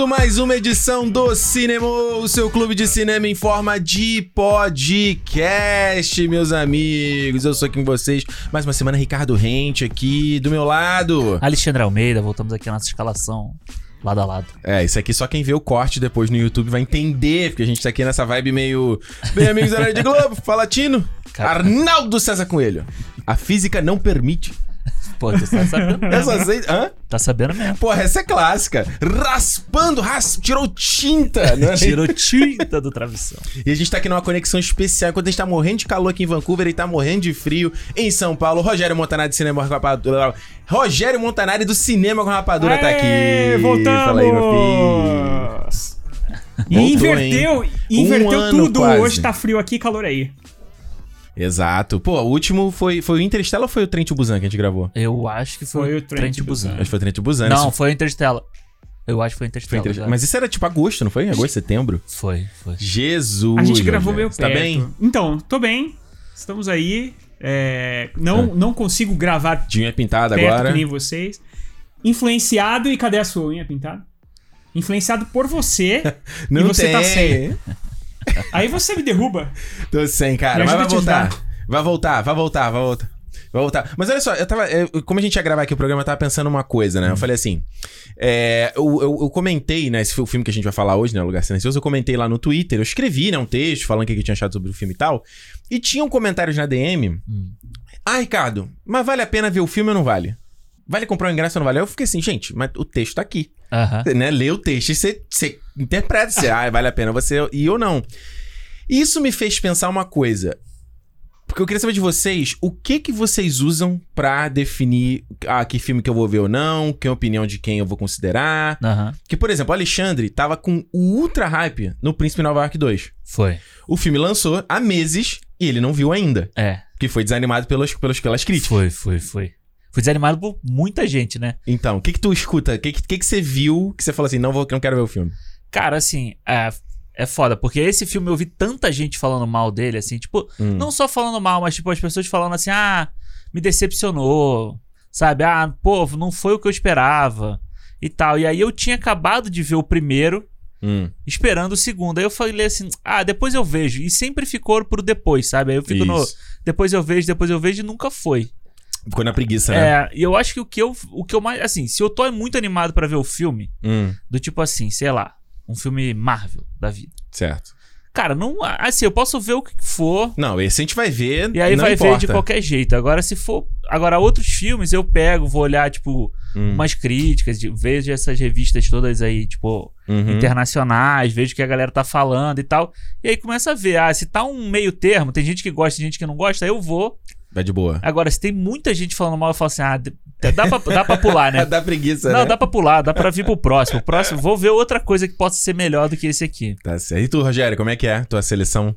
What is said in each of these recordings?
Começando mais uma edição do Cinema, o seu clube de cinema em forma de podcast, meus amigos. Eu sou aqui com vocês. Mais uma semana, Ricardo Rente aqui do meu lado. Alexandre Almeida, voltamos aqui à nossa escalação lado a lado. É, isso aqui só quem vê o corte depois no YouTube vai entender, porque a gente tá aqui nessa vibe meio. Bem, amigos da Rede Globo, fala Tino. Cara. Arnaldo César Coelho. A física não permite. Pô, tu tá sabendo Eu mesmo. só sei. Hã? Tá sabendo mesmo. Porra, essa é clássica. Raspando, ras... tirou tinta, né? Tirou tinta do travessão. E a gente tá aqui numa conexão especial. Enquanto a gente tá morrendo de calor aqui em Vancouver, ele tá morrendo de frio em São Paulo. Rogério Montanari do Cinema com Rapadura. Rogério Montanari do Cinema com Rapadura tá aqui. Aê, Voltamos! Fala aí, meu filho. E Voltou, inverteu, hein? inverteu Um ano tudo. quase. Hoje tá frio aqui, calor aí. Exato. Pô, o último foi, foi o Interstellar ou foi o Trem to Busan que a gente gravou? Eu acho que foi, Foi o o Trent Trent Busan. Acho que foi o Trem to Busan. Não, Isso foi o Interstellar. Eu acho que foi o foi Interstellar. Já. Mas isso era tipo agosto, não foi? Agosto, setembro? Foi, foi. Jesus. A gente gravou meio Rogério. perto. Tá bem? Então, tô bem. Estamos aí. É, não, não consigo gravar De unha pintada perto agora. que nem vocês. Influenciado. E cadê a sua unha pintada? Influenciado por você. Não e você tem. tá sem. Aí você me derruba. Tô sem, cara. Mas vai voltar. Vai voltar, vai voltar, vai voltar. Vai voltar. Mas olha só, eu tava. eu- como a gente ia gravar aqui o programa, eu tava pensando uma coisa, né? Eu falei assim. é, eu, eu- eu comentei, né? Esse foi o filme que a gente vai falar hoje, né? Lugar Silencioso. Eu comentei lá no Twitter. Eu escrevi, né? Um texto falando o que eu tinha achado sobre o filme e tal. E tinham comentários na DM. Hum. Ah, Ricardo, mas vale a pena ver o filme ou não vale? Vale comprar o ingresso ou não vale? Eu fiquei assim, gente, mas o texto tá aqui Aham. né, lê o texto e você, você interpreta se ah, vale a pena você ir ou não. Isso me fez pensar uma coisa. Porque eu queria saber de vocês, o que que vocês usam pra definir ah, que filme que eu vou ver ou não, que opinião de quem eu vou considerar. Aham. Que, por exemplo, o Alexandre tava com o ultra hype no Príncipe Nova York 2. Foi. O filme lançou há meses e ele não viu ainda. É. Que foi desanimado pelas, pelas, pelas críticas. Foi, foi, foi. Fui desanimado por muita gente, né? Então, o que que tu escuta? O que que, que que você viu que você falou assim, não, vou, não quero ver o filme? Cara, assim, é, é foda, porque esse filme eu vi tanta gente falando mal dele, assim, tipo, Hum. não só falando mal, mas tipo, as pessoas falando assim, ah, me decepcionou, sabe? Ah, pô, não foi o que eu esperava e tal. E aí eu tinha acabado de ver o primeiro, Hum. esperando o segundo. Aí eu falei assim, ah, depois eu vejo. E sempre ficou pro depois, sabe? Aí eu fico no. Isso. Depois eu vejo, depois eu vejo e nunca foi. Ficou na preguiça, né? É, e eu acho que o que eu, o que eu mais. Assim, se eu tô muito animado pra ver o filme, Hum, do tipo assim, sei lá, um filme Marvel da vida. certo. Cara, não. Assim, eu posso ver o que for. Não, esse a gente vai ver. E aí vai ver importa. de qualquer jeito. Agora, se for. Agora, outros filmes eu pego, vou olhar, tipo, Hum, umas críticas, de- vejo essas revistas todas aí, tipo, uhum. internacionais, vejo o que a galera tá falando e tal. E aí começa a ver, ah, se tá um meio termo, tem gente que gosta, tem gente que não gosta, aí eu vou. Vai de boa. Agora, se tem muita gente falando mal, eu falo assim, ah, dá pra, dá pra pular, né? Dá preguiça, Não, né? dá pra pular, dá pra vir pro próximo. O próximo, vou ver outra coisa que possa ser melhor do que esse aqui. Tá certo. E tu, Rogério, como é que é tua seleção?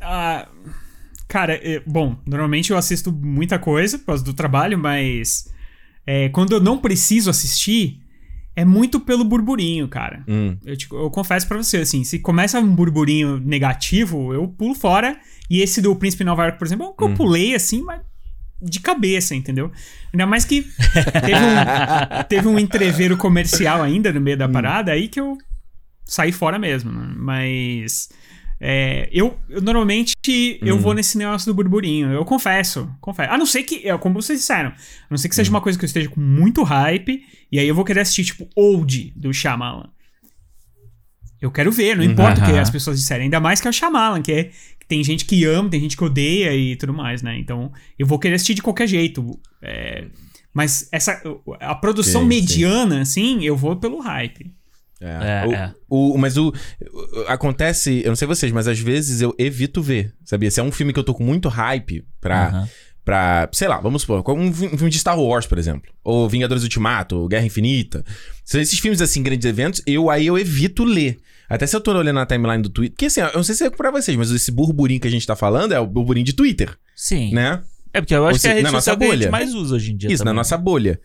Ah, cara, é, bom, normalmente eu assisto muita coisa por causa do trabalho, mas é, quando eu não preciso assistir, é muito pelo burburinho, cara. Hum, Eu, te- eu confesso pra você, assim, se começa um burburinho negativo, eu pulo fora. E esse do Príncipe Nova York, por exemplo, é um que eu pulei, assim, mas de cabeça, entendeu? Ainda mais que teve um, teve um entreveiro comercial ainda no meio da parada, aí que eu saí fora mesmo. né? Mas... é, eu, eu normalmente eu vou nesse negócio do burburinho. Eu confesso, confesso. A não ser que, é como vocês disseram, a não ser que seja uma coisa que eu esteja com muito hype, e aí eu vou querer assistir, tipo, Old do Shyamalan. Eu quero ver, não importa o que as pessoas disserem. Ainda mais que é o Shyamalan, que, é, que tem gente que ama, tem gente que odeia e tudo mais, né? Então, eu vou querer assistir de qualquer jeito. É, mas essa, a produção Sim, sim. mediana, assim, eu vou pelo hype. É. É, o, é. o- mas o, o- Acontece, eu não sei vocês, mas às vezes eu evito ver, sabia? Se é um filme que eu tô com muito hype pra. Aham. pra sei lá, vamos supor, um fi- um filme de Star Wars, por exemplo. Ou Vingadores Ultimato, ou Guerra Infinita. São esses filmes, assim, grandes eventos, eu aí eu evito ler. Até se eu tô olhando na timeline do Twitter. Porque assim, eu não sei se é pra vocês, mas esse burburinho que a gente tá falando é o burburinho de Twitter, Sim. né? É porque eu acho Ou que é a rede na nossa social que a gente bolha. mais usa hoje em dia. Isso, na também. nossa bolha.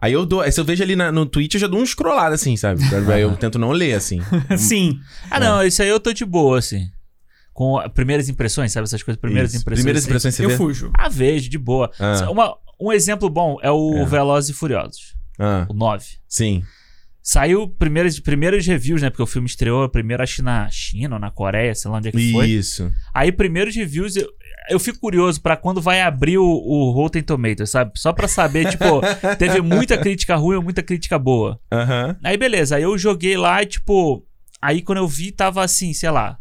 Aí eu dou. Aí se eu vejo ali na- no Twitch, eu já dou um scrollado, assim, sabe? Aí eu tento não ler, assim. Sim. Ah, não, isso aí eu tô de boa, assim. Com a- primeiras impressões, sabe? Essas coisas, primeiras Isso. impressões. Primeiras assim. impressões você Eu vê? fujo. Ah, vejo, de boa. Ah. Uma- um exemplo bom é o É. Velozes e Furiosos, Ah, o 9. sim. Saiu primeiros, primeiros reviews, né? Porque o filme estreou primeiro, acho que na China ou na Coreia, sei lá onde é que foi. Isso. Aí, primeiros reviews, eu, eu fico curioso pra quando vai abrir o, o Rotten Tomatoes, sabe? Só pra saber, tipo, teve muita crítica ruim ou muita crítica boa. Aham. Aí, beleza. Aí eu joguei lá e, tipo. Aí quando eu vi, tava assim, sei lá,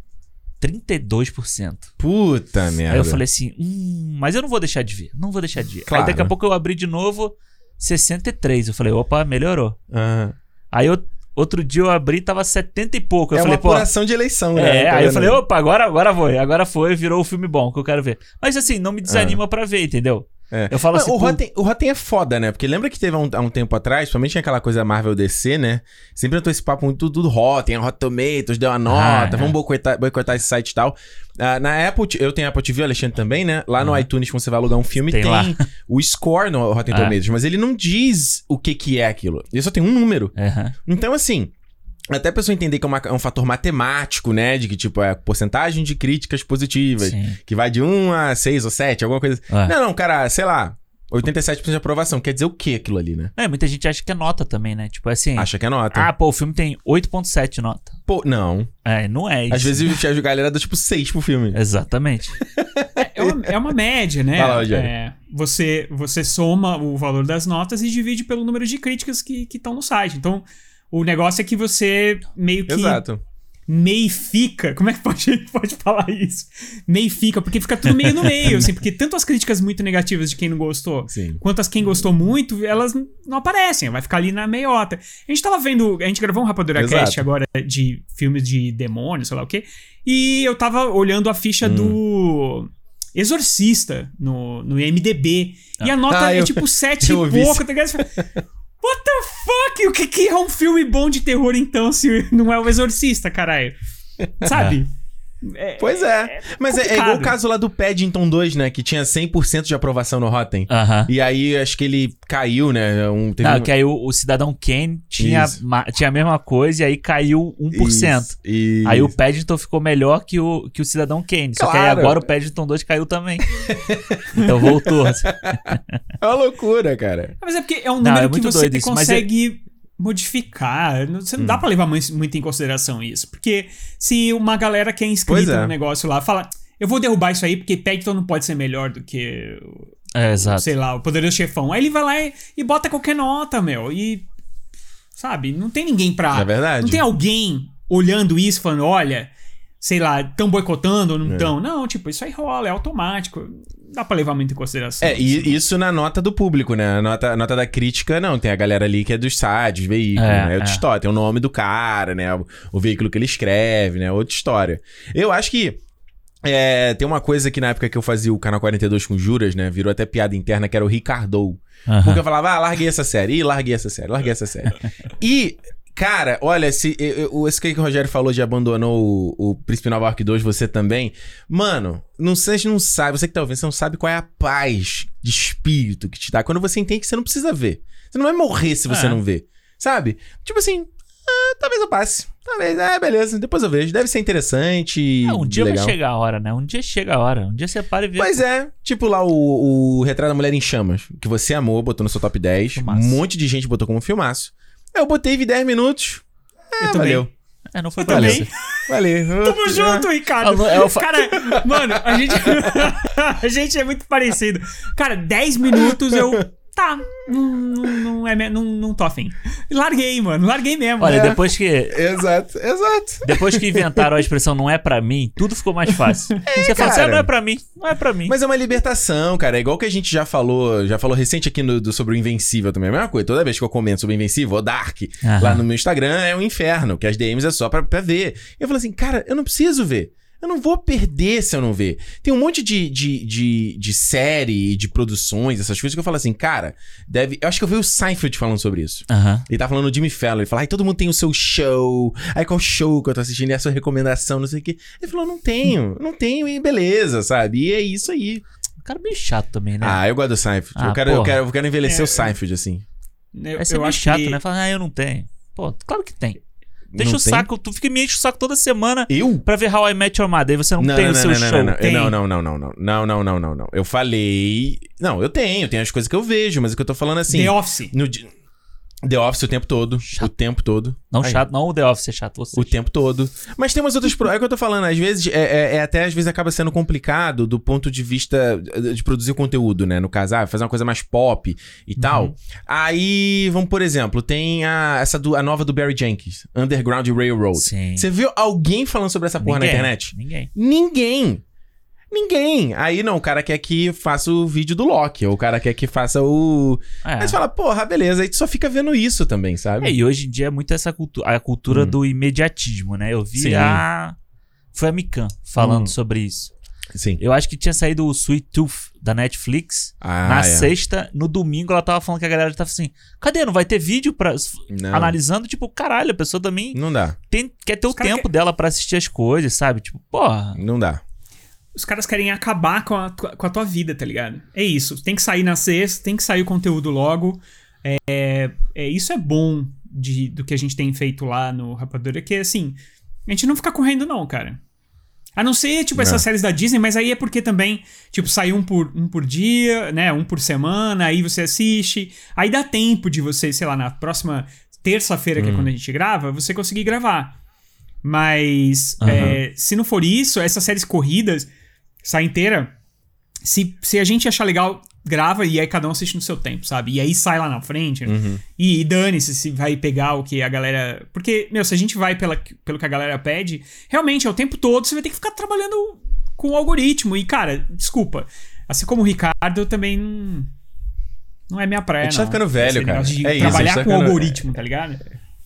32%. Puta merda. Aí eu falei assim, hum, mas eu não vou deixar de ver. Não vou deixar de ver. Claro. Aí daqui a pouco eu abri de novo, 63. Eu falei, opa, melhorou. Aham. Aí eu, outro dia eu abri, tava 70 e pouco. Eu é falei, uma apuração de eleição, né? É, aí eu falei, opa, agora, agora foi. Agora foi, virou o filme bom que eu quero ver. Mas assim, não me desanima pra ver, entendeu? É. Eu falo Mas assim, o, Rotten, o Rotten é foda, né? Porque lembra que teve há um, há um tempo atrás, principalmente tinha aquela coisa Marvel DC, né? Sempre entrou esse papo muito do Rotten, a Rotten Tomatoes, deu uma nota, Ah, vamos é. boicotar, boicotar esse site e tal. Ah, na Apple, eu tenho Apple TV, o Alexandre também, né? Lá no Uhum. iTunes, quando você vai alugar um filme, tem, Tem o score no Rotten Ah. Tomatoes, mas ele não diz o que que é aquilo. Ele só tem um número. aham. Então, assim, até a pessoa entender que é, uma- é um fator matemático, né? De que, tipo, é a porcentagem de críticas positivas. Sim. Que vai de 1 a 6 ou 7, alguma coisa. É. Não, não, cara, sei lá. 87% de aprovação. Quer dizer o que aquilo ali, né? É, muita gente acha que é nota também, né? Tipo assim. Acha que é nota. Ah, pô, o filme tem 8,7 de nota. Pô, não. É, não é isso. Às vezes a galera dá tipo 6 pro filme. Exatamente. É uma, é uma média, né? Vai lá. É, você, você soma o valor das notas e divide pelo número de críticas que estão no site. Então, o negócio é que você meio que Exato. meifica. Como é que pode, pode falar isso? Meifica, porque fica tudo meio no meio, assim, porque tanto as críticas muito negativas de quem não gostou, Sim. quanto as quem gostou muito, elas não aparecem, vai ficar ali na meiota. A gente tava vendo, a gente gravou um Rapadura Exato. Cast agora de filmes de demônios, sei lá o quê, e eu tava olhando a ficha do Exorcista no, no IMDB, e a nota Ah, é eu- tipo 7 eu e pouco, tá ligado? What the fuck? O que, que é um filme bom de terror, então, se não é o Exorcista, caralho? Sabe? É- Pois é. Mas é, é igual o caso lá do Paddington 2, né? Que tinha 100% de aprovação no Rotten. Aham. E aí, acho que ele caiu, né? Um, teve Não, um- que aí o, o Cidadão Kane tinha, ma- tinha a mesma coisa e aí caiu 1%. Isso, isso. Aí o Paddington ficou melhor que o, que o Cidadão Kane. Só que aí Claro. agora o Paddington 2 caiu também. então voltou. É uma loucura, cara. Mas é porque é um Não, número é que muito você é- consegue modificar. Você não Hum. dá pra levar mui- muito em consideração isso. Porque se uma galera que é inscrita é. no negócio lá fala. Eu vou derrubar isso aí porque Paddington não pode ser melhor do que, É, exato. sei lá, o Poderoso Chefão. Aí ele vai lá e, e bota qualquer nota, meu. E. Sabe? Não tem ninguém pra. É verdade. Não tem alguém olhando isso falando, olha, sei lá, tão boicotando ou não É. tão. Não, tipo, isso aí rola, é automático. Dá pra levar muito em consideração. É, e isso na nota do público, né? A nota, a nota da crítica, não. Tem a galera ali que é dos sites, veículos, É, né? Outra é. história. Tem o nome do cara, né? O, o veículo que ele escreve, né? Outra história. Eu acho que. é, tem uma coisa que na época que eu fazia o Canal 42 com Juras, né? Virou até piada interna, que era o Ricardou. Aham. Porque eu falava, ah, larguei essa série, ih, larguei essa série, larguei essa série. e, cara, olha, se, eu, eu, esse que o Rogério falou de abandonou o, o Príncipe Nova York 2, você também. Mano, não sei, você não sabe, você que tá ouvindo, você não sabe qual é a paz de espírito que te dá quando você entende que você não precisa ver. Você não vai morrer se você É. não ver. Sabe? Tipo assim, ah, talvez eu passe. Talvez, é, beleza, depois eu vejo. Deve ser interessante. É, um dia legal. vai chegar a hora, né? Um dia chega a hora. Um dia você para e vê. Pois é, tipo lá o, o Retrato da Mulher em Chamas, que você amou, botou no seu top 10. Filmaço. Um monte de gente botou como filmaço. Eu botei vi 10 minutos. É, Eu também. valeu. É, não foi pra também. você. Valeu. Tamo junto, Ricardo. É Cara, mano, a gente. a gente é muito parecido. Cara, 10 minutos eu. Tá, não, não, não, é, não, não tô afim. Larguei, mano. Larguei mesmo. Olha, É. depois que Exato, exato. depois que inventaram a expressão não é pra mim, tudo ficou mais fácil. você fala assim, cara. ah, não é pra mim, não é pra mim. Mas é uma libertação, cara. É igual que a gente já falou, já falou recente aqui no, do- sobre o Invencível também. É a mesma coisa. Toda vez que eu comento sobre o Invencível, ou Dark, Aham. lá no meu Instagram, é um inferno, que as DMs é só pra, pra ver. Eu falo assim, cara, eu não preciso ver. Eu não vou perder se eu não ver. Tem um monte de, de, de, de série, de produções, essas coisas que eu falo assim, cara, deve. Eu acho que eu vi o Seinfeld falando sobre isso. Aham. Ele tá falando do Jimmy Fallon. Ele fala, ai, todo mundo tem o seu show. Aí qual show que eu tô assistindo? É a sua recomendação, não sei o quê. Ele falou, não tenho, não tenho, e beleza, sabe? E é isso aí. O cara é meio chato também, né? Ah, eu gosto do Seinfeld. Ah, eu, quero, eu, quero, eu quero envelhecer É, o Seinfeld, assim. Eu, Vai ser eu meio acho chato, que- né? Fala, ah, eu não tenho. Pô, claro que tem. Deixa Não o tem? saco, tu fica me enche o saco toda semana Eu? pra ver How I Met Your Mother. Aí você não, tem o seu não, show. não, não, não, não, não, não, não, não, não, não, não, não. Eu falei. Não, eu tenho, tenho as coisas que eu vejo, mas o que eu tô falando assim. The Office. no The Office o tempo todo. Chato. O tempo todo. Não Aí. chato, não o The Office é chato, você. O tempo todo. Mas tem umas outras. pro- É o que eu tô falando. Às vezes, é, é- é até às vezes acaba sendo complicado do ponto de vista de produzir conteúdo, né? No caso, ah, fazer uma coisa mais pop e tal. Aí, vamos, por exemplo, tem a, essa do, a nova do Barry Jenkins, Underground Railroad. Sim. Você viu alguém falando sobre essa porra Ninguém, na internet? Ninguém. Ninguém. Ninguém. Aí não, o cara quer que faça o vídeo do Loki, ou o cara quer que faça o. É. Aí você fala, porra, beleza. Aí tu só fica vendo isso também, sabe? É, e hoje em dia é muito essa cultura, a cultura Hum. do imediatismo, né? Eu vi Sim. a. Foi a Mikan falando Hum. sobre isso. Sim. Eu acho que tinha saído o Sweet Tooth da Netflix. Ah, na é. sexta, no domingo, ela tava falando que a galera tava assim: cadê? Não vai ter vídeo pra. Não. Analisando, tipo, caralho, a pessoa também Não dá. tem- quer ter o caras tempo dela pra assistir as coisas, sabe? Tipo, porra. Não dá. Os caras querem acabar com a, tua- com a tua vida, tá ligado? É isso. Tem que sair na sexta, tem que sair o conteúdo logo. É, é, isso é bom de, do que a gente tem feito lá no Rapadura, que assim, a gente não fica correndo, não, cara. A não ser, tipo, essas séries da Disney, mas aí é porque também, tipo, sai um por, um por dia, né? Um por semana, aí você assiste. Aí dá tempo de você, sei lá, na próxima terça-feira, que é quando a gente grava, você conseguir gravar. Mas Aham. é, se não for isso, essas séries corridas, sai inteira. Se, se a gente achar legal, grava e aí cada um assiste no seu tempo, sabe? E aí sai lá na frente. E, e dane-se se vai pegar o que a galera. Porque, meu, se a gente vai pela, pelo que a galera pede, realmente é o tempo todo você vai ter que ficar trabalhando com o algoritmo. E, cara, desculpa. Assim como o Ricardo, eu também não. Não é minha praia, A gente tá não. ficando velho, Esse cara. É isso, a gente trabalhar tá com o ficando- algoritmo, tá ligado?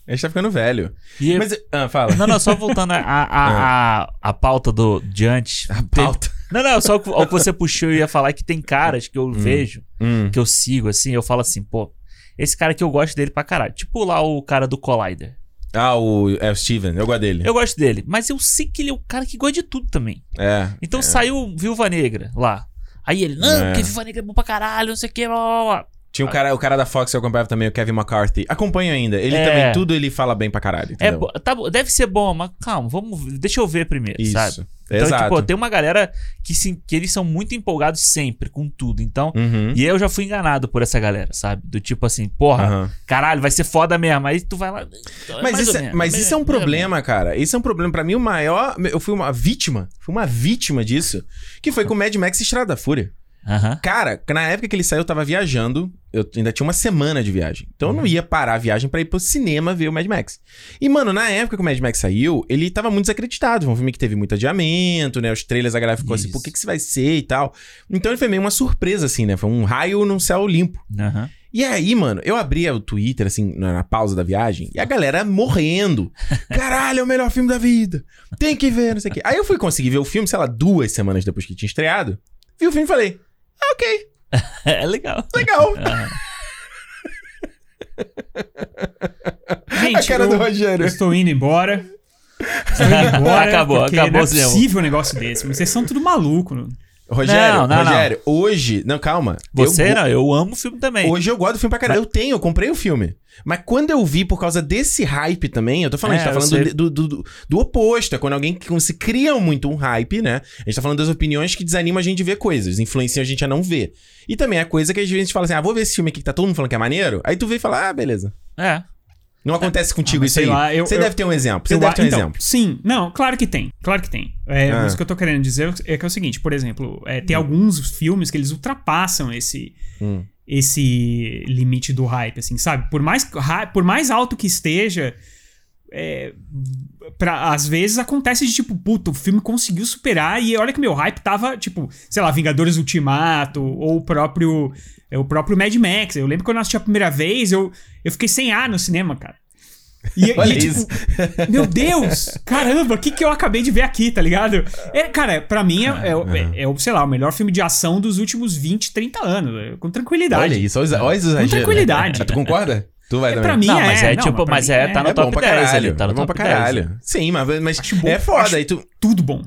A gente tá ficando velho. E Mas. Ah, fala. Não, não, só voltando a, a, a, a pauta do, de antes. A pauta. Não, não, só o que você puxou eu ia falar que tem caras que eu vejo, Hum. que eu sigo, assim, eu falo assim, pô, esse cara que eu gosto dele pra caralho. Tipo lá o cara do Collider. Ah, o, é o Steven. Eu gosto dele. Eu gosto dele, mas eu sei que ele é o cara que gosta de tudo também. É. Então saiu Viúva Negra lá. Aí ele, não, É. porque Viúva Negra é bom pra caralho, não sei o que, blá, blá, blá. Tinha o cara, o cara da Fox que eu acompanhava também, o Kevin McCarthy. Acompanho ainda. Ele É. também, tudo ele fala bem pra caralho. É, bo- tá, deve ser bom, mas calma, vamos, deixa eu ver primeiro, Isso. sabe? Então, Exato. tipo, tem uma galera que, se, que eles são muito empolgados sempre com tudo. Então, Uhum. e eu já fui enganado por essa galera, sabe? Do tipo assim, porra, Aham. caralho, vai ser foda mesmo. Aí tu vai lá. Mas, mais isso, é, menos, mas mais isso é um problema, cara. Isso é um problema. Pra mim, o maior. Eu fui uma vítima. Fui uma vítima disso. Que foi com o Mad Max Estrada da Fúria. Aham. Cara, na época que ele saiu, eu tava viajando. Eu ainda tinha uma semana de viagem. Então eu não ia parar a viagem pra ir pro cinema ver o Mad Max. E, mano, na época que o Mad Max saiu, ele tava muito desacreditado. Foi um filme que teve muito adiamento, né? Os trailers a galera ficou assim, Isso. por que, que isso vai ser e tal. Então ele foi meio uma surpresa, assim, né? Foi um raio num céu limpo. Aham. E aí, mano, eu abria o Twitter, assim, na, na pausa da viagem, e a galera morrendo. Caralho, é o melhor filme da vida. Tem que ver, não sei o quê. Aí eu fui conseguir ver o filme, sei lá, duas semanas depois que tinha estreado. Vi o filme e falei, ah, ok, É legal. legal. Gente, a cara eu, do Rogério. estou indo embora. Estou indo embora. Acabou, porque acabou não é possível um negócio desse. Vocês são tudo maluco. Não? Rogério, Não, não, Rogério, hoje. Não, calma. Você eu, não, eu amo o filme também. Hoje eu gosto do filme pra caralho. Eu tenho, eu comprei o filme. Mas quando eu vi por causa desse hype também, eu tô falando, É, a gente tá eu falando do, do, do, do oposto. É quando alguém quando se cria muito um hype, né? A gente tá falando das opiniões que desanimam a gente de ver coisas, influenciam a gente a não ver. E também a coisa que às vezes a gente fala assim: ah, vou ver esse filme aqui que tá todo mundo falando que é maneiro. Aí tu vê e fala: ah, beleza. É. Não acontece contigo mas isso aí. lá, eu- você eu- deve ter um exemplo. Você Eu deve ter um então, exemplo. Sim, não, claro que tem. Claro que tem. É, Ah. Mas o que eu tô querendo dizer é que é o seguinte, por exemplo, é, tem alguns filmes que eles ultrapassam esse, Hum. esse limite do hype, assim, sabe? Por mais, por mais alto que esteja, é, pra, às vezes acontece de tipo, puta, o filme conseguiu superar e olha que meu hype tava, tipo, sei lá, Vingadores Ultimato ou o próprio, é, o próprio Mad Max. Eu lembro quando eu assisti a primeira vez, eu, eu fiquei sem ar no cinema, cara. E, Olha e, tipo, isso. meu Deus! Caramba, o que, que eu acabei de ver aqui, tá ligado? É, cara, pra mim é, é, o- é- é o, sei lá, o melhor filme de ação dos últimos 20, 30 anos. é, Com tranquilidade. Olha isso, olha, olha os exageros. né? tranquilidade. Tu concorda? Tu vai É, também. pra mim Não, é. mas é, não, tipo, pra mas mim é, tá no é top bom pra 10 caralho. ali, tá no é bom top pra 10. caralho. Sim, mas, mas Acho bom, é foda. acho- Aí tu, Tudo bom.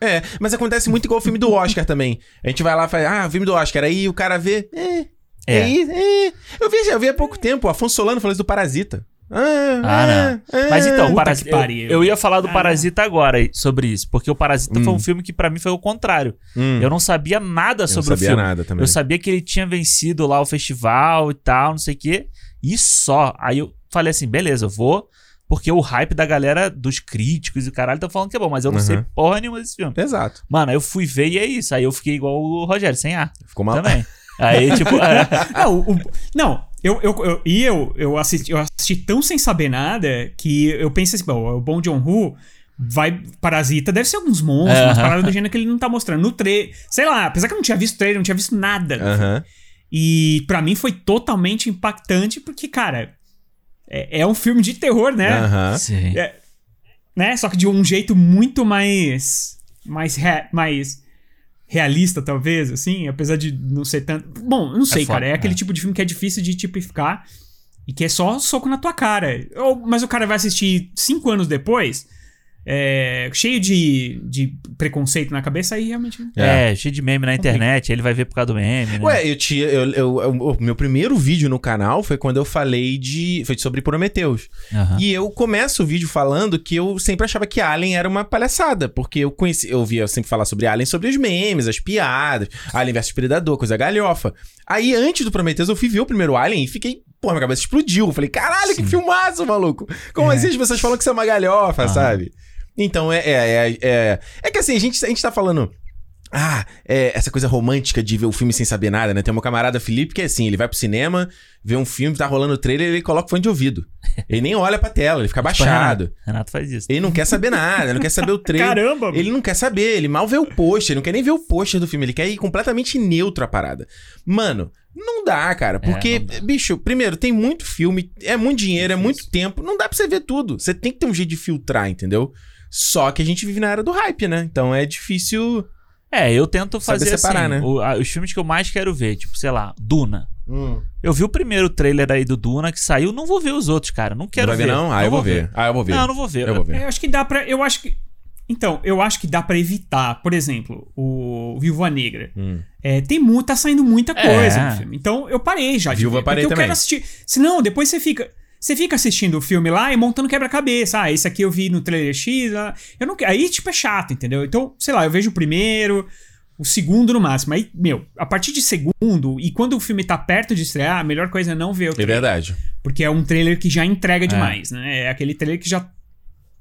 É, mas acontece muito igual o filme do Oscar também. A gente vai lá e fala, ah, o filme do Oscar. Aí o cara vê, é, É. Aí, é. Eu vi, eu vi há pouco tempo, o Afonso Solano falou isso do Parasita. Ah, Ah, é, é. Mas então, Puta Parasi- que eu, eu ia falar do Ah. Parasita agora sobre isso, porque o Parasita foi um filme que pra mim foi o contrário. Hum, Eu não sabia nada eu sobre não o sabia filme. nada também. Eu sabia que ele tinha vencido lá o festival e tal, não sei o quê. E só. Aí eu falei assim, beleza, eu vou. Porque o hype da galera, dos críticos e o caralho, estão falando que é bom, mas eu não Uhum. sei porra nenhuma desse filme. Exato. Mano, aí eu fui ver e é isso. Aí eu fiquei igual o Rogério, sem ar Ficou mal. também. Aí, tipo, é, Não, o- não eu, eu, eu, e eu, eu, assisti, eu assisti tão sem saber nada que eu pensei assim, bom, o Bom John Woo vai. Parasita, deve ser alguns monstros, É, umas aham. paradas do gênero que ele não tá mostrando. No trailer. Sei lá, apesar que eu não tinha visto trailer, não tinha visto nada. do filme. Aham. E pra mim foi totalmente impactante, porque, cara, é, é um filme de terror, né? Aham. sim. É, né? Só que de um jeito muito mais. mais, mais realista, talvez, assim, apesar de não ser tanto. Bom, eu não sei, foda, cara. É aquele é. tipo de filme que é difícil de tipificar e que é só soco na tua cara. Ou- mas o cara vai assistir cinco anos depois, é, cheio de, de preconceito na cabeça, aí realmente. É, cheio de meme na internet, aí ele vai ver por causa do meme, né? Ué, eu tinha. Eu, eu- eu- o meu primeiro vídeo no canal foi quando eu falei de. Foi sobre Prometheus. Aham. E eu começo o vídeo falando que eu sempre achava que Alien era uma palhaçada. Porque eu conheci, eu via sempre falar sobre Alien, sobre os memes, as piadas, Alien vs Predador, coisa galhofa. Aí, antes do Prometheus, eu fui ver o primeiro Alien e fiquei. Pô, minha cabeça explodiu. Eu falei, caralho, que filmaço, maluco. Como É. assim as pessoas falam que isso é uma galhofa, sabe? Então, é, é, é, é. É que assim, a gente, a gente tá falando. Ah, é, essa coisa romântica de ver o filme sem saber nada, né? Tem meu camarada Felipe que é assim, ele vai pro cinema, vê um filme, tá rolando o trailer, ele coloca o fone de ouvido. Ele nem olha pra tela, ele fica Tipo, baixado. Renato, Renato faz isso. Ele não quer saber nada, ele não quer saber o trailer. Caramba, mano. Ele não quer saber, ele mal vê o pôster, ele não quer nem ver o pôster do filme, ele quer ir completamente neutro a parada. Mano, não dá, cara, porque, não dá. bicho, primeiro, tem muito filme, é muito dinheiro, é muito tempo, não dá pra você ver tudo. Você tem que ter um jeito de filtrar, entendeu? Só que a gente vive na era do hype, né? Então é difícil. É, eu tento fazer separar, assim, né? o- a- os filmes que eu mais quero ver, tipo, sei lá, Duna. Eu vi o primeiro trailer aí do Duna que saiu, não vou ver os outros, cara. Não quero não vai ver, não? Ah, eu vou ver. Ah, eu vou ver. Não, não vou ver. Eu vou ver. É, Eu acho que dá pra. Eu acho que. Então, eu acho que dá pra evitar. Por exemplo, o Viúva Negra. Hum. É, tem mu tá saindo muita É. coisa no filme. Então, eu parei já. Viúva ver, parei porque eu também. quero assistir. Senão, depois você fica. Você fica assistindo o filme lá e montando quebra-cabeça. Ah, esse aqui eu vi no trailer X. ah, eu não. Aí, tipo, é chato, entendeu? Então, sei lá, eu vejo o primeiro, o segundo no máximo. Aí, meu, a partir de segundo, e quando o filme tá perto de estrear, a melhor coisa é não ver o É trailer. verdade. Porque é um trailer que já entrega demais, né? É aquele trailer que já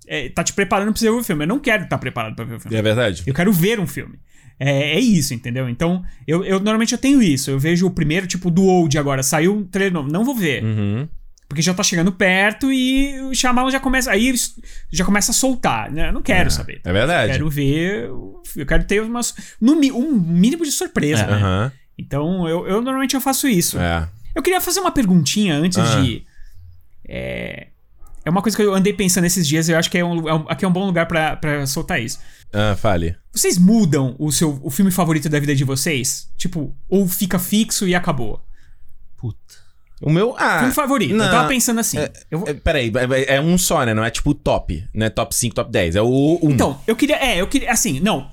é, tá te preparando pra você ver o filme. Eu não quero estar preparado pra ver o filme. É verdade. Eu quero ver um filme. É, é isso, entendeu? Então, eu, eu normalmente eu tenho isso. Eu vejo o primeiro, tipo, do Old agora. Saiu um trailer novo. Não vou ver. Uhum. Porque já tá chegando perto e o Shyamalan já começa. Aí eles já começa a soltar, né? Eu não quero saber. É verdade. Quero ver. Eu quero ter umas, no um mínimo de surpresa, É. né? Aham. Então, eu, eu normalmente eu faço isso. É. Eu queria fazer uma perguntinha antes Ah. de. É, é uma coisa que eu andei pensando esses dias e eu acho que é um, é um- aqui é um bom lugar pra, pra soltar isso. Ah, fale. Vocês mudam o seu o filme favorito da vida de vocês? Tipo, ou fica fixo e acabou? Puta. O meu. Ah. filme favorito. não. eu tava pensando assim. eu vou- É, peraí, é, é um só, né? Não é tipo top, né? Top 5, top 10. É o 1. Então, eu queria. É, eu queria. Assim, não.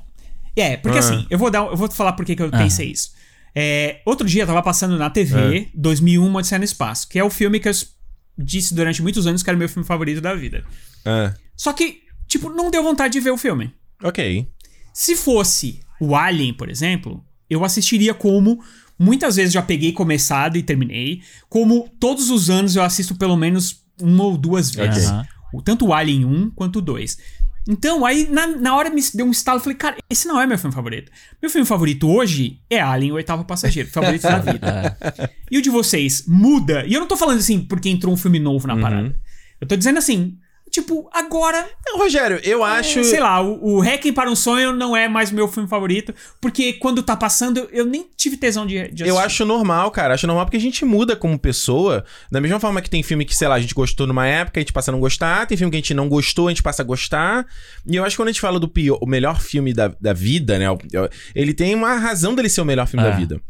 É, porque Ah. assim, eu vou dar. Eu vou falar por que eu Ah. pensei isso. É, outro dia eu tava passando na TV 2001 Odisseia no Espaço, que é o filme que eu disse durante muitos anos que era o meu filme favorito da vida. Ah, Só que, tipo, não deu vontade de ver o filme. ok. Se fosse o Alien, por exemplo, eu assistiria como muitas vezes já peguei começado e terminei, como todos os anos eu assisto pelo menos uma ou duas vezes. O, tanto o Alien 1 quanto o 2. Então, aí, na, na hora me deu um estalo, falei, cara, esse não é meu filme favorito. Meu filme favorito hoje é Alien, o oitavo passageiro, favorito da vida. E o de vocês muda? E eu não tô falando assim porque entrou um filme novo na Uhum. parada. Eu tô dizendo assim, tipo, agora Não, Rogério, eu acho. é, sei lá, o, o Hacking para um Sonho não é mais meu filme favorito, porque quando tá passando, eu nem tive tesão de, de assistir. Eu acho normal, cara. Acho normal porque a gente muda como pessoa. Da mesma forma que tem filme que, sei lá, a gente gostou numa época, a gente passa a não gostar. Tem filme que a gente não gostou, a gente passa a gostar. E eu acho que quando a gente fala do pior, o melhor filme da, da vida, né? Ele tem uma razão dele ser o melhor filme É. da vida.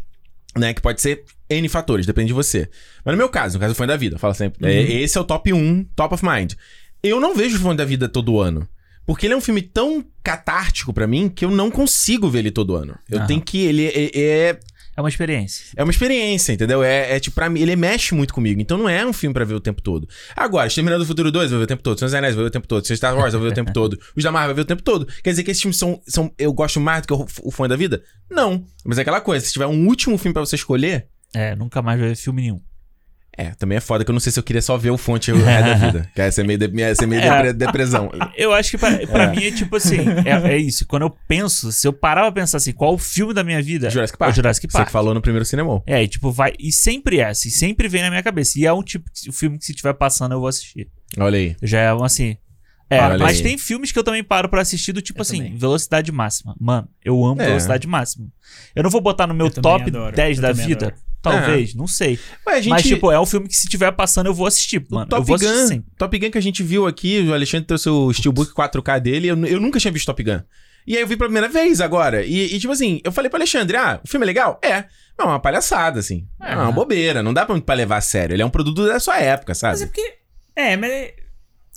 Né? Que pode ser N fatores, depende de você. Mas no meu caso, no caso Fone da Vida, eu falo sempre. é, esse é o top 1, top of mind. Eu não vejo o Fone da Vida todo ano. Porque ele é um filme tão catártico pra mim que eu não consigo ver ele todo ano. Eu Aham. tenho que. Ele é- é É uma experiência. É uma experiência, entendeu? É, é tipo, pra mim, ele mexe muito comigo. Então não é um filme pra ver o tempo todo. Agora, Exterminador do Futuro 2, eu vou ver o tempo todo. Senhor dos Anéis, eu vou ver o tempo todo. Star Wars, eu vou ver o tempo todo. Os da Marvel, eu vou ver o tempo todo. Quer dizer que esses filmes são. são eu gosto mais do que o, o fã da vida? Não. Mas é aquela coisa, se tiver um último filme pra você escolher. É, nunca mais vai ver filme nenhum. É, também é foda que eu não sei se eu queria só ver o fonte o resto da vida. Que é ser meio, de, ia ser meio É. depre- depressão. Eu acho que pra, pra mim é tipo assim, é, é isso. Quando eu penso, se eu parar pra pensar assim, qual o filme da minha vida? Jurassic É Park. o Jurassic Você Park. que falou no primeiro cinema. É, e tipo, vai. E sempre é assim, sempre vem na minha cabeça. E é um tipo de filme que se estiver passando eu vou assistir. Olha aí. Já é um assim. É, Olha mas aí. tem filmes que eu também paro pra assistir do tipo Eu assim, também. velocidade máxima. Mano, eu amo É. velocidade máxima. Eu não vou botar no meu Eu top adoro, 10 eu da vida. adoro. Talvez, não sei. A gente. Mas, tipo, é um filme que se estiver passando eu vou assistir, o mano. eu Top vou assistir Gun, sempre. Top Gun que a gente viu aqui, o Alexandre trouxe o Steelbook 4K dele, eu, eu nunca tinha visto Top Gun. E aí eu vi pela primeira vez agora. E, e, tipo assim, eu falei pro Alexandre, ah, o filme é legal? É. É uma palhaçada, assim. É, É. uma bobeira, não dá pra, pra levar a sério. Ele é um produto da sua época, Mas é sabe? porque. É, mas. é-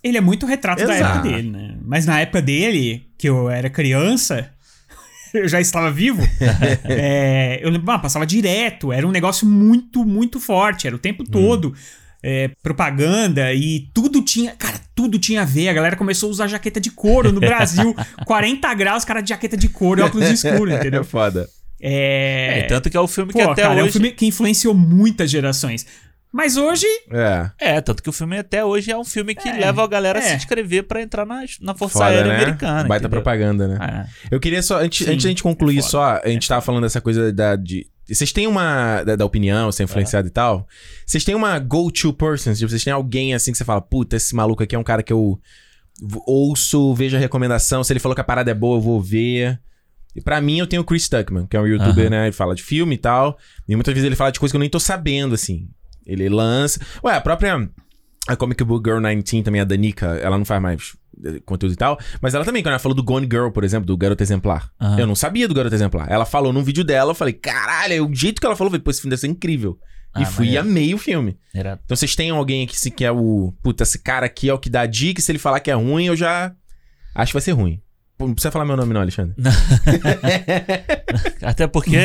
Ele é muito retrato da Exato. época dele, né? Mas na época dele, que eu era criança, eu já estava vivo. é, eu lembro, ah, passava direto. Era um negócio muito, muito forte. Era o tempo todo. é, propaganda e tudo tinha. Cara, tudo tinha a ver. A galera começou a usar jaqueta de couro no Brasil. 40 graus, cara de jaqueta de couro e óculos escuros, É entendeu? foda. É. É, tanto que é o filme que Pô, até cara, é um hoje. filme que influenciou muitas gerações. Mas hoje, É. É, tanto que o filme até hoje é um filme que É, leva a galera a se é. inscrever pra entrar na, na Força Foda, Aérea né? Americana. Baita entendeu? propaganda, né? É. Eu queria só, antes, Sim. antes da gente concluir Foda. só, a gente tava falando dessa coisa da, de. Vocês têm uma. Da, da opinião, ser influenciado e tal. Vocês têm uma go-to person? Tipo, vocês têm alguém assim que você fala, puta, esse maluco aqui é um cara que eu ouço, vejo a recomendação. Se ele falou que a parada é boa, eu vou ver. E pra mim, eu tenho o Chris Tuckman, que é um youtuber, né? Ele fala de filme e tal. E muitas vezes ele fala de coisa que eu nem tô sabendo, assim. Ele lança. Ué, a própria. A Comic Book Girl 19 também, a Danica, ela não faz mais eh, conteúdo e tal. Mas ela também, quando ela falou do Gone Girl, por exemplo, do Garoto Exemplar. Aham. Eu não sabia do Garoto Exemplar. Ela falou num vídeo dela, eu falei, caralho, o jeito que ela falou, falei, pô, esse filme deve ser incrível. e Ah, fui e amei o filme. Era- Então vocês têm alguém aqui se que é o. Puta, esse cara aqui é o que dá dica, e se ele falar que é ruim, eu já. Acho que vai ser ruim. Não precisa falar meu nome, não, Alexandre. Até porque.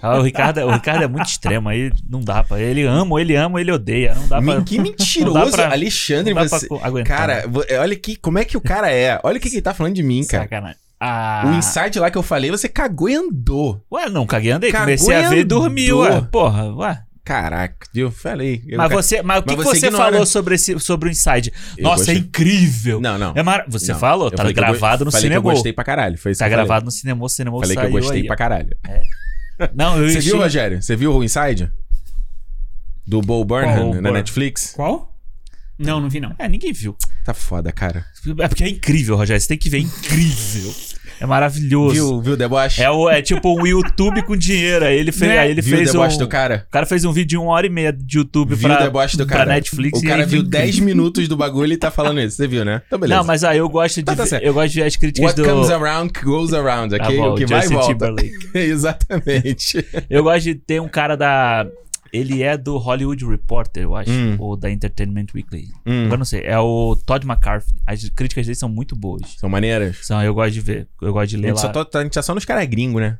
Ah, o, Ricardo, o Ricardo é muito extremo, aí não dá pra. Ele ama, ele ama, ele odeia. Não dá pra. Que mentiroso, pra- Alexandre, você. aguentar. Cara, vo- olha que, como é que o cara é. Olha o que, que ele tá falando de mim, cara. Sacanagem. Ah. O insight lá que eu falei, você cagou e andou. Ué, não, caguei, andei. Cagou Comecei e a ver e dormi, andou. ué. Porra, ué. Caraca, viu? Falei. Eu Mas você, mas o que, Mas que você você falou sobre, esse, sobre o Inside? Eu Nossa, gostei. é incrível. Não, não. É mar... Você Não, falou, eu tá eu go- gravado no falei cinema. eu gostei pra caralho. Foi isso Tá eu gravado no cinema, o cinema Falei que eu gostei aí, pra caralho. Não, eu Você viu, Rogério? Você viu o Inside? Do Bo Burnham Qual, na? Netflix? qual? Não, não vi não. É, ninguém viu. Tá foda, cara. É porque é incrível, Rogério. Você tem que ver, é incrível. É maravilhoso. Viu, viu o deboche? É, o, é tipo um YouTube com dinheiro. Aí ele fez, Né? aí ele viu fez o deboche um... do cara? O cara fez um vídeo de uma hora e meia de YouTube Viu pra, o deboche do pra cara? Netflix. O cara viu vem- 10 minutos do bagulho e tá falando isso. Você viu, né? Então, beleza. Não, mas aí eu gosto de Tá, tá ver- eu gosto de ver as críticas What do comes around goes around, Tá ok? bom, o que vai Justin volta. Timberlake. Exatamente. Eu gosto de ter um cara da ele é do Hollywood Reporter, eu acho, Hum. ou da Entertainment Weekly. Hum. Agora não sei, é o Todd McCarthy. As críticas dele são muito boas. São maneiras. São, eu gosto de ver, eu gosto de A ler gente, lá. só tá, a gente tá só nos caras gringos, né?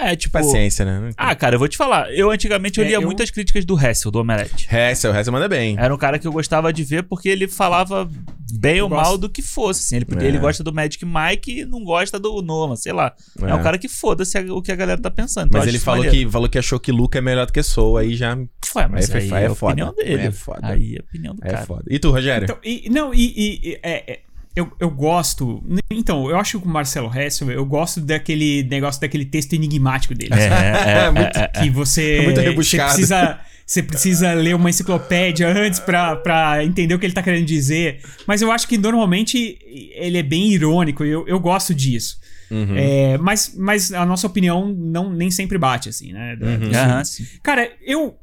É, tipo, Paciência, né? Ah, cara, eu vou te falar. Eu antigamente eu É, lia eu- muitas críticas do Hessel, do Omelete. Hessel, Hessel manda bem. Era um cara que eu gostava de ver porque ele falava bem Eu ou gosto. mal do que fosse. Assim. Ele, porque É. ele gosta do Magic Mike e não gosta do Nolan, sei lá. É, É. um cara que foda-se o que a galera tá pensando. Então Mas ele falou maneiro. que, falou que achou que Luca é melhor do que Soul, aí já Ué, mas Aí aí, foi- é aí a é foda. opinião dele. Aí é foda. Aí é a opinião do é cara. foda. E tu, Rogério? Então, e- não, e, e- e- é, é, eu, eu gosto. Então, eu acho que o Marcelo Hessel, eu gosto daquele negócio, daquele texto enigmático dele. É, é, é, muito- é, é. Que você. É muito você rebuscado. precisa. Você precisa ler uma enciclopédia antes pra, pra entender o que ele tá querendo dizer. Mas eu acho que normalmente ele é bem irônico e eu, eu gosto disso. Uhum. É, mas, mas a nossa opinião não, nem sempre bate, assim, né? Uhum. sim. Cara, eu,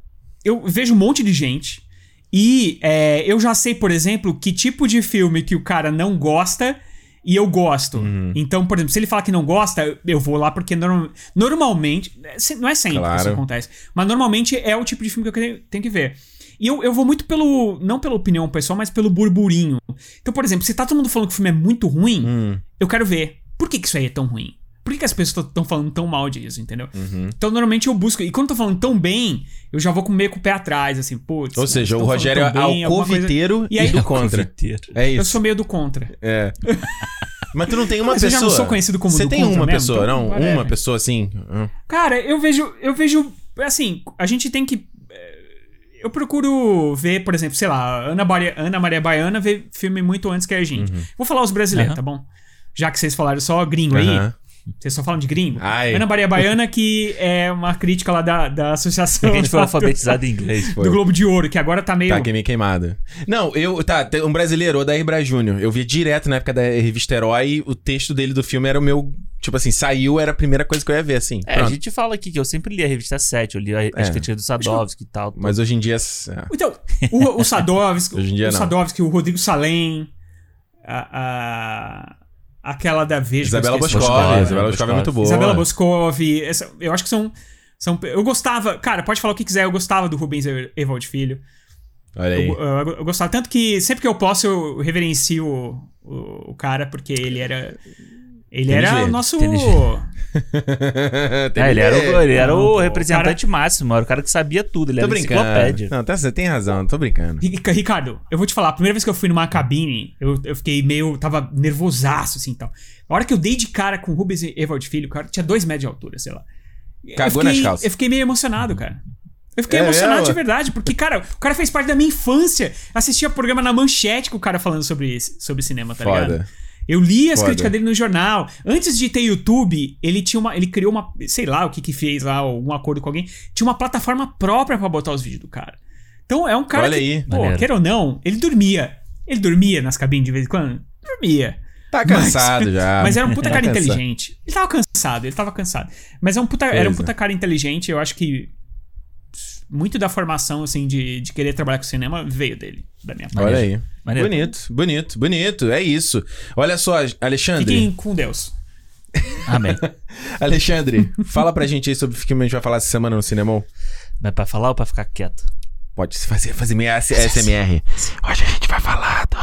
eu vejo um monte de gente e é, eu já sei, por exemplo, que tipo de filme que o cara não gosta e eu gosto. Uhum. Então, por exemplo, se ele falar que não gosta, eu vou lá porque norm- normalmente, é, não é sempre que isso Claro. acontece, mas normalmente é o tipo de filme que eu tenho, tenho que ver. E eu, eu vou muito pelo, não pela opinião pessoal, mas pelo burburinho. Então, por exemplo, se tá todo mundo falando que o filme é muito ruim, Hum. eu quero ver. Por que, que isso aí é tão ruim? Por que, que as pessoas estão falando tão mal disso, entendeu? Uhum. Então, normalmente eu busco. E quando eu tô falando tão bem, eu já vou com meio com o pé atrás, assim, putz. Ou mas seja, o Rogério é bem, coisa- alcoviteiro E aí- e do contra. Confeiteiro. É Eu isso. sou meio do contra. É. Mas tu não tem uma Mas eu pessoa. já não sou conhecido como Você tem uma mesmo, pessoa, então, não? whatever. Uma pessoa assim. Hum. Cara, eu vejo. Eu vejo. Assim, a gente tem que. eh, Eu procuro ver, por exemplo, sei lá, Ana, Maria, Ana Maria Baiana vê filme muito antes que a gente. Uhum. Vou falar os brasileiros, Aham. tá bom? Já que vocês falaram só gringo aí. Vocês só falam de gringo. Ai. Ana Maria Baiana, que é uma crítica lá da, da associação. A gente foi alfabetizado em inglês. do, do Globo de Ouro, que agora tá meio. Tá, queimei queimada. Não, eu. Tá, tem um brasileiro, Odair Braz Júnior. Eu via direto na época da revista Herói. O texto dele do filme era o meu. Tipo assim, saiu, era a primeira coisa que eu ia ver, assim. É, a gente fala aqui que eu sempre li a revista 7, eu li a- as É. críticas do Sadovski e tal. Mas hoje em dia. é, Então, o, o Sadovski, Hoje em dia o não. Sadovski, o Rodrigo Salem, a, a- aquela da Veja. Isabela. Boscov, Isabela Boscov é muito boa. Isabela Boscov, essa- eu acho que são, são. Eu gostava. Cara, pode falar o que quiser, eu gostava do Rubens Evald Filho. Olha aí. Eu, eu- eu gostava tanto que sempre que eu posso eu reverencio o, o, o cara, porque ele era. Ele Tênis era o verde, nosso. tênis É, ele era o, ele era o representante máximo, era o cara que sabia tudo, ele Tô era brincando. enciclopédia. Não, tá, você tem razão, tô brincando. Rica- Ricardo, eu vou te falar, a primeira vez que eu fui numa cabine, eu, eu fiquei meio. tava nervosaço, assim e tal. A hora que eu dei de cara com o Rubens Evald Filho, o cara tinha dois metros de altura, sei lá. Eu Cagou fiquei- nas calças. Eu fiquei meio emocionado, cara. Eu fiquei É emocionado mesmo? de verdade, porque, cara, o cara fez parte da minha infância. Assistia programa na manchete com o cara falando sobre, sobre cinema, tá ligado? Eu li as Foda. críticas dele no jornal. Antes de ter YouTube, ele tinha uma. Ele criou uma. Sei lá o que que fez lá, algum acordo com alguém. Tinha uma plataforma própria pra botar os vídeos do cara. Então é um cara. Olha que, aí. Pô, Maneiro. queira ou não, ele dormia. Ele dormia nas cabines de vez em quando? Dormia. Tá cansado já. Mas era um puta Tá cara inteligente. Ele tava cansado, ele tava cansado. Mas é um puta, era um é. puta cara inteligente. Eu acho que muito da formação, assim, de, de querer trabalhar com cinema veio dele, da minha parte. Olha aí. Maneiro. Bonito, bonito, bonito. É isso. Olha só, Alexandre. Fiquem com Deus. Amém. Alexandre, fala pra gente aí sobre o que a gente vai falar essa semana no cinema. Mas pra falar ou pra ficar quieto? Pode fazer, fazer meio SMR. Hoje a gente vai falar do...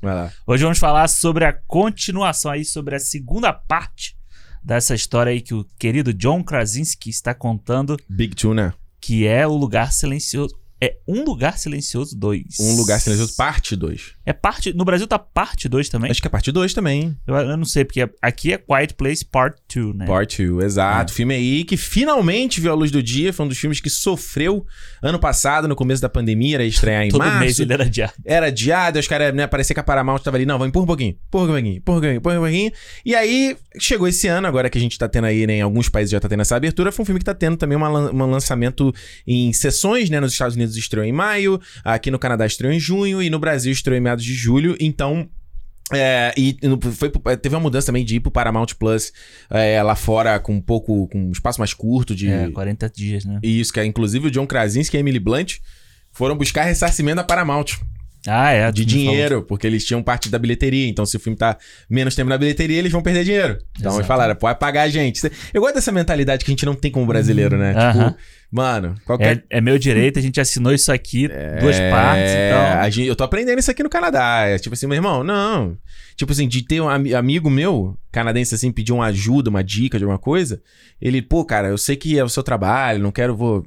Vai lá. Hoje vamos falar sobre a continuação aí, sobre a segunda parte dessa história aí que o querido John Krasinski está contando, Big Tuna. Que é o Lugar Silencioso. É Um Lugar Silencioso 2. Um Lugar Silencioso, parte 2. É parte. No Brasil tá parte 2 também? Acho que é parte 2 também. Eu, eu não sei, porque aqui é Quiet Place Part 2, né? Part 2, exato. Filme aí que finalmente viu a luz do dia. Foi um dos filmes que sofreu ano passado, no começo da pandemia. Era estrear em Todo março. mês ele era adiado. Era adiado, os caras, né, parecia que a Paramount tava ali, não, vamos empurra um pouquinho, empurra um pouquinho, empurra um pouquinho, empurra um pouquinho. E aí, chegou esse ano, agora que a gente tá tendo aí, né, em alguns países já tá tendo essa abertura, foi um filme que tá tendo também um lançamento em sessões, né, nos Estados Unidos estreou em maio, aqui no Canadá estreou em junho e no Brasil estreou em meados de julho, então... É, e foi, pro- teve uma mudança também de ir pro Paramount Plus é, lá fora com um pouco, com um espaço mais curto de... É, 40 dias, né? Isso, que é inclusive o John Krasinski e a Emily Blunt foram buscar ressarcimento da Paramount Ah, é. de me falou. dinheiro, porque eles tinham parte da bilheteria. Então, se o filme tá menos tempo na bilheteria, eles vão perder dinheiro. Então, eles Exato. falaram, pode pagar a gente. Eu gosto dessa mentalidade que a gente não tem como brasileiro, né? Tipo, mano, qualquer. É, é meu direito, a gente assinou isso aqui, duas É, partes, então. a gente- eu tô aprendendo isso aqui no Canadá. É tipo assim, meu irmão, não. Tipo assim, de ter um ami- amigo meu, canadense, assim, pedir uma ajuda, uma dica de alguma coisa. Ele, pô, cara, eu sei que é o seu trabalho, não quero, vou.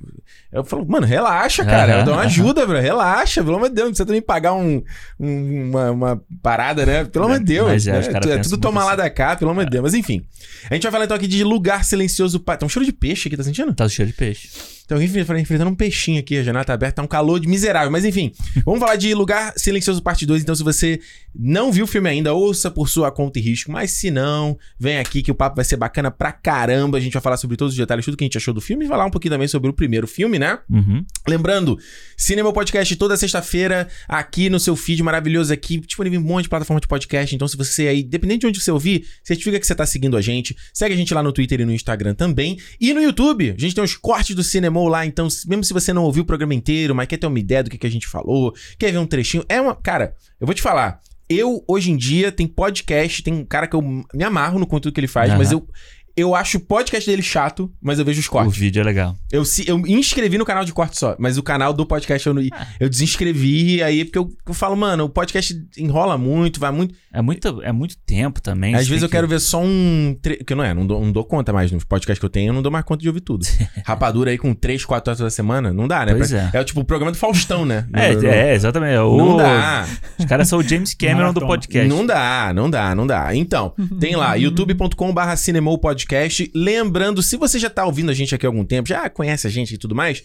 Eu falo, mano, relaxa, cara. Aham, eu dou uma aham. ajuda, bro. Relaxa, pelo amor de Deus. Não precisa também pagar um, um- uma, uma parada, né? Pelo amor de Deus. Mas é, né? é pensam tudo tomar lá assim. da cá, pelo amor de Deus. Mas enfim. A gente vai falar então aqui de lugar silencioso. pa- Tá um cheiro de peixe aqui, tá sentindo? Tá cheio de peixe. Então, enfim, enfrentando um peixinho aqui, a janela tá aberta, tá um calor de miserável. Mas enfim, vamos falar de Lugar Silencioso Parte 2. Então, se você não viu o filme ainda, ouça por sua conta e risco. Mas se não, vem aqui que o papo vai ser bacana pra caramba. A gente vai falar sobre todos os detalhes, tudo que a gente achou do filme e falar um pouquinho também sobre o primeiro filme, né? Uhum. Lembrando, Cinema Podcast toda sexta-feira aqui no seu feed maravilhoso aqui, disponível em um monte de plataforma de podcast. Então, se você aí, dependendo de onde você ouvir, certifica que você tá seguindo a gente. Segue a gente lá no Twitter e no Instagram também. E no YouTube, a gente tem os cortes do Cinema lá, então, mesmo se você não ouviu o programa inteiro, mas quer ter uma ideia do que, que a gente falou, quer ver um trechinho, é uma. Cara, eu vou te falar. Eu, hoje em dia, tem podcast, tem um cara que eu me amarro no conteúdo que ele faz, Aham. mas eu. Eu acho o podcast dele chato, mas eu vejo os O cortes. vídeo é legal. Eu, se- eu me inscrevi no canal de corte só, mas o canal do podcast eu, não, eu desinscrevi aí, porque eu, eu falo, mano, o podcast enrola muito, vai muito. É muito, é muito tempo também. Às vezes tem eu quero ver só um. Tre... Que não é, não dou, não dou conta mais. Nos podcasts que eu tenho, eu não dou mais conta de ouvir tudo. Rapadura aí com 3, 4 horas da semana, não dá, né? Pois Pra- é. o tipo o programa do Faustão, né? É, não- é, exatamente. é o- Não dá. Os caras são o James Cameron do podcast. Não dá, não dá, não dá. Então, tem lá, youtube.com/barra Cinemou Podcast. Lembrando, se você já tá ouvindo a gente aqui há algum tempo, já conhece a gente e tudo mais,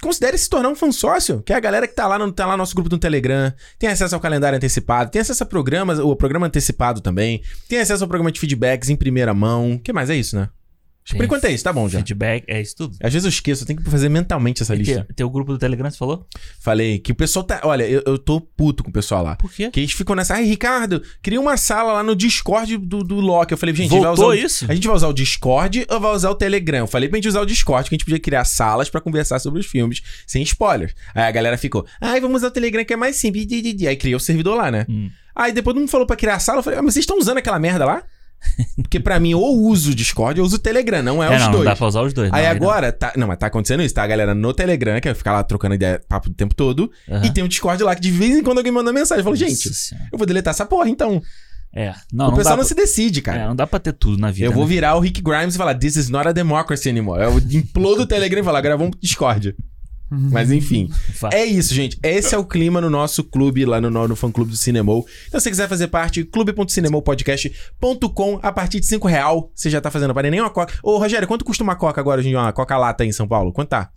considere se tornar um fã sócio, que é a galera que tá lá no, tá lá no nosso grupo do Telegram, tem acesso ao calendário antecipado, tem acesso a programas, o programa antecipado também, tem acesso ao programa de feedbacks em primeira mão. Que mais? É isso, né? Que Por Tem enquanto é isso, tá bom já. Feedback, é isso tudo. Às vezes eu esqueço, eu tenho que fazer mentalmente essa E lista. Tem, tem o grupo do Telegram, você falou? Falei que o pessoal tá. Olha, eu, eu tô puto com o pessoal lá. Por quê? Que eles ficam nessa. Ai, Ricardo, cria uma sala lá no Discord do, do Loki. Eu falei, gente, a gente vai Voltou usar o- isso? A gente vai usar o Discord ou vai usar o Telegram? Eu falei pra gente usar o Discord, que a gente podia criar salas pra conversar sobre os filmes, sem spoilers. Aí a galera ficou, ai, vamos usar o Telegram que é mais simples. Aí criou o servidor lá, né? Hum. Aí depois todo mundo falou pra criar a sala, eu falei, ah, mas vocês estão usando aquela merda lá? Porque pra mim, ou uso o Discord ou uso o Telegram, não é, É, os não, dois. não dá pra usar os dois. Aí não, agora, tá, não, mas tá acontecendo isso, tá? A galera no Telegram, que vai ficar lá trocando ideia, papo o tempo todo, não. Aham. e tem um Discord lá que de vez em quando alguém manda mensagem. Eu falo, gente, eu vou deletar essa porra, então. É, não, o não pessoal não pra, se decide, cara. é, não dá pra ter tudo na vida. eu vou né? virar o Rick Grimes e falar, this is not a democracy anymore. Eu implodo o Telegram e falar, agora vamos pro Discord. Mas enfim. É isso, gente. Esse é o clima no nosso clube, lá no, no, no fã-clube do Cinemol. Então, se você quiser fazer parte, clube.cinemopodcast.com, a partir de 5 real, você já tá fazendo para nem uma coca. Ô, Rogério, quanto custa uma coca agora, gente? Uma coca-lata aí em São Paulo? Quanto tá?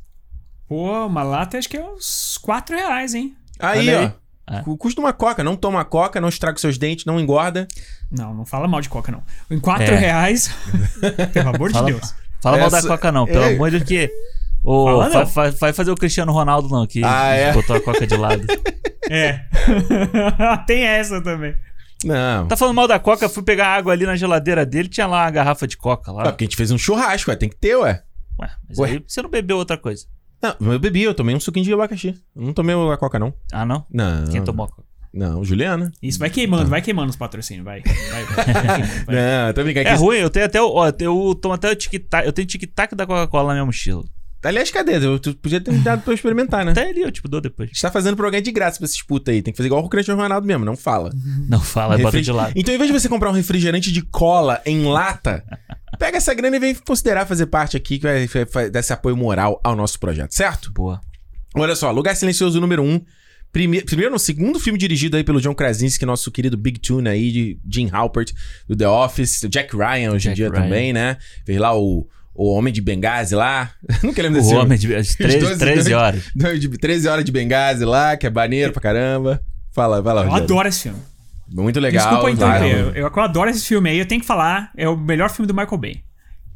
Pô, uma lata acho que é uns 4 reais, hein? Aí, aí. ó. Cu- Custa uma coca. Não toma coca, não estraga os seus dentes, não engorda. Não, não fala mal de coca, não. Em 4 É. reais. Pelo amor de Fala- Deus. Fala mal da Coca, não, pelo É. amor de Deus, que. Ô, Fala vai, não. vai- vai fazer o Cristiano Ronaldo, não, que Ah, é? botou a Coca de lado. É. Tem essa também. Não. Tá falando mal da Coca, fui pegar água ali na geladeira dele, tinha lá uma garrafa de Coca Ah, lá. porque a gente fez um churrasco, ué. Tem que ter, ué. Ué, mas Ué. aí você não bebeu outra coisa. Não, eu bebi, eu tomei um suquinho de abacaxi. Eu não tomei a coca, não. Ah, não? Não. Quem tomou a Coca? Não, Juliana. Isso, vai queimando, vai queimando os patrocínios, vai. Vai, vai, vai queimando, vai. Não, tô brincando. É ruim, eu tenho até o. Ó, eu tomo até o tic-tac. Eu tenho tic-tac da Coca-Cola na minha mochila. Aliás, cadê? Eu, tu podia ter me dado pra eu experimentar, né? Até ali eu tipo dou depois. A gente tá fazendo pro alguém de graça pra esses puta aí. Tem que fazer igual o Cristiano Ronaldo mesmo, não fala. Não fala, bota de lado. Então, em vez de você comprar um refrigerante de cola em lata, pega essa grana e vem considerar fazer parte aqui, que vai, dar esse apoio moral ao nosso projeto, certo? Boa. Olha só, Lugar Silencioso número 1. Um, Prime- primeiro, no segundo filme dirigido aí pelo John Krasinski, nosso querido Big Tune aí, de Jim Halpert, do The Office, Jack Ryan hoje em Jack dia Ryan. também, né? Fez lá o, o Homem de Benghazi lá. Nunca lembro O desse filme. homem de às 13, 12 13 horas. De 13 horas de Benghazi lá, que é maneiro pra caramba. Fala, vai lá, Eu adoro esse filme. Muito legal. Desculpa interromper. Eu, eu, eu adoro esse filme aí. Eu tenho que falar. É o melhor filme do Michael Bay.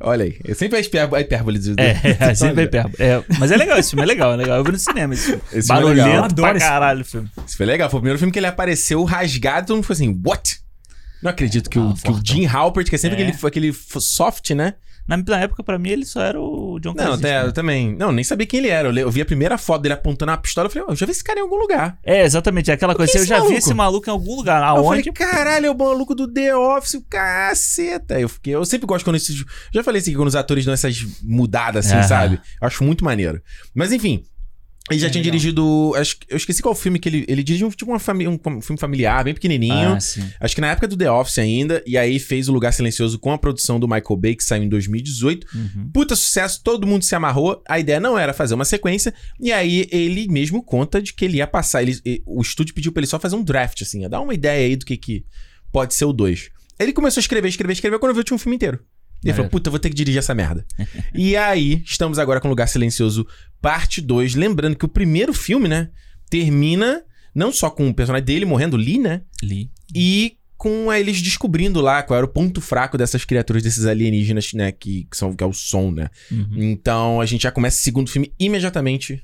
Olha aí. Eu sempre a hipérbole do... É, sempre vai perto. É, mas é legal esse filme, é legal, é legal. Eu vi no cinema esse filme. Esse filme é legal. Eu adoro pra esse caralho o filme. Isso foi legal. Foi o primeiro filme que ele apareceu rasgado. Todo mundo foi assim, what? Não acredito que, o, Ah, que o. Jim Halpert, que é sempre É. aquele, aquele soft, né? Na, na época, pra mim, ele só era o John Não, Krasinski. até, né? eu também. Não, nem sabia quem ele era. Eu, vi a primeira foto dele apontando uma pistola. Eu falei, oh, eu já vi esse cara em algum lugar. É, exatamente, é aquela coisa. Eu já vi maluco? esse maluco em algum lugar. Eu falei, Aonde? caralho, é o maluco do The Office, o caceta. Eu fiquei, eu sempre gosto quando esses. Já falei assim, quando os atores dão essas mudadas assim, sabe? Eu acho muito maneiro. Mas enfim. Ele já É, tinha legal. dirigido. Acho, eu esqueci qual filme que ele. Ele dirigiu tipo uma fami- um, filme familiar, bem pequenininho. Ah. Acho que na época do The Office ainda. E aí fez O Lugar Silencioso com a produção do Michael Bay, que saiu em 2018. Uhum. Puta sucesso, todo mundo se amarrou. A ideia não era fazer uma sequência. E aí ele mesmo conta de que ele ia passar. Ele, o estúdio pediu pra ele só fazer um draft, assim, a dar uma ideia aí do que, que pode ser o 2. Ele começou a escrever, escrever, escrever. Quando eu vi, tinha um filme inteiro. E ele falou, puta, vou ter que dirigir essa merda. e aí, estamos agora com Lugar Silencioso, parte 2. Lembrando que o primeiro filme, né, termina não só com o personagem dele morrendo, Lee, né? Li. E com eles descobrindo lá qual era o ponto fraco dessas criaturas, desses alienígenas, né? Que, que, são, que é o som, né? Uhum. Então a gente já começa o segundo filme imediatamente.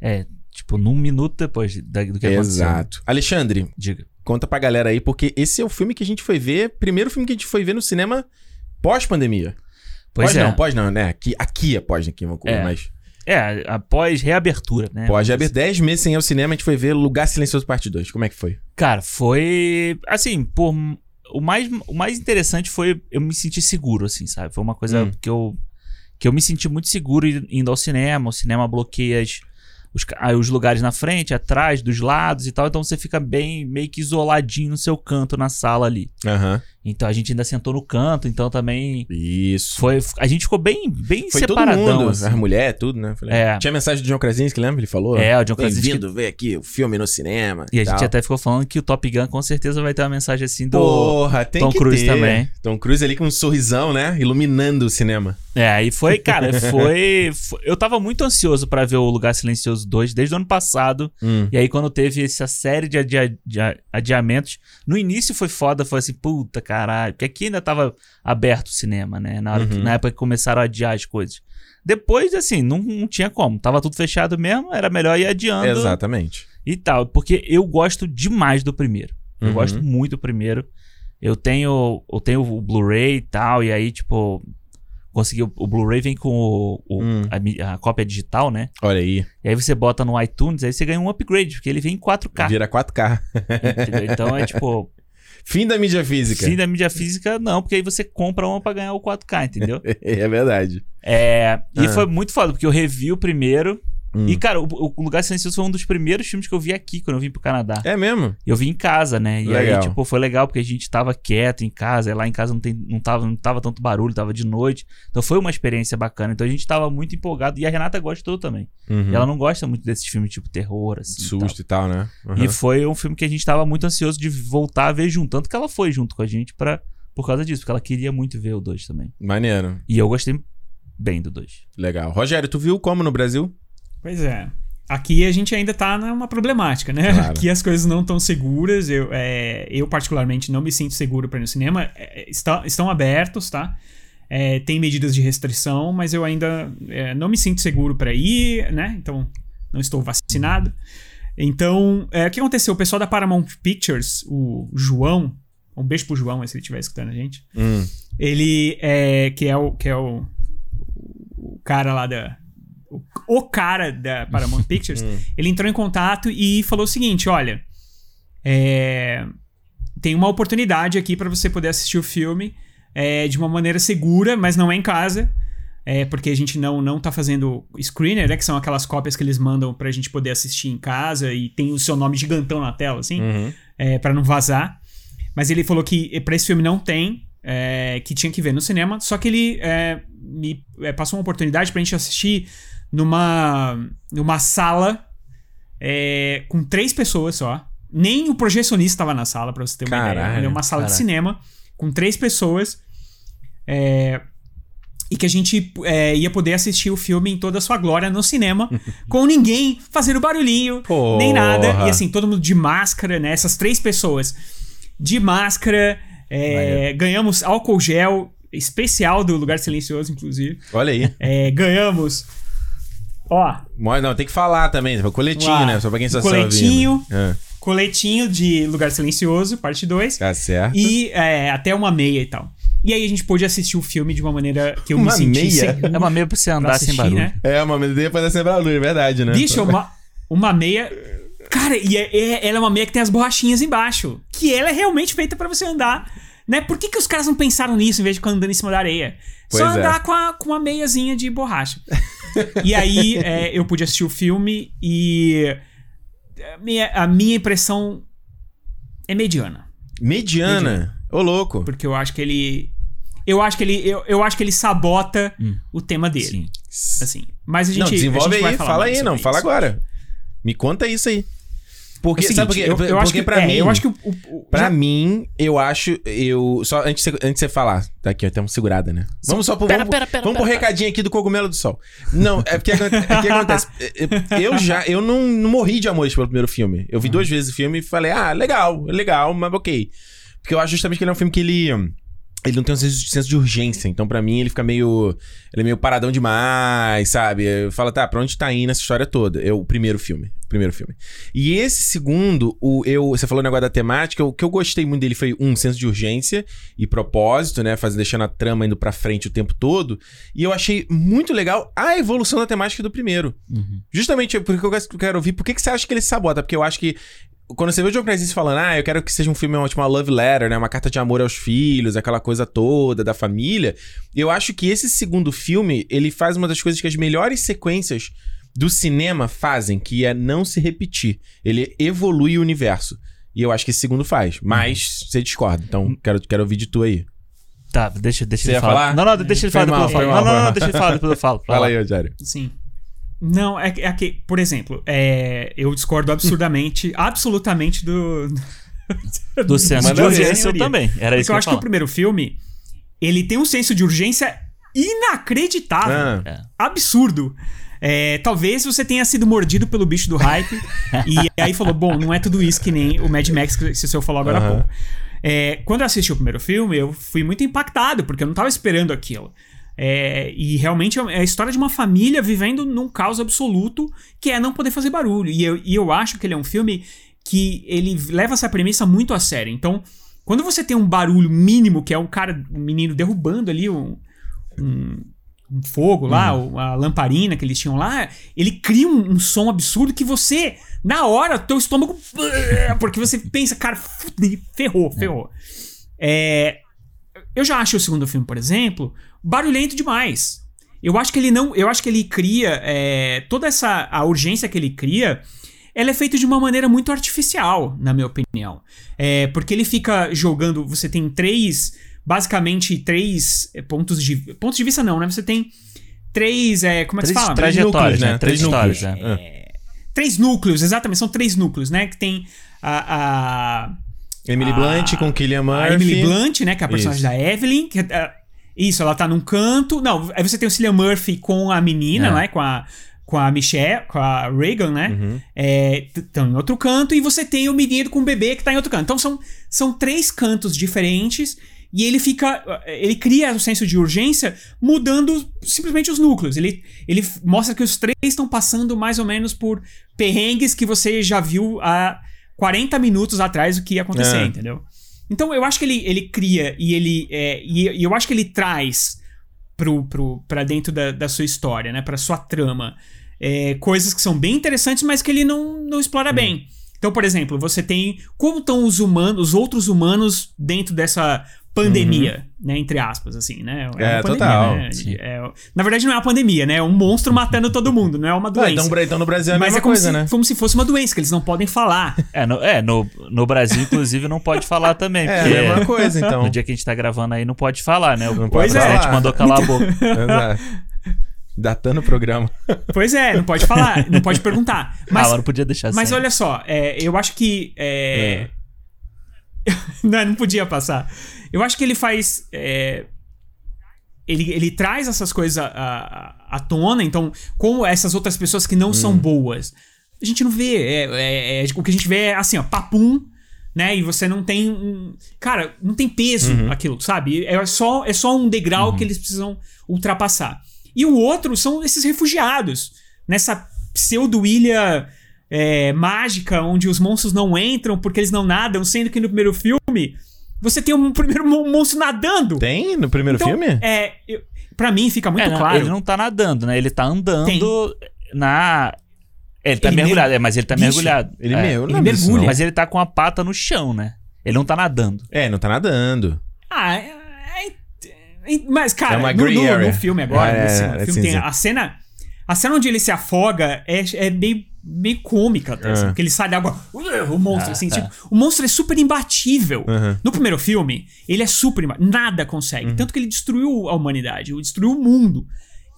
É, tipo, num minuto depois da- do que aconteceu. Exato. Alexandre, Diga. conta pra galera aí, porque esse é o filme que a gente foi ver, primeiro filme que a gente foi ver no cinema pós-pandemia. Pois pós é. não, pós não, né? Aqui, aqui é pós, aqui, É. mas É, após reabertura, né? pós já 10 meses sem ir ao cinema, a gente foi ver Lugar Silencioso Parte 2. Como é que foi? Cara, foi. Assim, por. o mais, o mais interessante foi eu me sentir seguro, assim, sabe? Foi uma coisa Hum. que eu que eu me senti muito seguro indo ao cinema. O cinema bloqueia as- os, os lugares na frente, atrás, dos lados e tal. Então você fica bem, meio que isoladinho no seu canto na sala ali. Aham. Então a gente ainda sentou no canto, então também Isso. foi. A gente ficou bem, bem Foi todo separadão. mundo, assim. as mulheres, tudo, né? Falei, É. Tinha mensagem do John Krasinski, lembra? Ele falou? É, o John Krasinski- Bem-vindo ver aqui o filme no cinema. E a gente até ficou falando que o Top Gun com certeza vai ter uma mensagem assim do. Porra, tem Tom Cruise ter. também. Tom Cruise ali com um sorrisão, né? Iluminando o cinema. É, aí foi, cara, foi, foi- Eu tava muito ansioso pra ver o Lugar Silencioso 2 desde o ano passado. Hum. E aí, quando teve essa série de, adia- de adiamentos, no início foi foda, foi assim, puta caralho. Porque aqui ainda tava aberto o cinema, né? Na, hora que- Uhum. na época que começaram a adiar as coisas. Depois, assim, não, não tinha como. Tava tudo fechado mesmo, era melhor ir adiando Exatamente. e tal. Porque eu gosto demais do primeiro. Eu Uhum. gosto muito do primeiro. Eu tenho, eu tenho o Blu-ray e tal, e aí, tipo, consegui. O, o Blu-ray vem com o, o- Hum. a, a cópia digital, né? Olha aí. E aí você bota no iTunes, aí você ganha um upgrade, porque ele vem em 4K. Vira 4K. entendeu? Então é tipo, Fim da mídia física. fim da mídia física, não, porque aí você compra uma pra ganhar o 4K, entendeu? É verdade. É, e Ah. foi muito foda, porque eu revi o primeiro. Hum. E, cara, o, o Lugar Silencioso foi um dos primeiros filmes que eu vi aqui quando eu vim pro Canadá. É mesmo? Eu vim em casa, né? E Legal. aí, tipo, foi legal porque a gente tava quieto em casa. Lá em casa não, tem, não, tava, não tava tanto barulho, tava de noite. Então foi uma experiência bacana. Então a gente tava muito empolgado. E a Renata gostou também. Uhum. E ela não gosta muito desses filmes tipo terror, assim. e tal. Susto e tal, né? Uhum. E foi um filme que a gente tava muito ansioso de voltar a ver junto. Tanto que ela foi junto com a gente pra, por causa disso, porque ela queria muito ver o 2 também. Maneiro. E eu gostei bem do 2. Legal. Rogério, tu viu como no Brasil? Pois é. Aqui a gente ainda tá numa problemática, né? Claro. Aqui as coisas não estão seguras. Eu, é, eu, particularmente, não me sinto seguro para ir no cinema. É, está- estão abertos, tá? É, tem medidas de restrição, mas eu ainda é, não me sinto seguro para ir, né? Então, não estou vacinado. Então, é, o que aconteceu? O pessoal da Paramount Pictures, o João, um beijo pro João, se ele estiver escutando a gente. Hum. Ele é. Que é o. Que é o, o cara lá da. O, o cara da Paramount Pictures. Ele entrou em contato e falou o seguinte: olha. é, tem uma oportunidade aqui para você poder assistir o filme é, de uma maneira segura, mas não é em casa. É, porque a gente não, não tá fazendo screener, né? Que são aquelas cópias que eles mandam pra gente poder assistir em casa e tem o seu nome gigantão na tela, assim Uhum. é, para não vazar. Mas ele falou que pra esse filme não tem, é, que tinha que ver no cinema. Só que ele é, me é, passou uma oportunidade pra gente assistir numa, numa sala é, com três pessoas só. Nem o projecionista estava na sala, pra você ter uma Caralho, ideia. Era uma sala de caraca. cinema com três pessoas. é, e que a gente é, ia poder assistir o filme em toda a sua glória no cinema, com ninguém fazendo barulhinho, nem nada. Porra. E assim, todo mundo de máscara, né? Essas três pessoas de máscara. é, ganhamos álcool gel especial do Lugar Silencioso, inclusive. Olha aí. É, ganhamos. Ó, Não, tem que falar também. Coletinho, né? Só pra quem só coletinho. É, coletinho de Lugar Silencioso, parte 2. tá certo. E é, até uma meia e tal. E aí a gente pôde assistir o filme de uma maneira que eu me Uma senti meia? É uma meia pra você pra andar sem assistir, barulho. né? É, uma meia pra ser luz, é verdade, né? Bicho, uma, uma meia. Cara, e é- é- ela é uma meia que tem as borrachinhas embaixo. Que ela é realmente feita pra você andar. Né? Por que, que os caras não pensaram nisso em vez de ficar andando em cima da areia? Só Pois é. andar com, a, com uma meiazinha de borracha. e aí é, eu pude assistir o filme e. A minha, a minha impressão é mediana. Mediana. Ô, louco. Porque eu acho que ele. Eu acho que ele. Eu, eu acho que ele sabota Hum. o tema dele. Sim. Assim. Mas a gente. não, a desenvolve gente vai aí. falar Fala aí, não. Fala isso. agora. Me conta isso aí. Porque, É seguinte, sabe por quê? eu, eu porque acho que, pra é, mim... eu acho que o, o- Pra já- mim, eu acho. Eu. Só antes de você, antes de você falar. Tá aqui, tem uma segurada, né? Vamos só pro. Pera, vamos, pera, pera, vamos pro pera, recadinho aqui do cogumelo do sol. Não, é porque é que acontece. Eu já. Eu não, não morri de amores pelo primeiro filme. Eu vi duas vezes o filme e falei, ah, legal, legal, mas ok. Porque eu acho justamente que ele é um filme que ele. Ele não tem um senso, de urgência. Então, pra mim, ele fica meio. Ele é meio paradão demais, sabe? Eu falo, tá, pra onde tá indo essa história toda? É o primeiro filme. Primeiro filme. E esse segundo, o, eu, você falou o negócio da temática, o que eu gostei muito dele foi um senso de urgência e propósito, né? Faz, deixando a trama indo pra frente o tempo todo. E eu achei muito legal a evolução da temática do primeiro. Uhum. Justamente porque eu quero ouvir, por que, que você acha que ele se sabota? Porque eu acho que quando você vê o John Krasinski falando, ah, eu quero que seja um filme, uma, tipo, uma love letter, né? Uma carta de amor aos filhos, aquela coisa toda da família. Eu acho que esse segundo filme, ele faz uma das coisas que as melhores sequências do cinema fazem, que é não se repetir. Ele evolui o universo. E eu acho que esse segundo faz. Mas você discorda. Então, quero, quero ouvir de tu aí. Tá, deixa, deixa Você ele falar. falar? Não, não, deixa ele falar mal, depois eu falo. mal, Não, não, não, deixa ele falar depois eu falo. Fala aí, Rogério. Sim. Não, é que, é que, por exemplo, é, eu discordo absurdamente, absolutamente do. Do senso de urgência eu também. Era Porque isso que eu eu acho que ia o primeiro filme, ele tem um senso de urgência inacreditável. Ah, É. Absurdo. É, talvez você tenha sido mordido pelo bicho do hype e aí falou: bom, não é tudo isso que nem o Mad Max que o senhor falou agora há Aham. pouco. É, quando eu assisti o primeiro filme, eu fui muito impactado, porque eu não tava esperando aquilo. É, e realmente é a história de uma família vivendo num caos absoluto, que é não poder fazer barulho. E eu, e eu acho que ele é um filme que ele leva essa premissa muito a sério. Então, quando você tem um barulho mínimo, que é um cara, um menino derrubando ali um, um, um fogo lá, ou a lamparina que eles tinham lá, ele cria um, um som absurdo que você, na hora, teu estômago. Porque você pensa, cara, ferrou, ferrou. É, eu já acho o segundo filme, por exemplo, barulhento demais. Eu acho que ele não. Eu acho que ele cria. é, toda essa. A urgência que ele cria. Ela é feita de uma maneira muito artificial, na minha opinião. É, porque ele fica jogando. Você tem três. Basicamente, três é, pontos de. Pontos de vista, não, né? Você tem três. É, como é que se Três fala? trajetórias, núcleos, né? né? Três Três histórias, núcleos. né? Três núcleos, exatamente. São três núcleos, né? Que tem a- a Emily a- Blunt com Killian Murphy. a Emily Blunt, né? Que é a personagem Isso. da Evelyn. Que, é- isso, ela tá num canto. Não, aí você tem o Cillian Murphy com a menina, É. né? Com a, com a Michelle, com a Reagan, né? Uhum. Estão em outro canto. E você tem o menino com o bebê que tá em outro canto. Então são, são três cantos diferentes. E ele fica. Ele cria o senso de urgência mudando simplesmente os núcleos. Ele, ele mostra que os três estão passando mais ou menos por perrengues que você já viu há 40 minutos atrás o que ia acontecer, É. entendeu? Então eu acho que ele, ele cria e ele. É, e, eu acho que ele traz pro, pro, pra dentro da, da sua história, né? Pra sua trama. é, coisas que são bem interessantes, mas que ele não, não explora bem. Então, por exemplo, você tem como estão os humanos, os outros humanos dentro dessa pandemia, né? Entre aspas, assim, né? É, uma total, né? É, na verdade, não é uma pandemia, né? É um monstro matando todo mundo, não é uma Ah, doença. então, então no Brasil é a Mas mesma é como, coisa, se, né? como se fosse uma doença, que eles não podem falar. É, no, é no, no Brasil, inclusive, não pode falar também. É a porque mesma coisa, então. no dia que a gente tá gravando aí, não pode falar, né? O Não pode falar. mandou calar a boca. Exato. Datando o programa. pois é, não pode falar, não pode perguntar. Mas, ah, mas não podia deixar mas assim. olha só, é, eu acho que. é, não, não podia passar. Eu acho que ele faz. é, ele, ele traz essas coisas à, à, à tona, então, como essas outras pessoas que não Hum. são boas, a gente não vê. É, é- é- o que a gente vê é assim, ó, papum, né? E você não tem. um- cara, não tem peso Uhum. aquilo, sabe? É só, é só um degrau que eles precisam ultrapassar. E o outro são esses refugiados, nessa pseudo-ilha é, mágica, onde os monstros não entram porque eles não nadam, sendo que no primeiro filme você tem um primeiro mon- monstro nadando. Tem no primeiro Então, filme? É, eu, pra mim fica muito É, claro. Ele não tá nadando, né? Ele tá andando na. É, Ele tá Ele mergulhado, mer- é, mas ele tá Bicho, mergulhado. Ele, é. meu, ele disso, mergulha. Mas ele tá com a pata no chão, né? Ele não tá nadando. É, não tá nadando. Ah, é, é- é- mas cara, É uma no, no- no filme agora, É, nesse é, filme é, sim, tem sim. a cena, a cena onde ele se afoga é, é meio, meio cômica até, assim, É. porque ele sai da água, uh, o monstro, Ah, assim, tá. tipo, o monstro é super imbatível. Aham. No primeiro filme, ele é super imbatível, nada consegue, tanto que ele destruiu a humanidade, destruiu o mundo.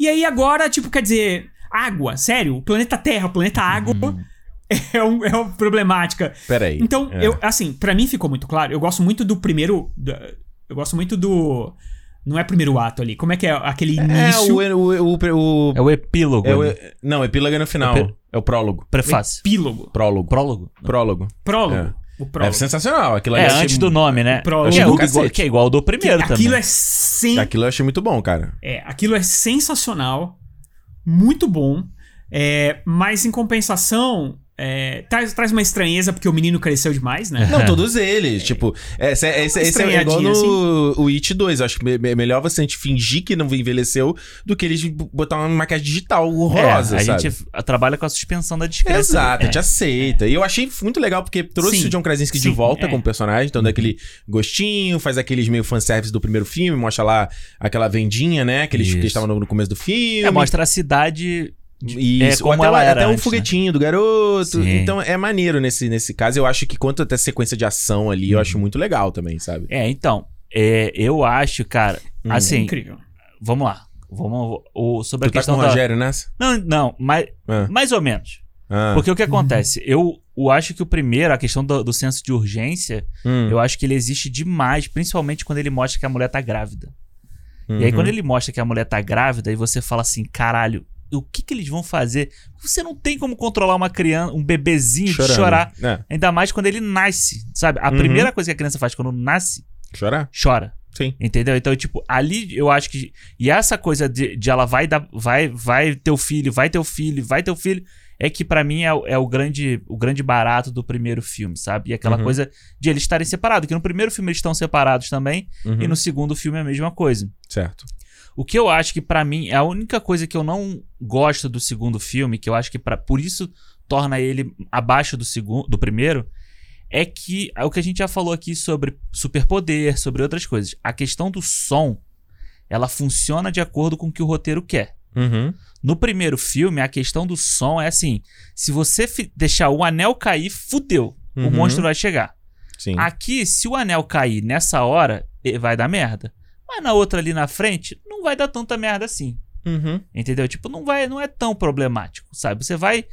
E aí agora, tipo, quer dizer, água, sério, o planeta Terra, o planeta Água é, um, é uma problemática. Peraí. Então, É. eu, assim, pra mim ficou muito claro. Eu gosto muito do primeiro. da- eu gosto muito do. Não é primeiro ato ali. Como é que é aquele É, início? o, o, o, o- É o epílogo. é o- né? Não, epílogo é no final. Epi- É o prólogo. Prefácio. Epílogo. Prólogo. Prólogo. Prólogo. Prólogo. É. O É prólogo. sensacional. Aquilo É, ali eu achei antes do nome, né? Prólogo. Que é, o- cacete. que é igual ao do primeiro Que também. aquilo é sen... Aquilo eu achei muito bom, cara. é, aquilo é sensacional, muito bom, é, mas em compensação, É, traz, traz uma estranheza porque o menino cresceu demais, né? Não, todos eles. Tipo, esse, é- esse, esse é igual no o It 2. Eu acho que é melhor você a gente fingir que não envelheceu do que eles botar uma maquiagem digital horrorosa, É, a sabe? gente trabalha com a suspensão da descrença. Exato, a É. gente aceita. E eu achei muito legal porque trouxe Sim. o John Krasinski de Sim, volta é. como personagem, então dá aquele gostinho, faz aqueles meio fanservice do primeiro filme, mostra lá aquela vendinha, né? Que eles, estavam no, no começo do filme. É, mostra a cidade. Isso, é, ou como até, ela o- era até o antes, né? foguetinho do garoto. Sim. Então é maneiro nesse, nesse caso. Eu acho que quanto até sequência de ação ali, eu Uhum. acho muito legal também, sabe? É, então. é, eu acho, cara. Hum. Assim, Incrível. vamos lá. Vamos. O, sobre Tu a tá com questão o da. Rogério nessa? Não, não, mas, Ah. mais ou menos. Ah. Porque o que acontece? Eu, eu acho que o primeiro, a questão do, do senso de urgência, Hum. eu acho que ele existe demais, principalmente quando ele mostra que a mulher tá grávida. E aí, Uhum. quando ele mostra que a mulher tá grávida, e você fala assim, caralho, o que que eles vão fazer? Você não tem como controlar uma criança, um bebezinho de Chorando. chorar. É, Ainda mais quando ele nasce, sabe? A Uhum. primeira coisa que a criança faz quando nasce, chorar? chora. Sim. Entendeu? Então, tipo, ali eu acho que. E essa coisa de, de ela vai dar. Vai, vai ter o filho, vai ter o filho, vai ter o filho. É que pra mim é, o- é o, grande, o grande barato do primeiro filme, sabe? E aquela Uhum. coisa de eles estarem separados. Que no primeiro filme eles estão separados também. Uhum. E no segundo filme é a mesma coisa. Certo. O que eu acho que pra mim é a única coisa que eu não gosto do segundo filme, que eu acho que pra, por isso torna ele abaixo do segundo, do primeiro, é que é o que a gente já falou aqui sobre superpoder, sobre outras coisas. A questão do som, ela funciona de acordo com o que o roteiro quer. Uhum. No primeiro filme, a questão do som é assim: se você deixar o anel cair, fudeu. O Uhum. monstro vai chegar. Sim. Aqui, se o anel cair nessa hora, vai dar merda. Mas na outra ali na frente, não vai dar tanta merda assim. Uhum. Entendeu? Tipo, não vai, não é tão problemático, sabe? Você vai.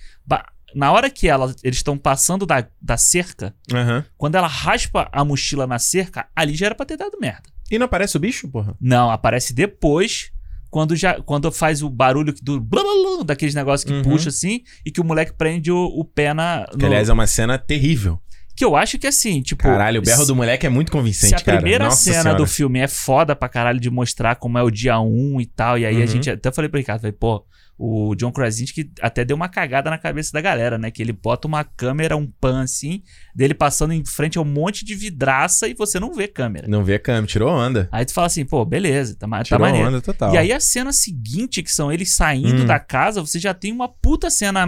Na hora que ela, eles estão passando da, da cerca, Aham. quando ela raspa a mochila na cerca, ali já era pra ter dado merda. E não aparece o bicho, porra? Não, aparece depois, quando já quando faz o barulho do blá, blá, blá, daqueles negócios que Uhum. puxa assim e que o moleque prende o, o pé na. Que, no- aliás, é uma cena terrível. Que eu acho que assim, tipo. Caralho, o berro se- do moleque é muito convincente, Se a cara. primeira Nossa cena senhora. do filme é foda pra caralho de mostrar como é o dia 1 e tal, e aí a Uhum. gente até falei pro Ricardo, falei, pô, o John Krasinski até deu uma cagada na cabeça da galera, né? Que ele bota uma câmera, um pan assim, dele passando em frente a um monte de vidraça e você não vê câmera. Não vê a câmera, tirou onda. Aí tu fala assim, pô, beleza, tá, tá Tirou maneiro. onda total. E aí a cena seguinte, que são eles saindo Hum. da casa, você já tem uma puta cena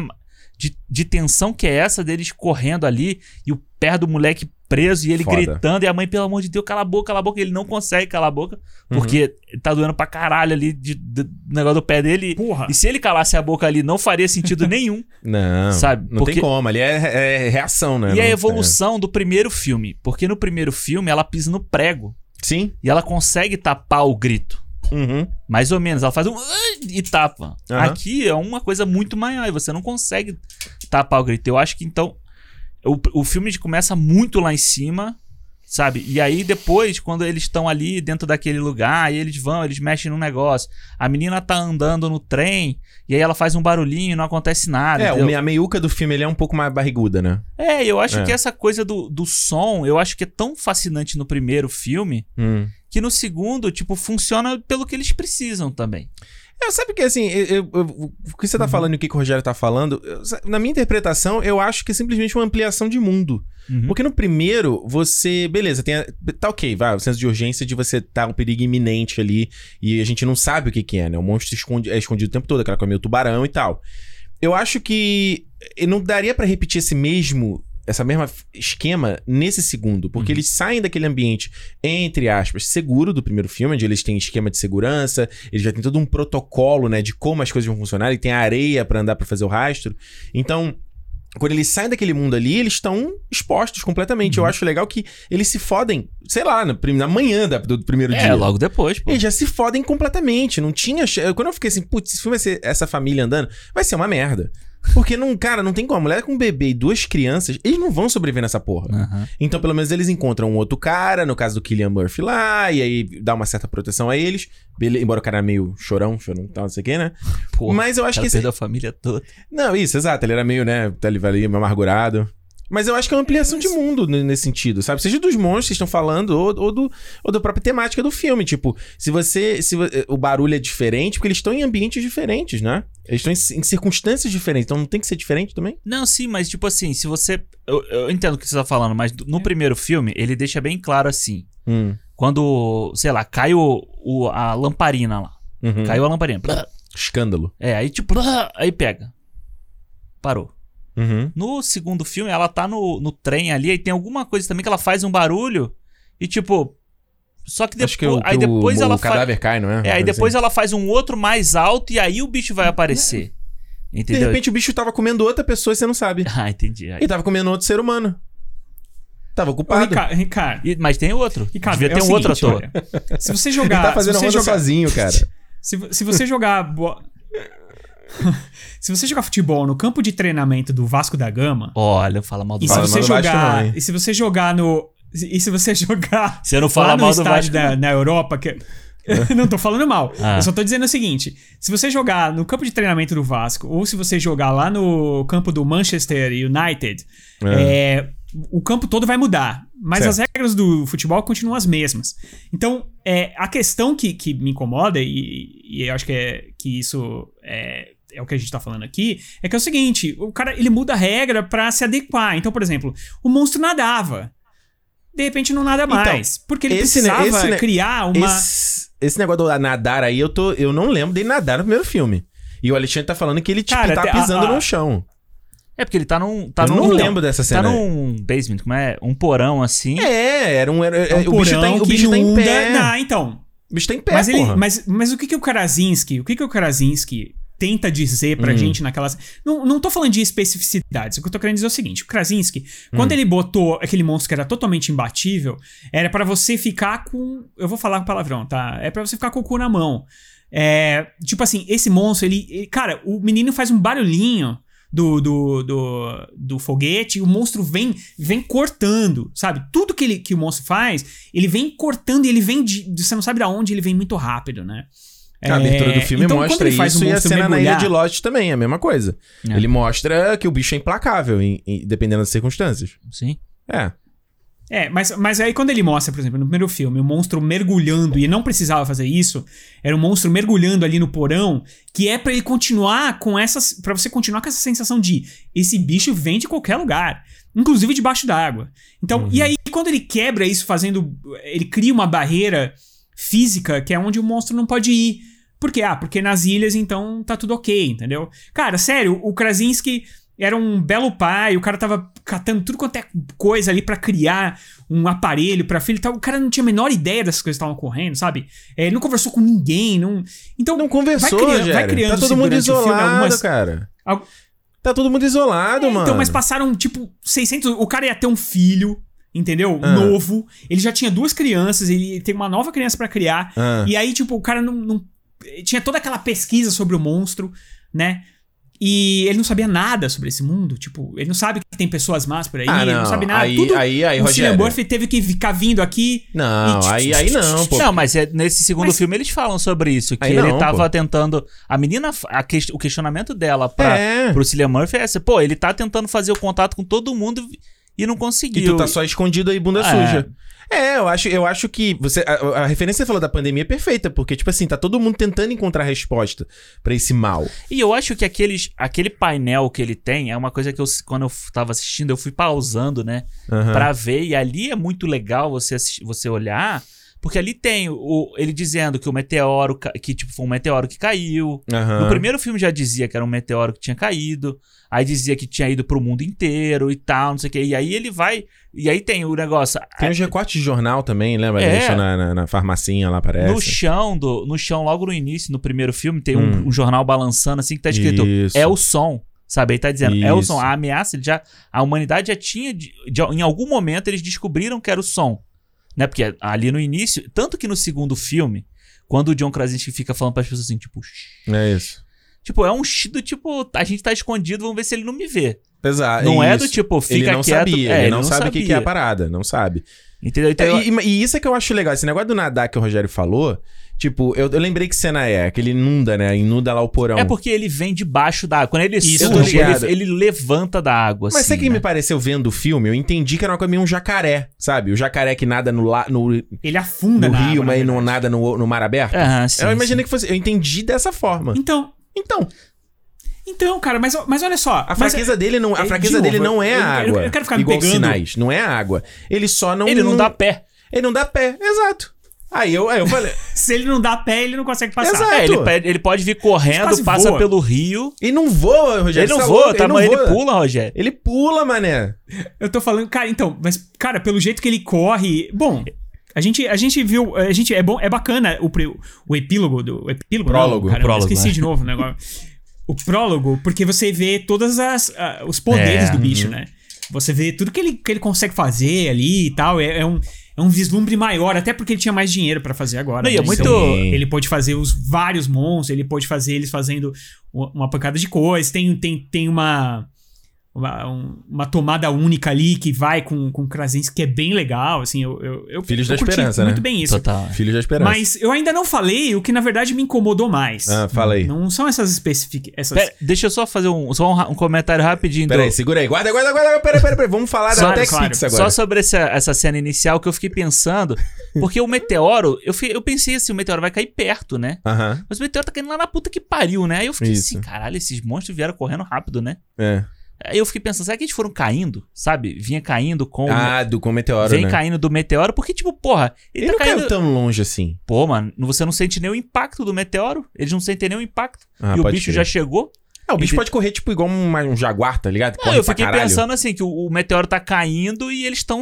de, de tensão que é essa deles correndo ali e o pé do moleque preso e ele Foda. gritando e a mãe, pelo amor de Deus, cala a boca, cala a boca. Ele não consegue calar a boca porque tá doendo pra caralho ali de, de- do negócio do pé dele. Porra. E se ele calasse a boca ali, não faria sentido nenhum. Não, Sabe? não Porque- tem como. Ali é, é reação, né? e a Não- evolução do primeiro filme. Porque no primeiro filme ela pisa no prego é. Sim. e ela consegue tapar o grito. Uhum. Mais ou menos. Ela faz um. E tapa. Aham. Aqui é uma coisa muito maior e você não consegue tapar o grito. Eu acho que então. O, o filme começa muito lá em cima, sabe? E aí depois, quando eles estão ali dentro daquele lugar, aí eles vão, eles mexem no negócio. A menina tá andando no trem e aí ela faz um barulhinho e não acontece nada. É, entendeu? a meiuca do filme ele é um pouco mais barriguda, né? É, eu acho É. que essa coisa do, do som, eu acho que é tão fascinante no primeiro filme Hum. que no segundo, tipo, funciona pelo que eles precisam também. É, sabe que assim, eu- eu- eu- o que você tá falando e o que o Rogério tá falando, eu- na minha interpretação, eu acho que é simplesmente uma ampliação de mundo. Uhum. Porque no primeiro, você. Beleza, tem. a- tá ok, vai. O senso de urgência de você tá um perigo iminente ali e a gente não sabe o que, que é, né? O monstro esconde, é escondido o tempo todo, aquela coisa meio tubarão e tal. Eu acho que não daria pra repetir esse mesmo. Essa mesma esquema nesse segundo, porque Uhum. eles saem daquele ambiente, entre aspas, seguro do primeiro filme, onde eles têm esquema de segurança, eles já têm todo um protocolo, né, de como as coisas vão funcionar, e tem areia pra andar pra fazer o rastro. Então, quando eles saem daquele mundo ali, eles estão expostos completamente. Uhum. Eu acho legal que eles se fodem, sei lá, na, na manhã da- do, primeiro É, dia. logo depois, pô. Eles já se fodem completamente. Não tinha. Quando eu fiquei assim, putz, esse filme vai ser essa família andando, vai ser uma merda. Porque não, cara, não tem como. A mulher com um bebê e duas crianças, eles não vão sobreviver nessa porra. Aham. Então, pelo menos, eles encontram um outro cara, no caso do Killian Murphy lá, e aí dá uma certa proteção a eles. Bele- Embora o cara é meio chorão, chorão tal, não sei o quê, né? Porra, Mas eu acho que esse, perdeu a família toda. não, isso, exato. Ele era meio, né, tá ali, meio amargurado. Mas eu acho que é uma ampliação de mundo nesse sentido, sabe? Seja dos monstros que estão falando ou, ou, do, ou da própria temática do filme. Tipo, se você. Se vo- o barulho é diferente, porque eles estão em ambientes diferentes, né? Eles estão em, em circunstâncias diferentes, então não tem que ser diferente também? Não, sim, mas tipo assim, se você. Eu, eu entendo o que você tá falando, mas no primeiro filme, ele deixa bem claro assim. Hum. Quando, sei lá, cai o, o- a lamparina lá. Uhum. Caiu a lamparina. Blá. Escândalo. É, aí tipo, blá, aí pega. Parou. Uhum. No segundo filme, ela tá no, no trem ali, aí tem alguma coisa também que ela faz um barulho e tipo. Só que depois. Acho que, o, aí depois o, ela o faz. cadáver cai, não é? É, aí depois assim. ela faz um outro mais alto e aí o bicho vai aparecer. De Entendeu? repente o bicho tava comendo outra pessoa e você não sabe. Ah, entendi. Aí- E tava comendo outro ser humano. Tava Ô, ocupado. Ricardo, Ricardo, E- mas tem outro. Ricardo, Devia é ter um outro ator. olha, se você Ele jogar. tá fazendo se a você jogar, sozinho, cara. Se, se você jogar. bo- se você jogar futebol no campo de treinamento do Vasco da Gama, Olha, fala mal do e se Vasco. mal você do Vasco jogar. e se você jogar no. E se você jogar. Você não fala lá no mal do estádio Vasco. da, na Europa, que. não tô falando mal. Ah. Eu só tô dizendo o seguinte: se você jogar no campo de treinamento do Vasco, ou se você jogar lá no campo do Manchester United, é, o campo todo vai mudar. Mas Certo. as regras do futebol continuam as mesmas. Então, é, a questão que, que me incomoda, e, e eu acho que, é, que isso é, é o que a gente tá falando aqui, é que é o seguinte: o cara ele muda a regra pra se adequar. Então, por exemplo, o monstro nadava. De repente não nada Então, mais. porque ele esse precisava esse criar uma. Esse, esse negócio do nadar aí, eu, tô, eu não lembro dele nadar no primeiro filme. E o Alexandre tá falando que ele, tipo, Cara, tá te- a- pisando a- no chão. É porque ele tá num. Tá eu num, não lembro dessa Tá cena. num basement, como é? Um porão assim. É, era um. Era, É um o bicho tá, o que bicho tá em pé. Não, então. O bicho tá em pé, Mas, ele, porra. mas, mas o que, que o Krasinski, o que, que o Krasinski tenta dizer pra Hum. gente naquelas. Não, não tô falando de especificidades. O que eu tô querendo dizer é o seguinte: o Krasinski, quando ele botou aquele monstro que era totalmente imbatível, era pra você ficar com. Eu vou falar com palavrão, tá? É pra você ficar com o cu na mão. É, tipo assim, esse monstro, ele, ele- Cara, o menino faz um barulhinho. Do, do, do, do foguete, e o monstro vem vem cortando, sabe? Tudo que, ele, que o monstro faz, ele vem cortando e ele vem de, de- Você não sabe da onde, ele vem muito rápido, né? A abertura do É, filme então, quando mostra ele faz isso e a cena na Ilha mergulhar- de Lost também, é a mesma coisa. É. Ele mostra que o bicho é implacável, em- em- dependendo das circunstâncias. Sim. É. É, mas, mas aí quando ele mostra, por exemplo, no primeiro filme, o monstro mergulhando, e não precisava fazer isso, era um monstro mergulhando ali no porão, que é pra ele continuar com essas. para você continuar com essa sensação de esse bicho vem de qualquer lugar, inclusive debaixo d'água. Então, e aí quando ele quebra isso fazendo. Ele cria uma barreira física que é onde o monstro não pode ir. Por quê? Ah, porque nas ilhas então tá tudo ok, entendeu? Cara, sério, o Krasinski era um belo pai, o cara tava catando tudo quanto é coisa ali pra criar um aparelho pra filho e tal. O cara não tinha a menor ideia dessas coisas que estavam ocorrendo, sabe? É, ele não conversou com ninguém, não. Então, Não conversou, vai criando, vai criando Tá todo mundo filme isolado, algumas- cara. Al- Tá todo mundo isolado, É, mano. Então, mas passaram, tipo, 600. O cara ia ter um filho, entendeu? Ah. Novo. Ele já tinha duas crianças, ele tem uma nova criança pra criar. Ah. E aí, tipo, o cara não, não- Tinha toda aquela pesquisa sobre o monstro, né? E ele não sabia nada sobre esse mundo. Tipo, ele não sabe que tem pessoas más por aí, Ah, ele não não. sabe nada. Aí- Tudo. aí- aí, o. Cillian Murphy teve que ficar vindo aqui. Não, E- aí, aí não, pô. Não, mas é- nesse segundo Mas- filme eles falam sobre isso. Que Aí ele não, tava pô. tentando. A menina. a ques- o questionamento dela pra, É. pro Cillian Murphy é esse. Pô, ele tá tentando fazer o contato com todo mundo e não E conseguiu. tu tá só escondido aí, bunda É. suja. É, eu acho, eu acho que você a, a referência que você falou da pandemia é perfeita, porque tipo assim, tá todo mundo tentando encontrar resposta pra esse mal. E eu acho que aqueles, aquele painel que ele tem é uma coisa que eu, quando eu tava assistindo, eu fui pausando, né? Aham. Pra ver. E ali é muito legal você, assistir- você olhar. Porque ali tem o, ele dizendo que o meteoro. Que tipo, foi um meteoro que caiu. Aham. No primeiro filme já dizia que era um meteoro que tinha caído. Aí dizia que tinha ido pro mundo inteiro e tal, não sei o quê. E aí ele vai. E aí tem o negócio. Tem uns recortes de jornal também, lembra? É. Deixa na, na, na farmacinha lá, parece. No chão, do, no chão, logo no início, no primeiro filme, tem um, Hum. um jornal balançando assim que tá escrito Isso. É o som. Sabe? Aí tá dizendo, é o Isso. som. A ameaça, ele já. A humanidade já tinha. de- de- em algum momento eles descobriram que era o som. Né? Porque ali no início. Tanto que no segundo filme, quando o John Krasinski fica falando pras pessoas assim, tipo. É isso. Tipo, é um do tipo, a gente tá escondido, vamos ver se ele não me vê. Exato. Não é isso. do tipo, fica ele não quieto. sabia, é, ele não, sabe o que, que é a parada, não sabe. Entendeu? Então, eu- É, e, e isso é que eu acho legal, esse negócio do nadar que o Rogério falou, tipo, eu, eu lembrei que cena é, que ele inunda, né? Inunda lá o porão. É porque ele vem debaixo da água. Quando ele Isso, eu surge, ele, ele levanta da água, Mas assim, sabe o que né? me pareceu vendo o filme? Eu entendi que era uma coisa meio um jacaré, sabe? O jacaré que nada no, la, no, no Ele afunda na rio, água, na mas não nada no, no mar aberto. Aham, sim, eu imaginei sim. que fosse. Eu entendi dessa forma. Então, Então, Então, cara, mas, mas olha só. A fraqueza dele não, a é, fraqueza de dele novo, não é eu- a eu- água. eu quero ficar me igual pegando. sinais, não é a água. Ele só não Ele não dá pé. Ele não dá pé, exato. Aí eu, aí eu falei, Se ele não dá pé, ele não consegue passar. Exato. É, ele, ele pode vir correndo, quase passa voa. pelo rio. ele não voa, Rogério. Ele não tá voa, louco? tá, mas ele voa. pula, Rogério. Ele pula, mané. Eu tô falando, cara, então, mas, cara, pelo jeito que ele corre. Bom, a gente, a gente viu. A gente, é bom, é bacana o, o epílogo do. o Epílogo, Prólogo. Não, cara, Prólogo, eu esqueci né? de novo o negócio. O prólogo, porque você vê todas as. ah, os poderes É, do bicho, né? Você vê tudo que ele, que ele consegue fazer ali e tal. É, é um. É um vislumbre maior, até porque ele tinha mais dinheiro pra fazer agora. Não, é né? muito- Então, ele pode fazer os vários monstros, ele pode fazer eles fazendo uma uma pancada de coisas. Tem, tem, tem uma, uma, um- uma tomada única ali que vai com, com Krasinski, que é bem legal. Assim, eu, eu, eu, Filhos eu da curti Esperança, muito né? bem isso. Total. Filho da esperança. Mas eu ainda não falei o que na verdade me incomodou mais. Ah, fala aí. Não são essas específicas. Essas... Pera, deixa eu só fazer um, só um, um comentário rapidinho. Pera do- aí, segura aí. Guarda, guarda, guarda. Pera, pera, pera. Vamos falar da Claro, Tex claro. Agora. Só sobre essa, essa cena inicial que eu fiquei pensando. Porque o meteoro, eu, fi- eu pensei assim, o meteoro vai cair perto, né? Aham, Mas o meteoro tá caindo lá na puta que pariu, né? Aí eu fiquei Isso. assim, caralho, esses monstros vieram correndo rápido, né? é. Aí eu fiquei pensando, será que eles foram caindo? Sabe? Vinha caindo com. o Ah, do com meteoro, vem né? caindo do meteoro, porque, tipo, porra, ele, Ele tá não caindo. caiu tão longe assim. Pô, mano, você não sente nenhum impacto do meteoro. Eles não sentem nenhum impacto. Ah, e o bicho crer. já chegou. Ah, o bicho pode correr tipo igual um, um jaguar, tá ligado? Não, eu fiquei pensando assim, que o, o meteoro tá caindo e eles estão.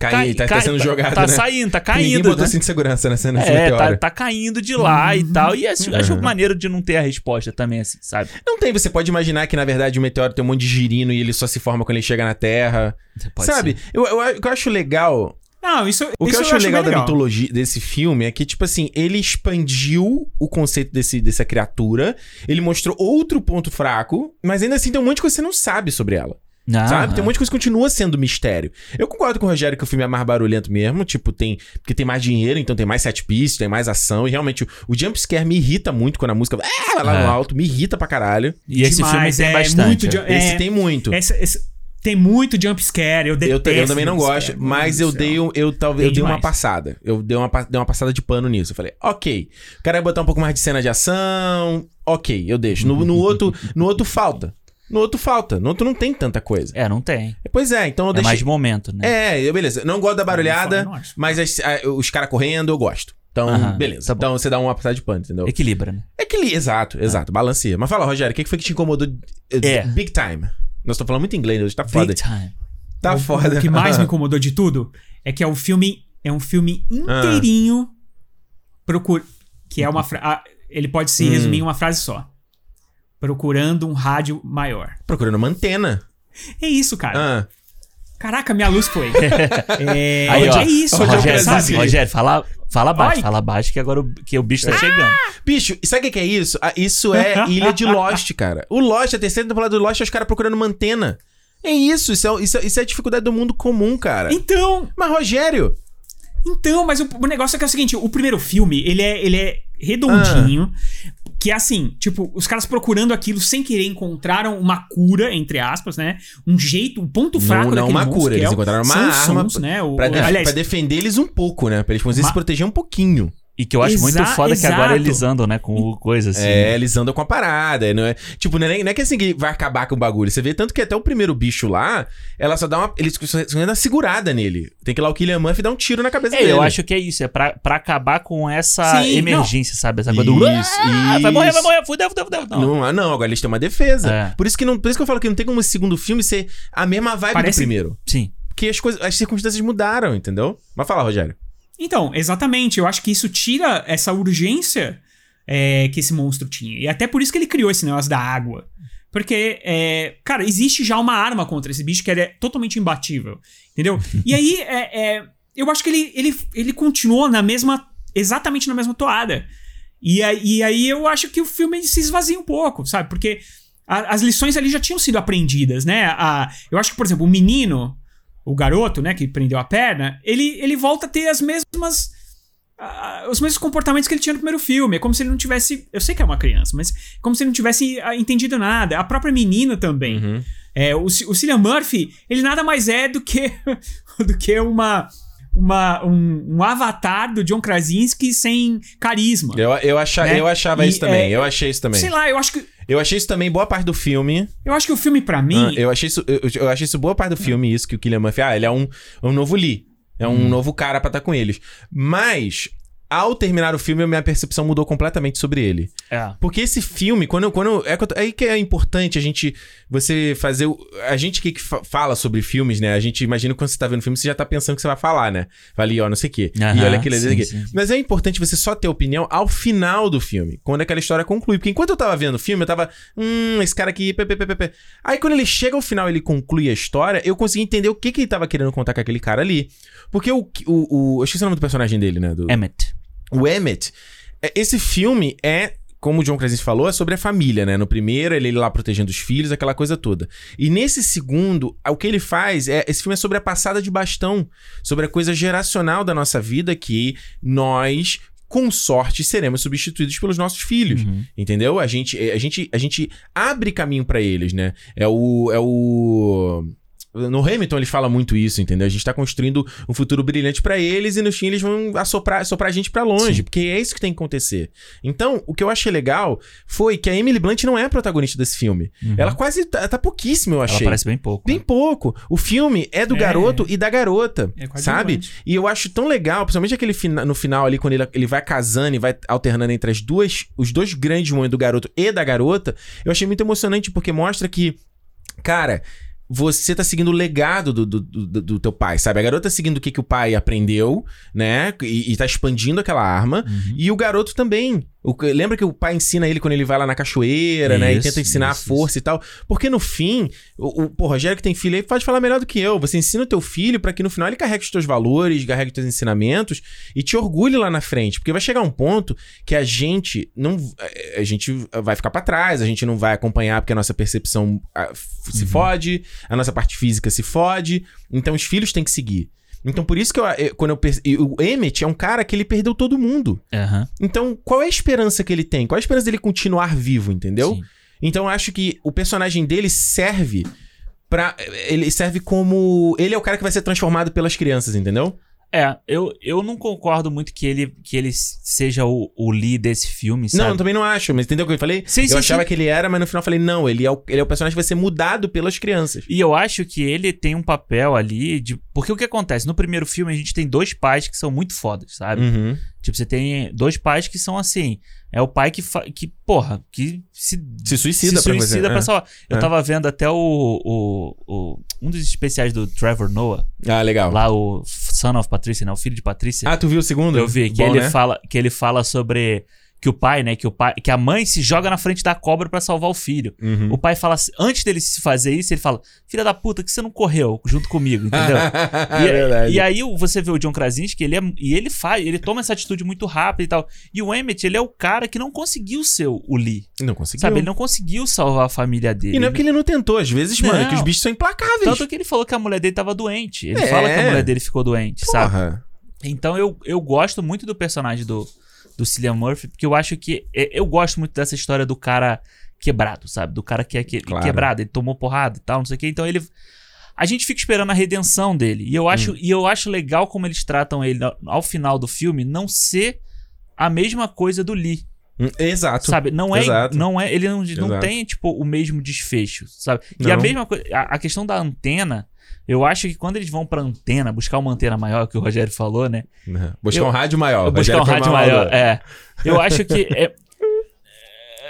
Cai, tá, tá sendo jogado, Tá né? saindo, tá Ninguém caindo. botou Né? cinto de segurança nessa, nesse É, tá, meteoro. tá caindo de lá e tal. E acho, acho Uhum. maneiro de não ter a resposta também, assim, sabe? Não tem, você pode imaginar que na verdade o meteoro tem um monte de girino e ele só se forma quando ele chega na Terra. Pode Sabe? ser. Eu, eu, o que eu acho legal Não, isso, O que isso eu acho legal bem da mitologia desse filme é que, tipo assim, ele expandiu o conceito desse, dessa criatura, ele mostrou outro ponto fraco, mas ainda assim tem um monte de coisa que você não sabe sobre ela. Ah, Sabe? Tem um monte de coisa que continua sendo mistério. Eu concordo com o Rogério que o filme é mais barulhento mesmo, tipo, tem. Porque tem mais dinheiro, então tem mais set piece, tem mais ação, e realmente o, o jumpscare me irrita muito quando a música ah, vai lá É. no alto, me irrita pra caralho. E esse filme tem é bastante. muito é. de- É. Esse tem muito. Essa- esse- tem muito jump scare, eu Eu, detesto. ta- eu também não gosto, scare, mas eu dei, um- eu talvez eu Dei uma passada. Eu dei uma, dei uma passada de pano nisso. Eu falei, ok. O cara ia botar um pouco mais de cena de ação, ok, eu deixo. No, no outro, no outro falta. No outro falta. No outro não tem tanta coisa. É, não tem. Pois é, então eu É deixei. mais de momento, né? É, eu- beleza. Não gosto da barulhada, mas as- a- os caras correndo eu gosto. Então, Aham, beleza. tá bom. então você dá uma passada de pano, entendeu? Equilibra, né? É que li- exato, exato, balanceia. Mas fala, Rogério, o que que foi que te incomodou eh, É. big time? Nós estamos falando muito inglês hoje, tá foda. Big time. Tá o, foda. O que mais me incomodou de tudo é que é um filme, é um filme inteirinho procur, que é uma fra- ah, ele pode se Hum. resumir em uma frase só. Procurando um rádio maior. Procurando uma antena. É isso, cara. Ah. Caraca, minha luz foi. é, Aí, ó. é isso, Rogério, cara, Rogério, sabe? Rogério, fala, fala baixo, Ai. fala baixo que agora o, que o bicho tá chegando. Bicho, e sabe o que é isso? Ah, Isso é Ilha de Lost, cara. O Lost, a terceira temporada do Lost, é os caras procurando uma antena. É isso, isso é, isso, é, isso é a dificuldade do mundo comum, cara. Então, Mas, Rogério, Então, mas o, o negócio é que é o seguinte: o primeiro filme, ele é, ele é redondinho. Que é assim, tipo, os caras procurando aquilo sem querer encontraram uma cura, entre aspas, né? Um jeito, um ponto fraco não, não uma monstro, cura, que é eles encontraram uma arma sons, né? O, pra, o- aliás, pra defender eles um pouco, né? Pra eles conseguirem Ma- se proteger um pouquinho. E que eu acho muito Exa- foda que agora exato. eles andam, né, com o coisa assim. É, eles andam com a parada. Não é, tipo, não é, não é que assim que vai acabar com o bagulho. Você vê tanto que até o primeiro bicho lá, ela só dá uma. Eles só dá uma segurada nele. Tem que ir lá o Killian Murphy dar um tiro na cabeça É, dele. eu acho que é isso, é pra, pra acabar com essa Sim, emergência, sabe? Essa coisa do. Ah, vai morrer, vai morrer, fudeu, fudeu, fudeu. Não. Não, ah, não, agora eles têm uma defesa. É. Por, isso que não, por isso que eu falo que não tem como esse segundo filme ser a mesma vibe Parece- do primeiro. Sim. Porque as, coisas, as circunstâncias mudaram, entendeu? Mas fala, Rogério. Então, exatamente. Eu acho que isso tira essa urgência é, que esse monstro tinha. E até por isso que ele criou esse negócio da água. Porque, é, cara, existe já uma arma contra esse bicho que é totalmente imbatível. Entendeu? E aí, é, é, eu acho que ele, ele, ele continuou na mesma. Exatamente na mesma toada. E, aí- e aí eu acho que o filme se esvazia um pouco, sabe? Porque a- as lições ali já tinham sido aprendidas, né? A, eu acho que, por exemplo, o menino, o garoto, né, que prendeu a perna, ele, ele volta a ter as mesmas. ah, os mesmos comportamentos que ele tinha no primeiro filme. É como se ele não tivesse. Eu sei que é uma criança, mas como se ele não tivesse ah, entendido nada. A própria menina também. Uhum. É, o, o Cillian Murphy, ele nada mais é do que, do que uma, uma, um, um avatar do John Krasinski sem carisma. Eu, eu, acha, Né? eu achava E, isso também. é, eu achei isso também. Sei lá, eu acho que. Eu achei isso também boa parte do filme. Eu acho que o filme, pra mim. Ah, eu achei isso, eu, eu achei isso boa parte do filme, isso que o Killian Murphy, ah, ele é um, um novo Lee. É um novo cara pra estar com eles. Mas, ao terminar o filme, a minha percepção mudou completamente sobre ele. É. Porque esse filme, quando, quando é, tô- aí que é importante a gente você fazer o- a gente que, que fa- fala sobre filmes, né? A gente imagina que quando você tá vendo o filme, você já tá pensando que você vai falar, né? Vai ali, ó, não sei o quê. e Aham, olha aquilo ali. Mas é importante você só ter opinião ao final do filme, quando aquela história conclui. Porque enquanto eu tava vendo o filme, eu tava, hum, esse cara aqui, pê, pê, pê, pê. Aí quando ele chega ao final e ele conclui a história, eu consegui entender o que, que ele tava querendo contar com aquele cara ali. Porque o, o, o eu esqueci o nome do personagem dele, né? Do, Emmett. O Emmett, é, esse filme é, como o John Krasinski falou, é sobre a família, né? No primeiro, ele lá protegendo os filhos, aquela coisa toda. E nesse segundo, o que ele faz é. Esse filme é sobre a passada de bastão, sobre a coisa geracional da nossa vida que nós. Com sorte, seremos substituídos pelos nossos filhos. Uhum. Entendeu? A gente, a, gente, a gente abre caminho pra eles, né? É o. É o. No Hamilton eles falam muito isso, entendeu? A gente tá construindo um futuro brilhante pra eles e no fim eles vão assoprar, assoprar a gente pra longe, Sim. porque é isso que tem que acontecer. Então, o que eu achei legal foi que a Emily Blunt não é a protagonista desse filme. Ela quase tá, tá pouquíssima, eu Uhum. Ela achei. aparece bem pouco. Bem né? pouco. O filme é do É. garoto e da garota, É quase sabe? E eu acho tão legal, principalmente aquele fina- no final ali, quando ele, ele vai casando e vai alternando entre as duas, os dois grandes momentos do garoto e da garota. Eu achei muito emocionante porque mostra que, cara. Você tá seguindo o legado do, do, do, do teu pai, sabe? A garota tá seguindo o que, que o pai aprendeu, né? E, e tá expandindo aquela arma. Uhum. E o garoto também. O lembra que o pai ensina ele quando ele vai lá na cachoeira, né? E Isso, tenta ensinar isso, a força e tal. Porque no fim, o, o pô, Rogério que tem filho aí pode falar melhor do que eu. Você ensina o teu filho pra que no final ele carregue os teus valores, carregue os teus ensinamentos e te orgulhe lá na frente. Porque vai chegar um ponto que a gente não. A gente vai ficar pra trás, a gente não vai acompanhar porque a nossa percepção ah, se fode, a nossa parte física se fode. Então os filhos têm que seguir. Então por isso que eu, eu- quando eu perce- o Emmett é um cara que ele perdeu todo mundo. Aham. Então, qual é a esperança que ele tem? Qual é a esperança dele continuar vivo, entendeu? Sim. Então, eu acho que o personagem dele serve pra. Ele serve como. Ele é o cara que vai ser transformado pelas crianças, entendeu? É, eu, eu não concordo muito que ele, que ele seja o, o Lee desse filme, Não, sabe? eu também não acho, mas entendeu o que eu falei? Sim, eu sim, achava sim. que ele era, mas no final eu falei, não, ele é, o, ele é o personagem que vai ser mudado pelas crianças. E eu acho que ele tem um papel ali de. Porque o que acontece? No primeiro filme, a gente tem dois pais que são muito fodas, sabe? Uhum. Tipo, você tem dois pais que são assim. É o pai que, que porra, que se, Se suicida se suicida pra é. salvar. Eu É. tava vendo até o, o, o- Um dos especiais do Trevor Noah, Ah, legal. lá o Son of Patricia, né? O filho de Patrícia. Ah, tu viu o segundo? Eu vi que Bom, ele né? fala que ele fala sobre que o pai, né, que o pai, que a mãe se joga na frente da cobra pra salvar o filho. Uhum. O pai fala assim, antes dele se fazer isso, ele fala: "Filha da puta, que você não correu junto comigo", entendeu? é E, verdade. e aí você vê o John Krasinski, ele é, e ele faz, ele toma essa atitude muito rápida e tal. E o Emmett, ele é o cara que não conseguiu ser o Lee. Não conseguiu. Sabe, ele não conseguiu salvar a família dele. E não é porque ele não tentou. Às vezes, mano, é que os Não. bichos são implacáveis. Tanto que ele falou que a mulher dele tava doente. Ele É. fala que a mulher dele ficou doente, sabe? Porra. Então eu, eu gosto muito do personagem do, do Cillian Murphy, porque eu acho que. é- Eu gosto muito dessa história do cara quebrado, sabe? Do cara que é que- Claro. quebrado, ele tomou porrada e tal, não sei o quê. Então ele. A gente fica esperando a redenção dele. E eu acho, e eu acho legal como eles tratam ele ao, final do filme não ser a mesma coisa do Lee, Hum, Exato. sabe? Não é, Exato. não é, ele não, não Exato. tem tipo o mesmo desfecho, sabe? E a Não. mesma coisa, a, a questão da antena, eu acho que quando eles vão pra antena, buscar uma antena maior que o Rogério falou, né? Uhum. Buscar Eu- um rádio maior. buscar um rádio maior. do- É. Eu acho que. É,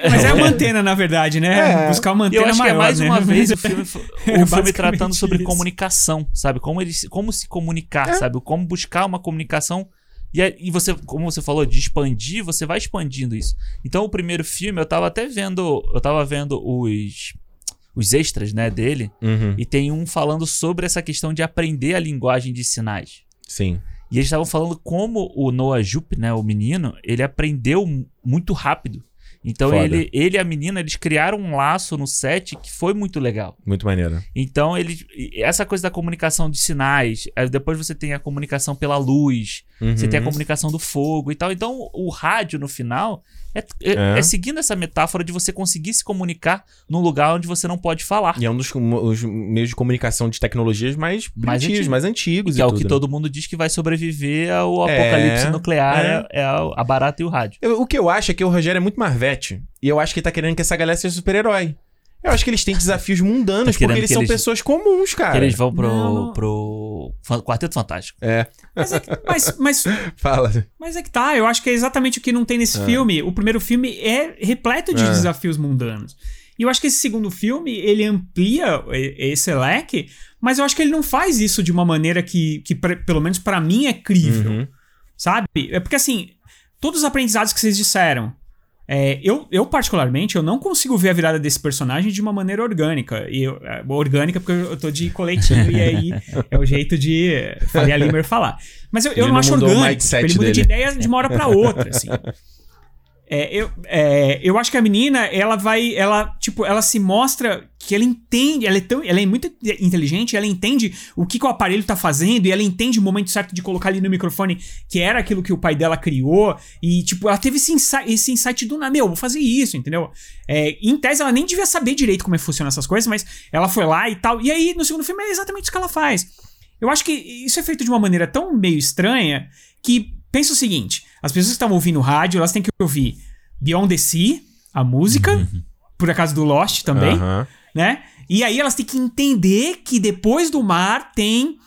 Mas é uma antena, na verdade, né? É. Buscar uma antena eu acho maior, que é mais né? uma vez o filme, o filme tratando sobre isso. comunicação, sabe? Como, eles, como se comunicar, É. sabe? Como buscar uma comunicação. E, aí- e você, como você falou, de expandir, você vai expandindo isso. Então, o primeiro filme, eu tava até vendo. Eu tava vendo os. Os extras, né, dele. Uhum. E tem um falando sobre essa questão de aprender a linguagem de sinais. Sim. E eles estavam falando como o Noah Jupe, né, o menino, ele aprendeu mu- muito rápido. Então Foda. ele, ele e a menina, eles criaram um laço no set que foi muito legal. Muito maneiro. Então ele essa coisa da comunicação de sinais, depois você tem a comunicação pela luz, você Uhum. tem a comunicação do fogo e tal. Então o rádio no final É, é- É. é seguindo essa metáfora de você conseguir se comunicar num lugar onde você não pode falar. E é um dos meios de comunicação de tecnologias mais Mais primitivos, antigo. mais antigos. Que e é o que né? todo mundo diz que vai sobreviver ao É, apocalipse nuclear, é. é, é a, a barata e o rádio. Eu- o que eu acho é que o Rogério é muito marvete. E eu acho que ele tá querendo que essa galera seja super-herói. Eu acho que eles têm desafios mundanos, Tá porque eles são eles- pessoas comuns, cara. que eles vão pro, Não, não. pro Quarteto Fantástico. É, Mas é, que, mas, mas, fala. mas é que tá, eu acho que é exatamente o que não tem nesse Ah. filme. O primeiro filme é repleto de Ah. desafios mundanos. E eu acho que esse segundo filme, ele amplia esse leque, mas eu acho que ele não faz isso de uma maneira que, que pelo menos pra mim, é crível. Uhum. Sabe? É porque assim, todos os aprendizados que vocês disseram. É, eu, eu, particularmente, eu não consigo ver a virada desse personagem de uma maneira orgânica. E eu- é, orgânica porque eu tô de coletinho e aí é o jeito de Faria Limer falar. Mas eu, eu não, não acho orgânico. mindset Ele muda de dele. ideia de uma hora pra outra, assim. É, eu, é, eu acho que a menina, ela vai. Ela, tipo, ela se mostra que ela entende. Ela é, tão, ela é muito inteligente, ela entende o que, que o aparelho tá fazendo, e ela entende o momento certo de colocar ali no microfone que era aquilo que o pai dela criou. E, tipo, ela teve esse insight, esse insight do nada, meu, vou fazer isso, entendeu? É, em tese, ela nem devia saber direito como é que funcionam essas coisas, mas ela foi lá e tal. E aí, no segundo filme, é exatamente isso que ela faz. Eu acho que isso é feito de uma maneira tão meio estranha que pensa o seguinte: as pessoas que estavam ouvindo o rádio, elas têm que ouvir Beyond the Sea, a música, por acaso do Lost também, Aham. né? E aí elas têm que entender que depois do mar tem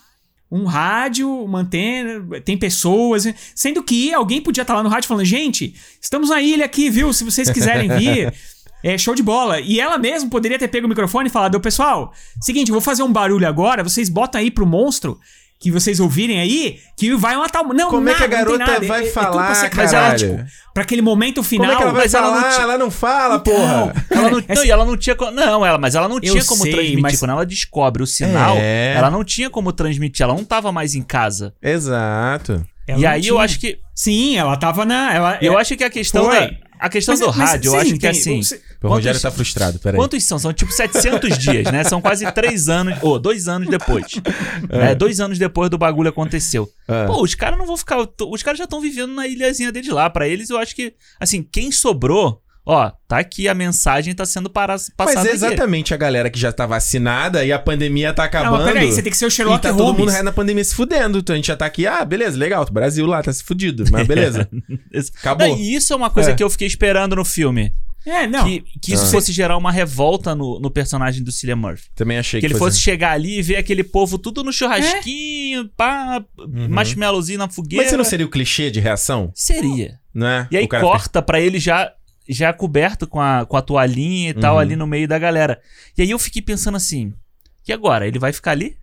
um rádio, uma antena, tem pessoas, sendo que alguém podia estar lá no rádio falando: gente, estamos na ilha aqui, viu? Se vocês quiserem vir. É show de bola. E ela mesma poderia ter pego o microfone e falado: "Ô, pessoal, seguinte, eu vou fazer um barulho agora, vocês botam aí pro monstro que vocês ouvirem aí, que vai matar o. Não, Como é que a nada, garota nada. vai É- é falar, pra ser caralho? carismático. Pra aquele momento final. Como é que ela vai mas ela falar? não Ela não, fala, Então, porra. Ela não, Essa- não, e ela não tinha. Não, ela, mas ela não Eu tinha como sei, transmitir. mas- Quando ela descobre o sinal, É. ela não tinha como transmitir. Ela não tava mais em casa. Exato. Ela e aí eu tinha. acho que. Sim, ela tava na. Ela, Eu é- acho que a questão Foi. da. A questão Mas- do mas rádio, eu vocês acho que é assim. O Rogério quantos- tá frustrado, peraí. Quantos são? São tipo 700 dias, né? São quase três anos, ou dois anos depois. É, dois anos depois do bagulho aconteceu. É. Pô, os caras não vão ficar. Os caras já estão vivendo na ilhazinha deles lá. Pra eles, eu acho que, assim, quem sobrou, ó, tá aqui a mensagem tá sendo para, Mas passada é aqui. exatamente a galera que já tá vacinada e a pandemia tá Não, acabando. mas peraí, você tem que ser o Sherlock e tá Holmes. todo mundo na pandemia se fudendo. Então a gente já tá aqui, ah, beleza, legal, o Brasil lá tá se fudido, mas beleza. Acabou. Não, e isso é uma coisa É. que eu fiquei esperando no filme. É, não. Que, que isso Ah. fosse gerar uma revolta no, no personagem do Cillian Murphy. Também achei Que que, ele fosse chegar ali e ver aquele povo tudo no churrasquinho, pá, marshmallowzinho na fogueira. Uhum. Mas você não seria o clichê de reação? Seria. Não é? E aí corta pra ele já já coberto com a, com a toalhinha e tal Uhum. ali no meio da galera. E aí eu fiquei pensando assim, e agora? Ele vai ficar ali?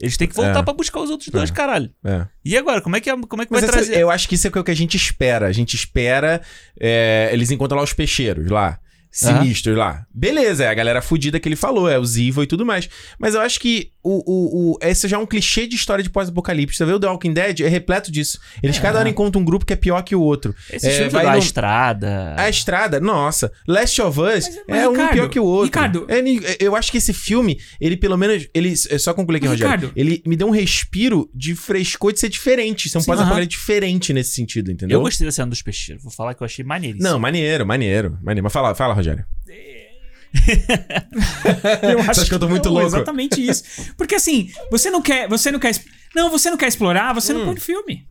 Eles têm que voltar É. pra buscar os outros dois, É. caralho. É. E agora? Como é que, como é que Mas vai essa- trazer? eu acho que isso é o que a gente espera. A gente espera. é, eles encontram lá os peixeiros lá. Sinistros lá. Beleza, é a galera fudida que ele falou, é o Zivo e tudo mais. Mas eu acho que o, o, o, esse já é um clichê de história de pós-apocalipse. Você vê o The Walking Dead? É repleto disso. Eles cada hora encontram um grupo que é pior que o outro. Esse é, filme vai da no- estrada. A estrada, nossa. Last of Us Mas- mas, é um Ricardo, pior que o outro. Ricardo- É, eu acho que esse filme, ele pelo menos. Ele, é só concluir aqui, Rogério. Ricardo- Ele me deu um respiro de frescor de ser diferente. Ser um pós-apocalipse diferente nesse sentido, entendeu? Eu gostei da cena dos peixeiros. Vou falar que eu achei maneiríssimo. Não, maneiro, maneiro, maneiro. Mas fala, fala, Rogério. Eu Você acha que eu tô muito não, louco? Exatamente isso. Porque assim, você não quer, você não quer, não, você não quer explorar, você Hum. não põe no filme.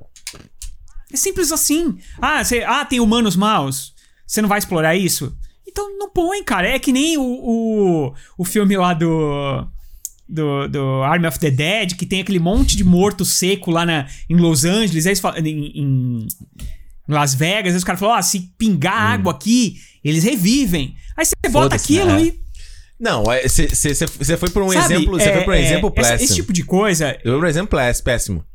É simples assim. Ah, você, ah, tem humanos maus. Você não vai explorar isso? Então não põe, cara. É que nem o, o, o filme lá do, do do Army of the Dead, que tem aquele monte de morto seco lá na, em Los Angeles, aí falam, em, em Las Vegas, aí os caras falam, ah, se pingar água aqui, eles revivem. Aí você bota aquilo né? e Não, você foi por um Sabe, exemplo. Você é, foi por um é, exemplo essa- péssimo. Esse tipo de coisa. Eu por um exemplo péss- péssimo.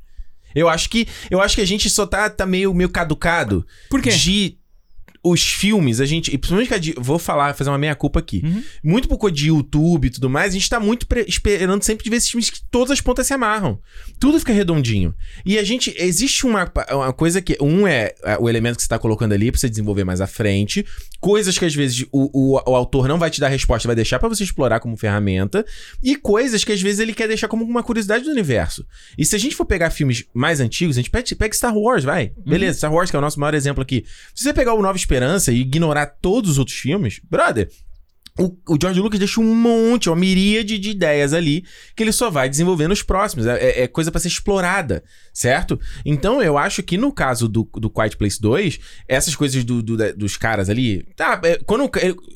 Eu acho que. Eu acho que a gente só tá, tá meio, meio caducado. Por quê? De os filmes, a gente. Principalmente que vou falar, fazer uma meia-culpa aqui. Uhum. Muito por causa de YouTube e tudo mais, a gente tá muito esperando sempre de ver esses filmes que todas as pontas se amarram. Tudo fica redondinho. E a gente. Existe uma, uma coisa que. Um é é, o elemento que você tá colocando ali pra você desenvolver mais à frente. Coisas que às vezes o, o, o autor não vai te dar resposta, vai deixar pra você explorar como ferramenta, e coisas que às vezes ele quer deixar como uma curiosidade do universo. E se a gente for pegar filmes mais antigos, a gente pega, pega Star Wars, vai. Beleza, Star Wars que é o nosso maior exemplo aqui. Se você pegar o Nova Esperança e ignorar todos os outros filmes, brother, o, o George Lucas deixa um monte, uma miríade de ideias ali que ele só vai desenvolver nos próximos. É, é- é coisa pra ser explorada, certo? Então eu acho que no caso do, do Quiet Place 2, essas coisas do- do- dos caras ali. Tá, é, quando.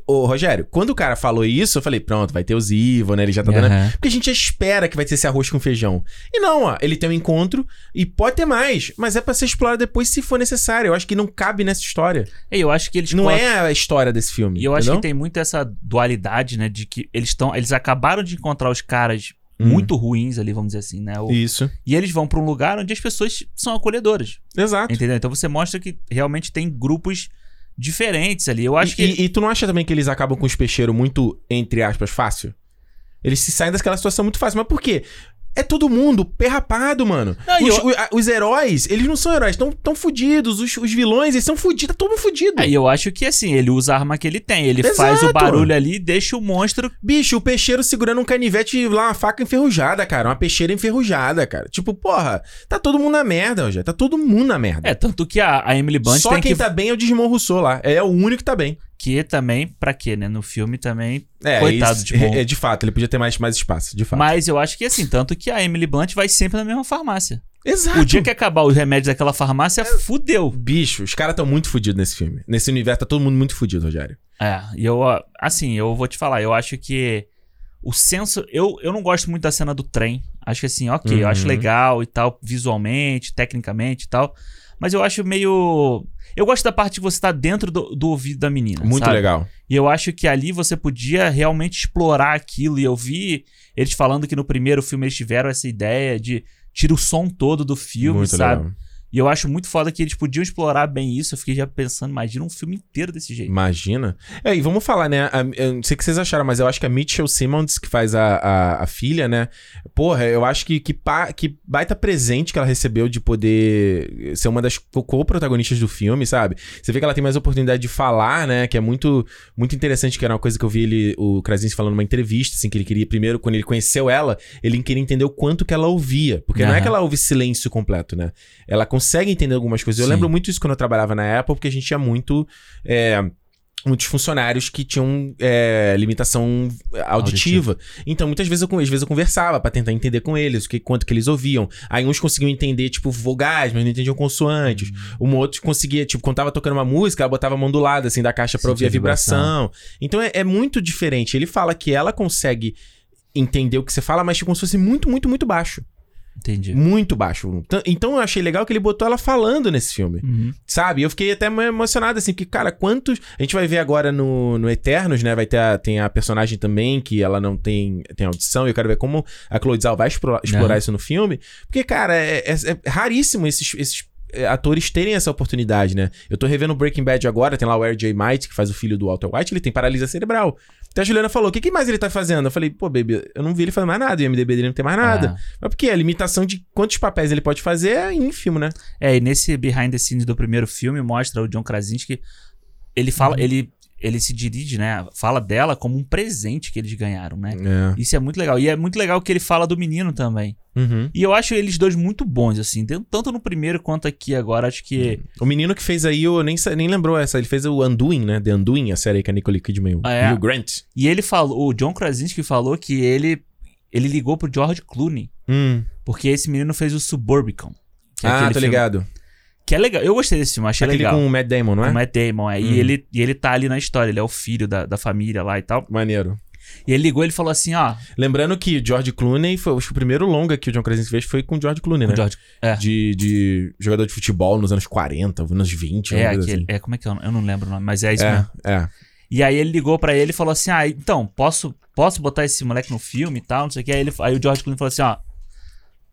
Ô, Rogério, quando o cara falou isso, eu falei, pronto, vai ter os Evil, né? Ele já tá dando. Porque a gente espera que vai ter esse arroz com feijão. E não, ó, ele tem um encontro e pode ter mais, mas é pra ser explorado depois se for necessário. Eu acho que não cabe nessa história. Eu acho que eles não é a história desse filme. E eu acho entendeu? que tem muito essa dualidade, né? De que eles estão. Eles acabaram de encontrar os caras Hum. muito ruins ali, vamos dizer assim, né? O- Isso. e eles vão pra um lugar onde as pessoas são acolhedoras. Exato. Entendeu? Então você mostra que realmente tem grupos diferentes ali. Eu acho e, que. e, e tu não acha também que eles acabam com os peixeiros muito, entre aspas, fácil? Eles se saem daquela situação muito fácil. Mas por quê? É todo mundo perrapado, mano. Não, os, eu- o- a- os heróis, eles não são heróis, estão tão fudidos. Os, os vilões, eles são fudidos, tá todo mundo fudido. Aí eu acho que assim, ele usa a arma que ele tem. Ele Exato. faz o barulho ali e deixa o monstro. Bicho, o peixeiro segurando um canivete lá, uma faca enferrujada, cara. Uma peixeira enferrujada, cara. Tipo, porra, tá todo mundo na merda, já. Tá todo mundo na merda. É, tanto que a, a Emily Blunt Só quem que. tá bem é o Digimon Rousseau lá. É o único que tá bem. Que também, pra quê, né? No filme também. É, Coitado isso- de Digimon. é, é, de fato, ele podia ter mais, mais espaço, de fato. Mas eu acho que assim, tanto que a Emily Blunt vai sempre na mesma farmácia. Exato. O dia que acabar os remédios daquela farmácia, fudeu. Bicho, os caras tão muito fudidos nesse filme. Nesse universo tá todo mundo muito fudido, Rogério. É, e eu, assim, eu vou te falar, eu acho que o senso. Eu, eu não gosto muito da cena do trem. Acho que assim, ok, eu acho Uhum. legal e tal, visualmente, tecnicamente e tal. Mas eu acho meio. Eu gosto da parte que você tá dentro do, do ouvido da menina. Muito sabe? legal. E eu acho que ali você podia realmente explorar aquilo. E eu vi eles falando que no primeiro filme eles tiveram essa ideia de tira o som todo do filme, muito sabe? legal. E eu acho muito foda que eles podiam explorar bem isso. Eu fiquei já pensando, imagina um filme inteiro desse jeito. Imagina. É, e vamos falar, né? a- eu não sei o que vocês acharam, mas eu acho que a Mitchell Simmons, que faz a, a, a filha, né? Porra, eu acho que, que, pa- que baita presente que ela recebeu de poder ser uma das co- co-protagonistas do filme, sabe? Você vê que ela tem mais oportunidade de falar, né? Que é muito, muito interessante, que era uma coisa que eu vi ele, o Krasinski falando numa entrevista, assim, que ele queria, primeiro, quando ele conheceu ela, ele queria entender o quanto que ela ouvia. Porque não é que ela ouve silêncio completo, né? Ela consegue entender algumas coisas. Eu Sim. lembro muito isso quando eu trabalhava na Apple, porque a gente tinha muito. é, muitos funcionários que tinham é, limitação auditiva. Então, muitas vezes eu, às vezes eu conversava pra tentar entender com eles o que, quanto que eles ouviam. Aí uns conseguiam entender, tipo, vogais, mas não entendiam consoantes. Uhum. Um outro conseguia, tipo, quando tava tocando uma música, ela botava a mão do lado, assim, da caixa pra Sentia ouvir a a vibração. Então, é, é muito diferente. Ele fala que ela consegue entender o que você fala, mas tipo, como se fosse muito, muito, muito baixo. Entendi. Muito baixo. Então eu achei legal que ele botou ela falando nesse filme. Uhum. Sabe? Eu fiquei até emocionado, assim, porque, cara, quantos. A gente vai ver agora no, no Eternos, né? Vai ter a, tem a personagem também, que ela não tem, tem audição, e eu quero ver como a Chloe Zhao vai explorar, isso no filme. Porque, cara, é, é- é raríssimo esses. esses Atores terem essa oportunidade, né? Eu tô revendo Breaking Bad agora, tem lá o R.J. Might, que faz o filho do Walter White, ele tem paralisia cerebral. Então a Juliana falou: o que, que mais ele tá fazendo? Eu falei, pô, baby, eu não vi ele fazendo mais nada, e o MDB dele não tem mais nada. Ah. Mas porque a limitação de quantos papéis ele pode fazer é ínfimo, né? É, e nesse behind the scenes do primeiro filme mostra o John Krasinski. Ele fala, Uhum. ele, ele se dirige, né? Fala dela como um presente que eles ganharam, né? É. Isso é muito legal. E é muito legal que ele fala do menino também. Uhum. E eu acho eles dois muito bons, assim. Tanto no primeiro quanto aqui agora. Acho que. O menino que fez aí, eu nem, nem lembrou essa. Ele fez o Undoing, né? The Undoing, a série que a Nicole Kidman. Ah, é? E o Grant. E ele falou. O John Krasinski falou que ele. Ele ligou pro George Clooney. Hum. Porque esse menino fez o Suburbicon. é Ah, aquele tô filme- ligado. Que é legal. Eu gostei desse filme, achei Aquele legal. com o Matt Damon, não é? O Matt Damon, é. Hum. E, ele, e ele tá ali na história, ele é o filho da, da família lá e tal. Maneiro. E ele ligou e ele falou assim, ó. Lembrando que George Clooney, foi, acho que o primeiro longa que o John Krasinski fez foi com o George Clooney, né? George. É. De, de jogador de futebol nos anos 40, anos 20, É, aquele. assim. É, como é que é? Eu não lembro o nome, mas é isso mesmo. É, é. E aí ele ligou pra ele e falou assim: Ah, então, posso, posso botar esse moleque no filme e tal, não sei o que. Aí, ele, aí o George Clooney falou assim: ó.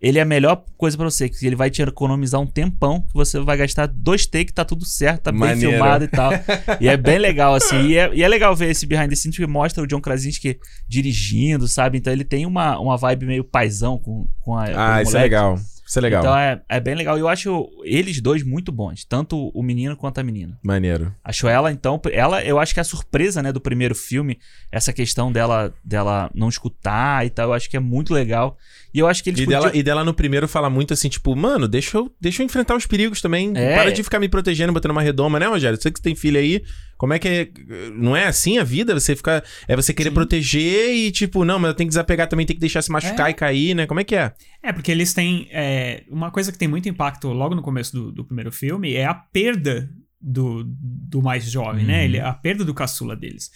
Ele é a melhor coisa pra você, que ele vai te economizar um tempão, que você vai gastar dois takes, tá tudo certo, tá bem Maneiro. filmado e tal. e é bem legal, assim. E é, e é legal ver esse behind the scenes que mostra o John Krasinski dirigindo, sabe? Então ele tem uma, uma vibe meio paizão com, com a. com Ah, o isso é legal. Isso é legal. Então é, é bem legal. E eu acho eles dois muito bons, tanto o menino quanto a menina. Maneiro. Acho ela, então, ela, eu acho que é a surpresa, né, do primeiro filme, essa questão dela, dela não escutar e tal, eu acho que é muito legal. E eu acho que eles E podiam- dela, e dela no primeiro fala muito assim, tipo, mano, deixa eu, deixa eu enfrentar os perigos também. É. Para de ficar me protegendo, botando uma redoma, né, Rogério? Você que tem filho aí, como é que é. Não é assim a vida? Você fica. É você querer Sim. proteger e, tipo, não, mas eu tenho que desapegar também, tem que deixar se machucar É. e cair, né? Como é que é? É, porque eles têm. é, uma coisa que tem muito impacto logo no começo do, do primeiro filme é a perda do, do mais jovem, né? Uhum. Ele, a perda do caçula deles.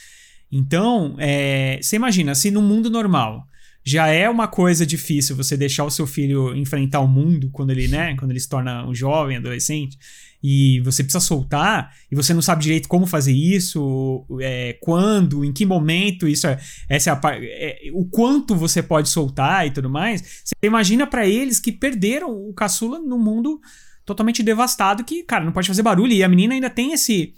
Então, é, você imagina, se no mundo normal já é uma coisa difícil você deixar o seu filho enfrentar o mundo quando ele, né, quando ele se torna um jovem, adolescente, e você precisa soltar, e você não sabe direito como fazer isso, é, quando, em que momento, isso é, essa é a é, o quanto você pode soltar e tudo mais. Você imagina pra eles que perderam o caçula num mundo totalmente devastado que, cara, não pode fazer barulho, e a menina ainda tem esse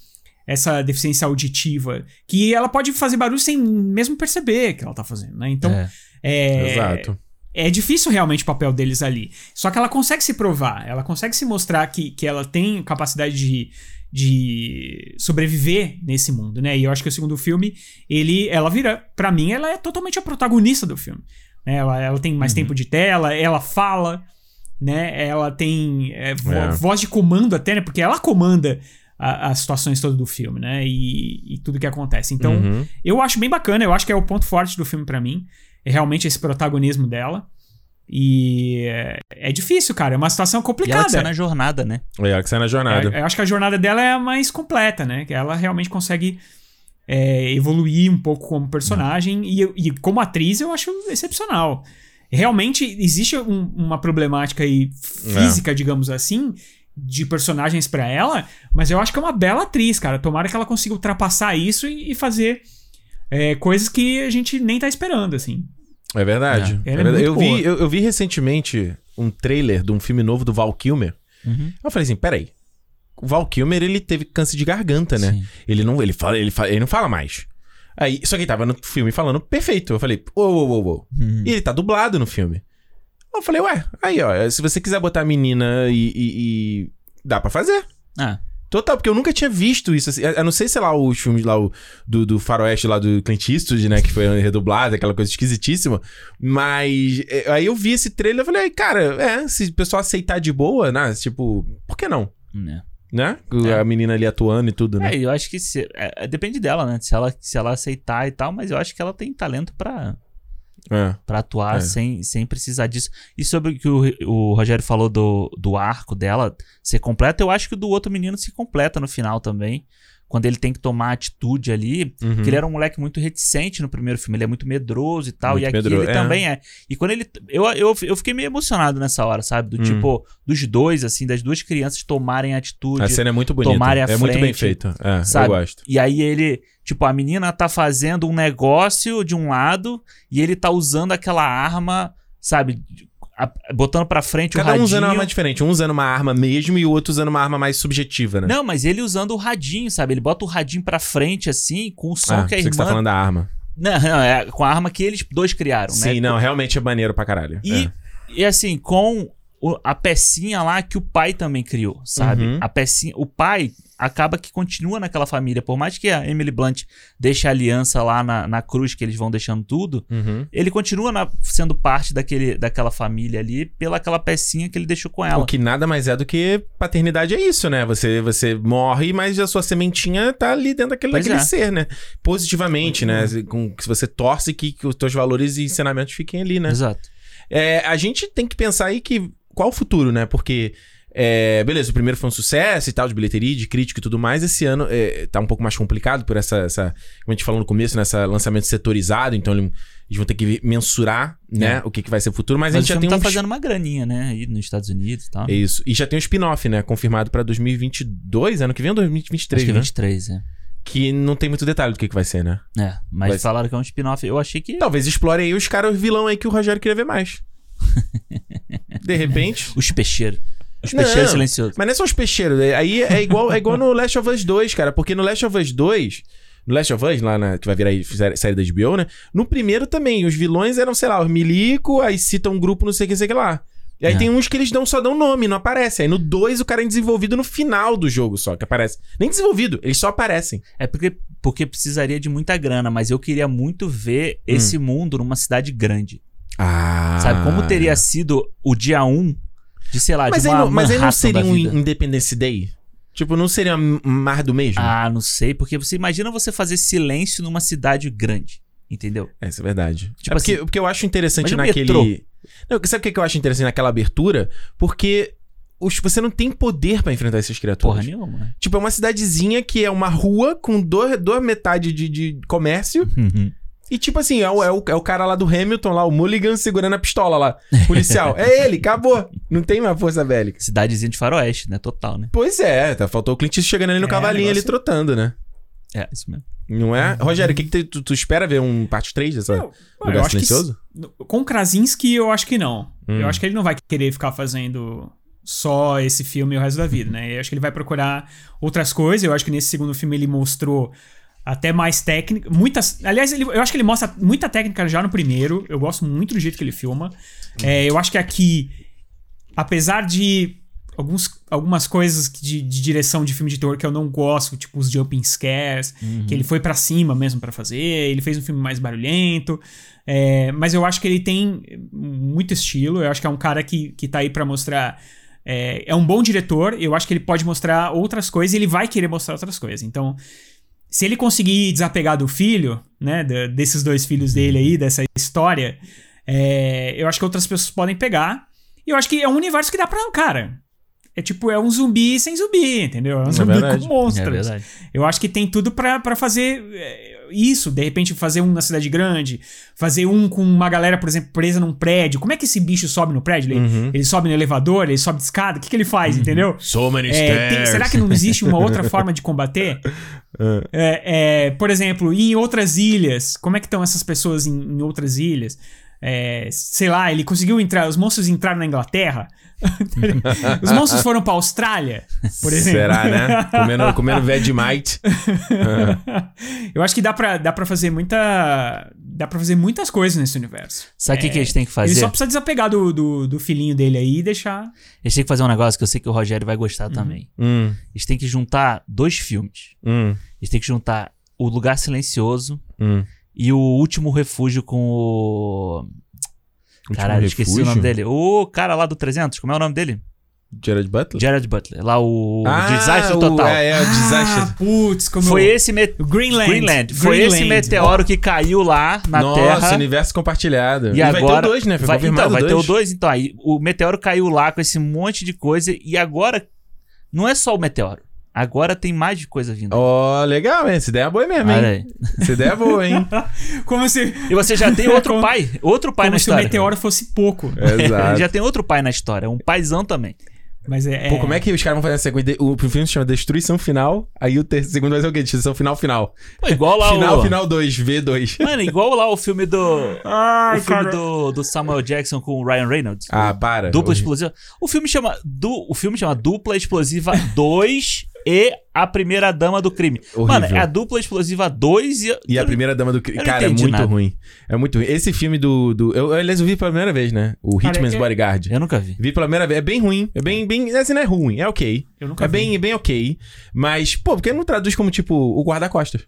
essa deficiência auditiva, que ela pode fazer barulho sem mesmo perceber que ela tá fazendo, né? Então, É. é, Exato. é difícil realmente o papel deles ali. Só que ela consegue se provar, ela consegue se mostrar que, que ela tem capacidade de, de sobreviver nesse mundo, né? E eu acho que o segundo filme, ele, ela vira, pra mim, ela é totalmente a protagonista do filme. né? Ela, ela tem mais Uhum. tempo de tela, ela fala, né? Ela tem é, vo- É. voz de comando até, né? Porque ela comanda a- as situações todas do filme, né? E, e tudo que acontece. Então, Uhum. eu acho bem bacana, eu acho que é o ponto forte do filme pra mim. É realmente esse protagonismo dela. E é, é difícil, cara. É uma situação E ela que complicada. sai na jornada, né? É ela que sai na jornada. Eu, eu acho que a jornada dela é a mais completa, né? Que ela realmente consegue é, evoluir um pouco como personagem. E, e como atriz, eu acho excepcional. Realmente existe um- uma problemática aí física, digamos assim, de personagens pra ela, mas eu acho que é uma bela atriz, cara. Tomara que ela consiga ultrapassar isso e, e fazer é, coisas que a gente nem tá esperando, assim. É verdade. É. É é verdade. eu, vi, eu, eu vi recentemente um trailer de um filme novo do Val Kilmer. Uhum. Eu falei assim, peraí. O Val Kilmer, ele teve câncer de garganta, né? Sim. Ele não, ele fala, ele fala, ele não fala mais. Aí, só que ele tava no filme falando perfeito. Eu falei, ô, ô, ô, ô. E ele tá dublado no filme. Eu falei, ué, aí, ó, se você quiser botar a menina e, e- e- dá pra fazer. Ah, Total, porque eu nunca tinha visto isso. Assim, eu não sei, sei lá, os filmes lá o, do, do Faroeste lá do Clint Eastwood, né? Que foi redublado, aquela coisa esquisitíssima. Mas é, aí eu vi esse trailer e falei, cara, é, se o pessoal aceitar de boa, né? Tipo, por que não? né? Né? É. A menina ali atuando e tudo, né? É, eu acho que se- é, depende dela, né? Se ela, se ela aceitar e tal, mas eu acho que ela tem talento pra, É. pra atuar É. sem, sem precisar disso. E sobre o que o, o Rogério falou do, do arco dela ser completa, eu acho que o do outro menino se completa no final também. Quando ele tem que tomar atitude ali. Uhum. Porque ele era um moleque muito reticente no primeiro filme, ele é muito medroso e tal. Muito e aqui medroso, ele é. também é. E quando ele. Eu, eu, eu fiquei meio emocionado nessa hora, sabe? Do Hum. tipo, dos dois, assim, das duas crianças tomarem atitude. A cena é muito bonita. tomarem a é muito bem frente, feita. É, sabe? eu gosto. E aí ele, tipo, a menina tá fazendo um negócio de um lado e ele tá usando aquela arma, sabe, a- botando pra frente o Cada um radinho. usando uma arma diferente. Um usando uma arma mesmo e o outro usando uma arma mais subjetiva, né? Não, mas ele usando o radinho, sabe? Ele bota o radinho pra frente assim, com o som ah, que a você irmã que você tá falando da arma. Não, não, é com a arma que eles dois criaram, né? Sim, não, realmente é maneiro pra caralho. E, É. e assim, com o- a pecinha lá que o pai também criou, sabe? Uhum. A pecinha. O pai acaba que continua naquela família. Por mais que a Emily Blunt deixe a aliança lá na, na cruz, que eles vão deixando tudo, Uhum. ele continua na- sendo parte daquele, daquela família ali pela aquela pecinha que ele deixou com ela. O que nada mais é do que paternidade é isso, né? Você, você morre, mas a sua sementinha tá ali dentro daquele, Pois daquele é. ser, né? Positivamente, né? Com, que você torce que, que os teus valores e ensinamentos fiquem ali, né? Exato. É, a gente tem que pensar aí que qual o futuro, né? Porque, é, beleza, o primeiro foi um sucesso e tal, de bilheteria, de crítica e tudo mais. Esse ano é, tá um pouco mais complicado por essa, essa como a gente falou no começo, nessa lançamento setorizado. Então, ele- eles vão ter que mensurar, né? O que, que vai ser o futuro. Mas, Mas, a gente já tem tá um... fazendo uma graninha, né? Aí nos Estados Unidos e tal. É isso. E já tem um spin-off, né? Confirmado pra 2022, ano que vem ou 2023, Acho que é né? 23, é. Que não tem muito detalhe do que, que vai ser, né? É, mas Vai ser. falaram que é um spin-off. Eu achei que. Talvez explore aí os caras vilão aí que o Rogério queria ver mais. De repente. Os peixeiros. Os peixeiros silenciosos. Mas não é só os peixeiros. é- Aí é igual, é igual no Last of Us 2, cara. Porque no Last of Us 2. No Last of Us, lá na, que vai virar série- da HBO, né? No primeiro também, os vilões eram, sei lá, os milico, aí cita um grupo, não sei o que, sei que lá. E aí É. tem uns que eles dão, só dão nome, não aparece. Aí no 2 o cara é desenvolvido no final do jogo só, que aparece. Nem desenvolvido, eles só aparecem. É porque, porque precisaria de muita grana, mas eu queria muito ver esse mundo numa cidade grande. Ah. Sabe? Como teria sido o dia 1 de, sei lá, Mas de aí, uma não, mas aí não seria um. Independence Day? Tipo, não seria mais do mesmo? Ah, não sei, porque você imagina você fazer silêncio numa cidade grande, entendeu? É, isso é verdade. Tipo é porque, assim, porque eu acho interessante naquele. Não, sabe o que eu acho interessante naquela abertura? Porque os- você não tem poder pra enfrentar essas criaturas. Porra nenhuma. né? Tipo, é uma cidadezinha que é uma rua com duas, metades de, de comércio. E, tipo assim, é o, é, o, é o cara lá do Hamilton, lá, o Mulligan, segurando a pistola lá. Policial. é ele, acabou. Não tem mais força bélica. Cidadezinha de faroeste, né? Total, né? Pois é, tá, faltou o Clint Eastwood chegando ali no É, cavalinho, ali trotando, né? É, isso mesmo. Não é? Rogério, o que, que tu, tu espera ver um parte 3 dessa Eu, Lugar eu acho que Silencioso? s- com o Krasinski, eu acho que não. Hum. Eu acho que ele não vai querer ficar fazendo só esse filme o resto da vida, né? Eu acho que ele vai procurar outras coisas. Eu acho que nesse segundo filme ele mostrou até mais técnica. Muitas. Aliás, ele- eu acho que ele mostra muita técnica já no primeiro. Eu gosto muito do jeito que ele filma. É, eu acho que aqui, apesar de alguns, algumas coisas de, de direção de filme de terror que eu não gosto, tipo os jumping scares, que ele foi pra cima mesmo pra fazer, ele fez um filme mais barulhento. é, mas eu acho que ele tem muito estilo. Eu acho que é um cara que, que tá aí pra mostrar. É, é um bom diretor. Eu acho que ele pode mostrar outras coisas e ele vai querer mostrar outras coisas. Então, se ele conseguir desapegar do filho, né, desses dois filhos dele aí, dessa história, é, eu acho que outras pessoas podem pegar. E eu acho que é um universo que dá pra. Cara, é tipo, é um zumbi sem zumbi, entendeu? É um zumbi verdade. com monstros. É verdade. Eu acho que tem tudo pra pra fazer é, isso. De repente, fazer um na cidade grande, fazer um com uma galera, por exemplo, presa num prédio. Como é que esse bicho sobe no prédio? Ele, Uhum. ele sobe no elevador, ele sobe de escada. O que, que ele faz, entendeu? So many É, tem- será que não existe uma outra forma de combater? É, é, por exemplo, em outras ilhas, como é que estão essas pessoas em, em outras ilhas? É, sei lá, ele conseguiu entrar, os monstros entraram na Inglaterra. Os monstros foram pra Austrália, por exemplo. Será, né? Comendo, comendo Vegemite. Eu acho que dá pra, dá pra fazer muita. Dá pra fazer muitas coisas nesse universo. Sabe o que, que eles têm que Ele fazer? só precisa desapegar do, do, do filhinho dele aí e deixar. Eles têm que fazer um negócio que eu sei que o Rogério vai gostar também. Hum, Eles têm que juntar dois filmes. hum, Eles têm que juntar O Lugar Silencioso hum. e O Último Refúgio com o. Caralho, esqueci o nome dele. O cara lá do 300, como é o nome dele? Jared Butler? Jared Butler. Lá o Ah, Desastre o- Total. É, é, o desastre. Ah, putz, como Foi eu- esse met... O Greenland. Greenland. Foi Greenland. esse meteoro que caiu lá na Nossa, Terra. universo compartilhado. E, agora vai ter o 2, né? Foi vai, confirmado então, vai o ter o dois. 2, então aí o meteoro caiu lá com esse monte de coisa e agora não é só o meteoro. Agora tem mais de coisa vindo. Ó, legal, hein? Essa ideia é boa mesmo, hein? Olha aí. Essa ideia é boa, hein? Como se, E você já tem outro Como- pai, outro pai como na se o história. meteoro fosse pouco. Exato. já tem outro pai na história, um paizão também. Mas é. Pô, como é que os caras vão fazer a sequência? O filme se chama Destruição Final, aí o ter- segundo vai ser o quê? Destruição Final Final. Pô, igual lá Final o Final 2, V2. Mano, igual lá o filme do Ai, o filme cara. do, do Samuel Jackson com o Ryan Reynolds. Ah, para. Dupla Horrível. explosiva. O filme chama du, o filme chama Dupla Explosiva 2 e a primeira dama do crime. Horrível. Mano, é a Dupla Explosiva 2 e E a primeira dama do crime. Cara, é muito nada. ruim. É muito ruim. Esse filme do. do eu, aliás, eu vi pela primeira vez, né? O Cara, Hitman's é- Bodyguard. Eu nunca vi. Vi pela primeira vez. É bem ruim. É bem. bem assim, não é ruim. É ok. Eu nunca É vi. bem, bem ok. Mas, pô, porque não traduz como, tipo, o guarda-costas?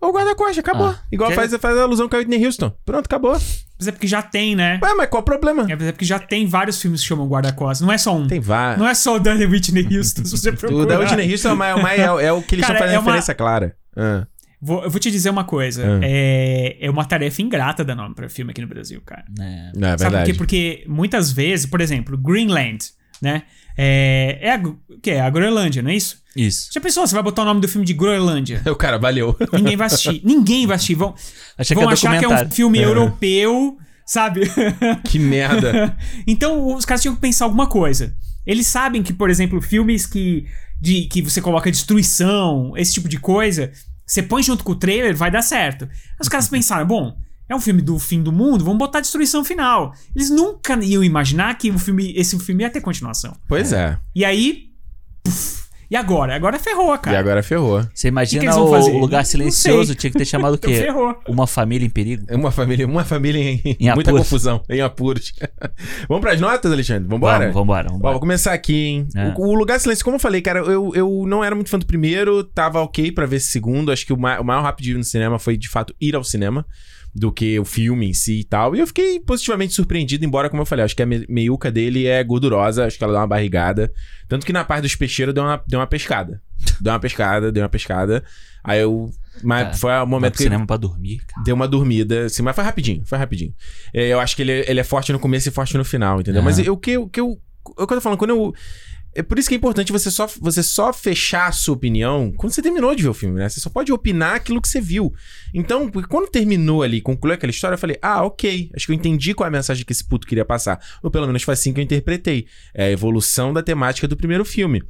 O guarda-costas, acabou. Ah, Igual que- faz, faz a alusão com a Whitney Houston. Pronto, acabou. Mas é porque já tem, né? Ué, mas qual o problema? É porque já tem vários filmes que chamam guarda-costas. Não é só um. Tem vários. Não é só o da Whitney Houston, se você O procurar. da Whitney Houston é, o mais- é, o é o- é o que eles Cara, estão fazendo é uma- referência clara. Ah. Vou, eu vou te dizer uma coisa. Ah. É, é uma tarefa ingrata dar nome pra filme aqui no Brasil, cara. É. Não, é Sabe por verdade. quê? Porque muitas vezes, por exemplo, Greenland, né? É, é a, o que é? A Groenlândia, não é isso? Isso. Já pensou? Você vai botar o nome do filme de Groenlândia? O cara, valeu. Ninguém vai assistir. Ninguém vai assistir. Vão, Achei vão que é achar que é um filme europeu, sabe? que merda. então, os caras tinham que pensar alguma coisa. Eles sabem que, por exemplo, filmes que, de, que você coloca destruição, esse tipo de coisa, você põe junto com o trailer, vai dar certo. Os caras pensaram, bom, é um filme do fim do mundo, vamos botar destruição final. Eles nunca iam imaginar que o filme, esse filme ia ter continuação. Pois é. E aí. puf, E agora? Agora ferrou, E cara. agora ferrou. Você Que que imagina eles vão o fazer? lugar silencioso, tinha que ter chamado o quê? ferrou. Uma família em perigo? Uma família, uma família em, Em muita apuros. confusão, em apuros. Vamos pras notas, Alexandre? Vambora? Vamos, vambora, Ó, vambora. vou começar aqui, hein? É. O, o Lugar Silêncio, como eu falei, cara, eu, eu não era muito fã do primeiro, tava ok pra ver esse segundo. Acho que o, ma- o maior rapidinho no cinema foi, de fato, ir ao cinema do que o filme em si e tal. E eu fiquei positivamente surpreendido, embora, como eu falei, acho que a me- meiuca dele é gordurosa, acho que ela dá uma barrigada. Tanto que na parte dos peixeiros deu uma, deu uma pescada. Deu uma pescada, deu uma pescada. Aí eu. Mas Cara, foi o Vai momento que. cinema pra dormir, cara. Deu uma dormida, assim, mas foi rapidinho, foi rapidinho. É, eu acho que ele, é- ele é forte no começo e forte no final, entendeu? Mas o que, o que eu. É o que eu tô falando, quando eu. É por isso que é importante você só, você só fechar a sua opinião quando você terminou de ver o filme, né? Você só pode opinar aquilo que você viu. Então, porque quando terminou ali, concluiu aquela história, eu falei, ah, ok. Acho que eu entendi qual é a mensagem que esse puto queria passar. Ou pelo menos foi assim que eu interpretei. É a evolução da temática do primeiro filme.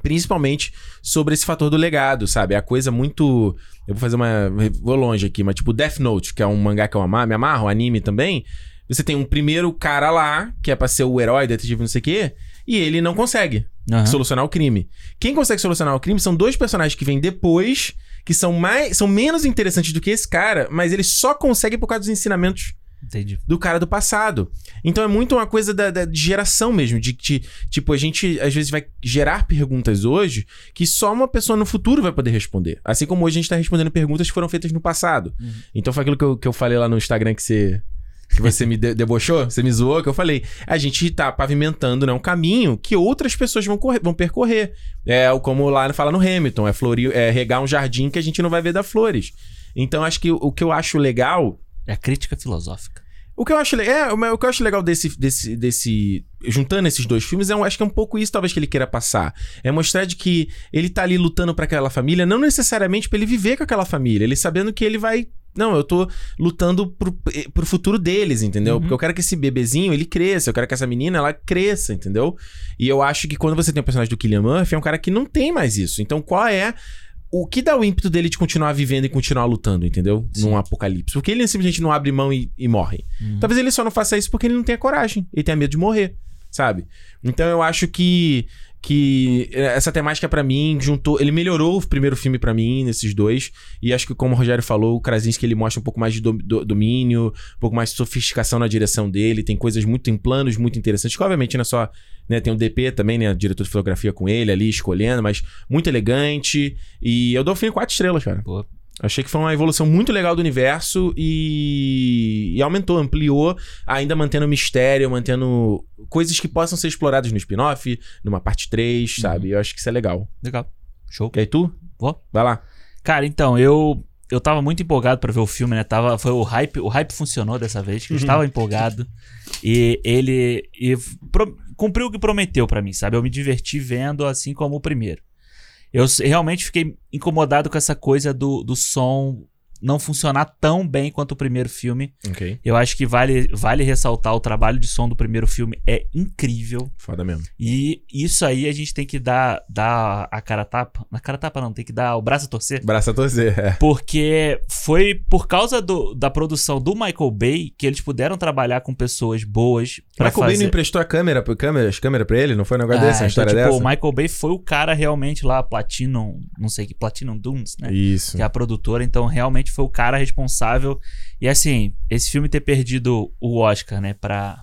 Principalmente sobre esse fator do legado, sabe? É a coisa muito. Eu vou fazer uma. Vou longe aqui, mas tipo Death Note, que é um mangá que eu amar, me amarro, um anime também. Você tem um primeiro cara lá, que é pra ser o herói, detetive, não sei o quê, e ele não consegue Aham. solucionar o crime. Quem consegue solucionar o crime são dois personagens que vêm depois, que são mais. são menos interessantes do que esse cara, mas eles só conseguem por causa dos ensinamentos Entendi. do cara do passado. Então é muito uma coisa da, da- de geração mesmo, de que, tipo, a gente às vezes vai gerar perguntas hoje que só uma pessoa no futuro vai poder responder. Assim como hoje a gente tá respondendo perguntas que foram feitas no passado. Uhum. Então foi aquilo que eu, que eu falei lá no Instagram que você. Que você me de- debochou, você me zoou, que eu falei. A gente tá pavimentando né, um caminho que outras pessoas vão, correr- vão percorrer. É o- como lá fala no Hamilton, é, florir, é regar um jardim que a gente não vai ver dar flores. Então acho que o- que eu acho legal É a crítica filosófica. o que eu acho, é, o que eu acho legal desse, desse, desse. Juntando esses dois filmes, é um, acho que é um pouco isso, talvez, que ele queira passar. É mostrar de que ele tá ali lutando pra aquela família, não necessariamente pra ele viver com aquela família. Ele sabendo que ele vai. Não, eu tô lutando pro, eh, pro futuro deles, entendeu? Uhum. Porque eu quero que esse bebezinho ele cresça, eu quero que essa menina ela cresça, entendeu? E eu acho que quando você tem o personagem do Killian Murphy, é um cara que não tem mais isso. Então, qual é o que dá o ímpeto dele de continuar vivendo e continuar lutando, entendeu? Sim. Num apocalipse. Porque ele simplesmente não abre mão e, e morre. Uhum. Talvez ele só não faça isso porque ele não tenha coragem. Ele tenha medo de morrer, sabe? Então eu acho que que essa temática pra mim juntou, ele melhorou o primeiro filme pra mim nesses dois. E acho que como o Rogério falou, o Krasinski ele mostra um pouco mais de do- do- domínio, um pouco mais de sofisticação na direção dele, tem coisas muito tem planos muito interessantes, que obviamente não é só, né, tem o DP também, né, diretor de fotografia com ele ali escolhendo, mas muito elegante. E eu dou o filme quatro estrelas, cara. Pô, Achei que foi uma evolução muito legal do universo e, e aumentou, ampliou, ainda mantendo mistério, mantendo coisas que possam ser exploradas no spin-off, numa parte 3, sabe? Eu acho que isso é legal. legal. Show. E aí tu? Vou. Vai lá. Cara, então, eu eu tava muito empolgado pra ver o filme, né? Tava, foi o hype, o hype funcionou dessa vez, que eu Uhum. estava empolgado. E ele e pro- cumpriu o que prometeu pra mim, sabe? Eu me diverti vendo assim como o primeiro. Eu realmente fiquei incomodado com essa coisa do, do som não funcionar tão bem quanto o primeiro filme. Ok. Eu acho que vale, vale ressaltar o trabalho de som do primeiro filme é incrível. Foda mesmo. E isso aí a gente tem que dar, dar a cara tapa. Na cara tapa não, tem que dar o braço a torcer. Braço a torcer, é. Porque foi por causa do- da produção do Michael Bay que eles puderam trabalhar com pessoas boas Michael Bay fazer... não emprestou a câmera, câmera, as câmeras pra ele? Não foi um negócio Ah, desse, uma então, história tipo, dessa? o Michael Bay foi o cara realmente lá, Platinum, não sei que, Platinum Dunes, né? Isso. Que é a produtora, então realmente foi o cara responsável. E assim, esse filme ter perdido o Oscar, né, pra.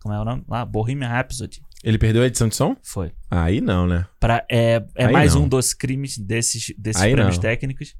Como é o nome? Lá, Bohemian Rhapsody. Ele perdeu a edição de som? Foi. Aí não, né? Pra, é é Aí mais não. um dos crimes desses, desses Aí prêmios não. técnicos.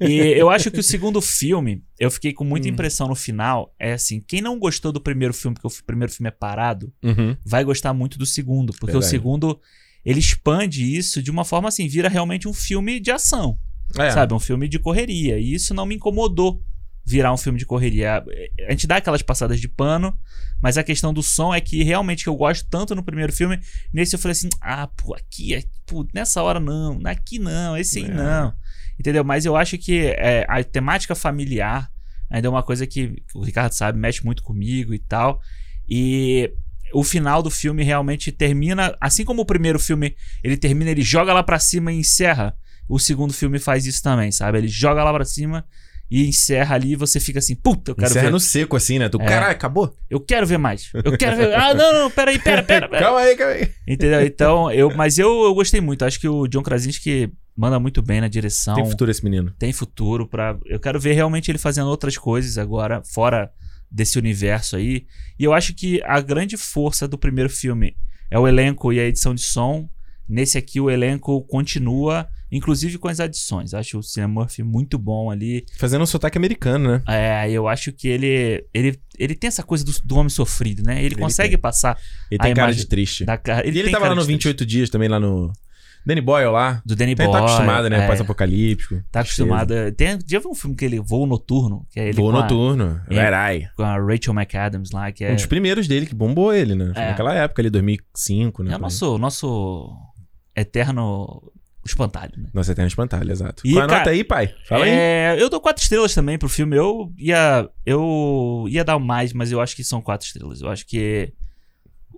E eu acho que o segundo filme, eu fiquei com Hum. muita impressão no final. É assim: quem não gostou do primeiro filme, porque o primeiro filme é parado, Uhum. vai gostar muito do segundo. Porque Verdade. o segundo, ele expande isso de uma forma assim, vira realmente um filme de ação. É. Sabe? Um filme de correria. E isso não me incomodou virar um filme de correria. A gente dá aquelas passadas de pano, mas a questão do som é que realmente que eu gosto tanto no primeiro filme, nesse eu falei assim: ah, pô, aqui, é- pô, nessa hora não, aqui não, esse aí É. não. Entendeu? Mas eu acho que é, a temática familiar ainda é uma coisa que o Ricardo sabe, mexe muito comigo e tal. E o final do filme realmente termina, assim como o primeiro filme, ele termina, ele joga lá pra cima e encerra. O segundo filme faz isso também, sabe? Ele joga lá pra cima e encerra ali e você fica assim, puta, eu quero Encerra ver. no seco, assim, né? Tu, É. caralho, acabou? Eu quero ver mais. Eu quero ver. Ah, não, não, peraí, pera, pera, pera. Calma aí, calma aí. Entendeu? Então, eu, mas eu, eu gostei muito. Acho que o John Krasinski manda muito bem na direção. Tem futuro esse menino. tem futuro para eu quero ver realmente ele fazendo outras coisas agora fora desse universo aí e eu acho que a grande força do primeiro filme é o elenco e a edição de som nesse aqui o elenco continua inclusive com as adições acho o Cillian Murphy muito bom ali Fazendo um sotaque americano, né? é, eu acho que ele ele ele tem essa coisa do, do homem sofrido né ele, Ele consegue tem. passar Ele A tem cara de triste. da cara e ele tava lá no de triste. 28 dias também, lá no... Danny Boyle lá. do Danny Ele Boyle tá acostumado, né? é, Pós-apocalíptico. tá acostumado tem já viu um filme que ele voo noturno que é ele Voo a- noturno. É. Red Eye. com a Rachel McAdams lá que é Um dos primeiros dele que bombou ele, né? É. Naquela época ali, 2005, né? É o nosso, nosso eterno espantalho, né? Nossa Eterno Espantalho, exato. E, Qual a cara, nota aí, pai? Fala aí. É, eu dou quatro estrelas também pro filme. Eu ia, eu ia dar mais, mas eu acho que são quatro estrelas. Eu acho que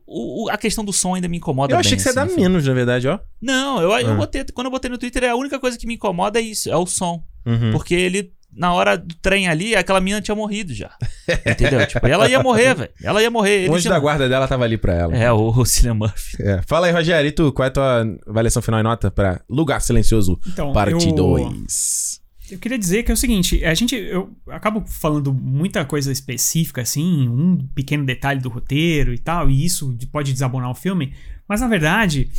o- o- a questão do som ainda me incomoda Eu achei bem, que você ia assim, filme. menos, na verdade, ó. Não, eu, eu Ah. botei, quando eu botei no Twitter, a única coisa que me incomoda é isso, é o som. Uhum. Porque ele, na hora do trem ali, aquela menina tinha morrido já. Entendeu? tipo, ela ia morrer, velho. Ela ia morrer. O Ele anjo tinha- da guarda dela tava ali pra ela. É, o, o Cillian Murphy. É. Fala aí, Rogério, e tu? Qual é a tua avaliação final e nota pra Lugar Silencioso, Então, parte eu- 2? Eu queria dizer que é o seguinte, a gente, eu acabo falando muita coisa específica, assim, um pequeno detalhe do roteiro e tal, e isso pode desabonar o filme, mas na verdade,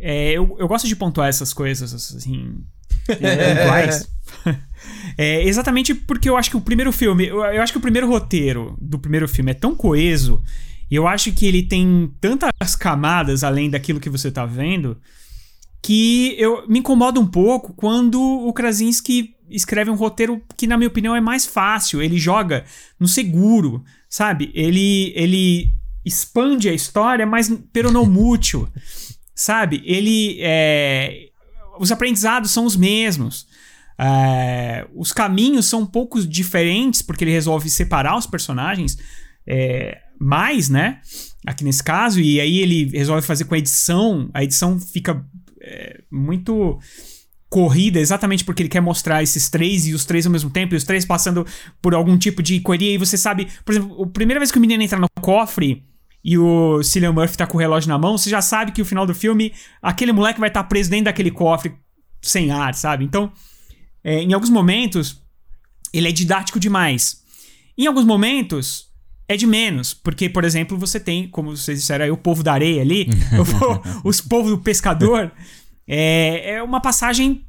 é, eu, eu gosto de pontuar essas coisas, assim, pontuais. É, exatamente porque eu acho que o primeiro filme, eu, eu acho que o primeiro roteiro do primeiro filme é tão coeso, e eu acho que ele tem tantas camadas além daquilo que você tá vendo, que eu me incomoda um pouco quando o Krasinski escreve um roteiro que, na minha opinião, é mais fácil. Ele joga no seguro, sabe? Ele, ele expande a história, mas pero não mútil, sabe? Ele é, os aprendizados são os mesmos. É, os caminhos são um pouco diferentes porque ele resolve separar os personagens é, mais, né? Aqui nesse caso, e aí ele resolve fazer com a edição. A edição fica é, muito corrida exatamente porque ele quer mostrar esses três e os três ao mesmo tempo, e os três passando por algum tipo de correria, e você sabe, por exemplo, a primeira vez que o menino entra no cofre e o Cillian Murphy tá com o relógio na mão, você já sabe que o final do filme, aquele moleque vai estar preso dentro daquele cofre sem ar, sabe? Então, é, em alguns momentos, ele é didático demais. Em alguns momentos, é de menos. Porque, por exemplo, você tem, como vocês disseram aí, o povo da areia ali, o- os povos do pescador. É, é uma passagem,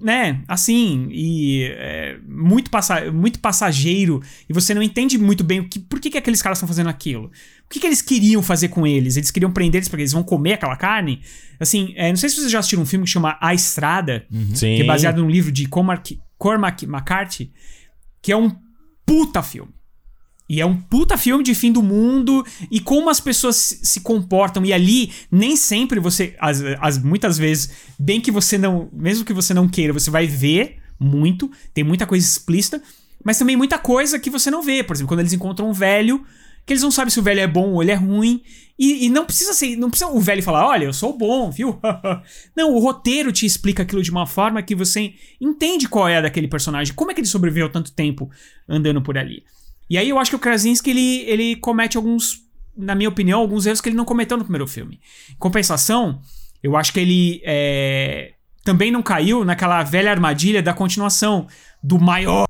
né, assim, e é, muito, passa muito passageiro. E você não entende muito bem o que, por que, que aqueles caras estão fazendo aquilo. O que, que eles queriam fazer com eles? Eles queriam prender eles porque eles vão comer aquela carne? Assim, é, não sei se vocês já assistiram um filme que chama A Estrada Sim. que é baseado num livro de Cormac, Cormac McCarthy, que é um puta filme. E é um puta filme de fim do mundo e como as pessoas se comportam. E ali, nem sempre você. As, as- muitas vezes, bem que você não. Mesmo que você não queira, você vai ver muito. Tem muita coisa explícita. Mas também muita coisa que você não vê. Por exemplo, quando eles encontram um velho, que eles não sabem se o velho é bom ou ele é ruim. E, e não precisa ser. Não precisa o velho falar, olha, eu sou bom, viu? não, o roteiro te explica aquilo de uma forma que você entende qual é a daquele personagem, como é que ele sobreviveu tanto tempo andando por ali. E aí eu acho que o Krasinski, ele, ele comete alguns, na minha opinião, alguns erros que ele não cometeu no primeiro filme. Em compensação, eu acho que ele é, também não caiu naquela velha armadilha da continuação. Do maior,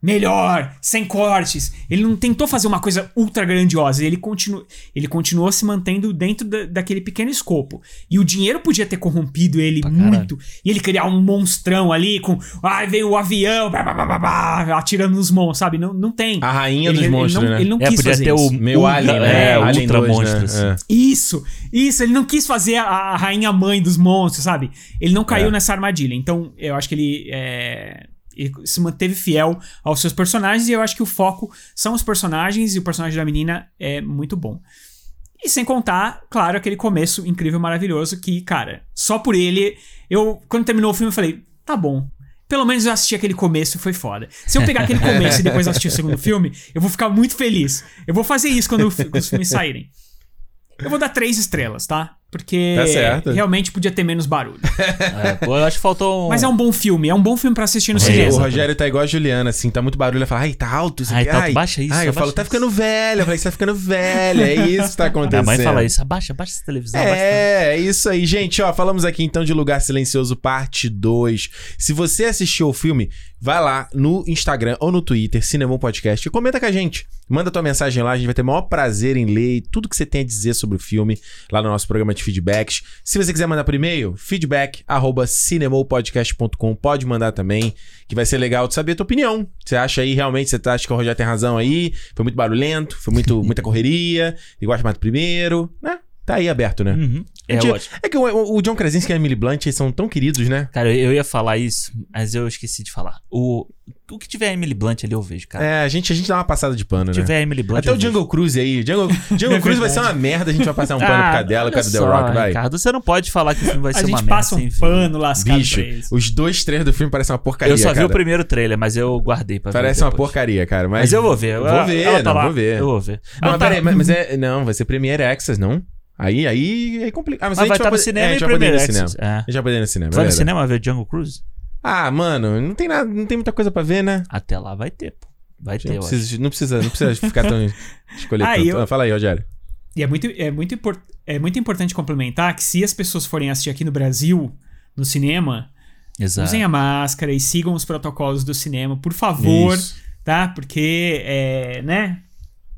melhor, sem cortes. Ele não tentou fazer uma coisa ultra grandiosa. Ele, continu, ele continuou se mantendo dentro da- daquele pequeno escopo. E o dinheiro podia ter corrompido ele Pra caralho. muito. E ele criar um monstrão ali com. Ai, veio o avião, blá, blá, blá, blá, blá, atirando nos monstros, sabe? Não, não tem. A rainha Ele- dos ele monstros, não, né? Ele não É, quis podia fazer ter isso. o Ultra- Alien, né? É, o Alien Ultra 2, Monstro, né? assim. É. Isso, isso, ele não quis fazer a, a rainha mãe dos monstros, sabe? Ele não caiu É. nessa armadilha. Então, eu acho que ele, é, ele se manteve fiel aos seus personagens e eu acho que o foco são os personagens e o personagem da menina é muito bom. E sem contar, claro, aquele começo incrível, maravilhoso que, cara, só por ele, eu, quando terminou o filme, eu falei, tá bom. Pelo menos eu assisti aquele começo e foi foda. Se eu pegar aquele começo e depois assistir o segundo filme, eu vou ficar muito feliz. Eu vou fazer isso quando o fi- os filmes saírem. Eu vou dar três estrelas, tá? Porque Tá realmente podia ter menos barulho. É, pô, eu acho que faltou um. Mas é um bom filme, é um bom filme pra assistir no É, O cinema. exato. Rogério tá igual a Juliana, assim, tá muito barulho. Ela fala, ai, tá alto isso Ai, aqui. tá alto, baixa isso, Ai, eu falo, tá isso." ficando velho. Eu falei, você tá ficando velho. É isso que tá acontecendo. Minha mãe fala isso, abaixa, abaixa essa televisão. abaixa essa- É, é isso aí, gente. Ó, falamos aqui então de Lugar Silencioso, parte 2. Se você assistiu o filme, vai lá no Instagram ou no Twitter, Cinemon Podcast, e comenta com a gente. Manda tua mensagem lá, a gente vai ter o maior prazer em ler tudo que você tem a dizer sobre o filme lá no nosso programa de feedbacks. Se você quiser mandar por e-mail, feedback arroba cinemopodcast.com, pode mandar também, que vai ser legal de saber a tua opinião. Você acha aí realmente, você acha que o Rogério tem razão aí? Foi muito barulhento, foi muito, muita correria, e gosta mais do primeiro, né? Tá aí aberto, né? Uhum. É, ótimo. É que o, o- o John Krasinski e a Emily Blunt eles são tão queridos, né? Cara, eu ia falar isso, mas eu esqueci de falar. O, o que tiver a Emily Blunt ali eu vejo, cara. É, a gente, a gente dá uma passada de pano, Se né? tiver a Emily Blunt Até eu o vejo. Jungle Cruise aí. Jungle, Jungle Cruise vai ser uma merda, a gente vai passar um pano por causa dela, por causa do The Ah, Rock, vai. Ricardo, você não pode falar que o filme vai A ser uma gente passa merda um sem pano lascado Bicho, os dois trailers do filme parecem uma porcaria, Eu só vi cara. o primeiro trailer, mas eu guardei pra Parece ver uma depois. porcaria, cara. Mas, Mas eu vou ver. Vou Ela- ver, ela tá não, lá. vou ver. Eu vou ver. Não, tá- peraí, mas, mas é... Não, vai ser Premiere Access, não? Aí, aí é complicado. Ah, mas, Mas a vai gente estar no poder- cinema é, a e gente vai poder ir no Premier cinema. Access. É. A gente vai poder ir no cinema, vai é no verdade. cinema ver Jungle Cruise? Ah, mano, não tem nada, não tem muita coisa pra ver, né? Até lá vai ter, pô. Vai ter, Não eu acho. precisa, não, precisa, não precisa ficar tão... Escolher Ah, tanto. eu- Ah, Fala aí, Rogério. E é muito, é, muito impor- é muito importante complementar que se as pessoas forem assistir aqui no Brasil, no cinema, Exato. usem a máscara e sigam os protocolos do cinema, por favor, Isso. tá? Porque, é, né?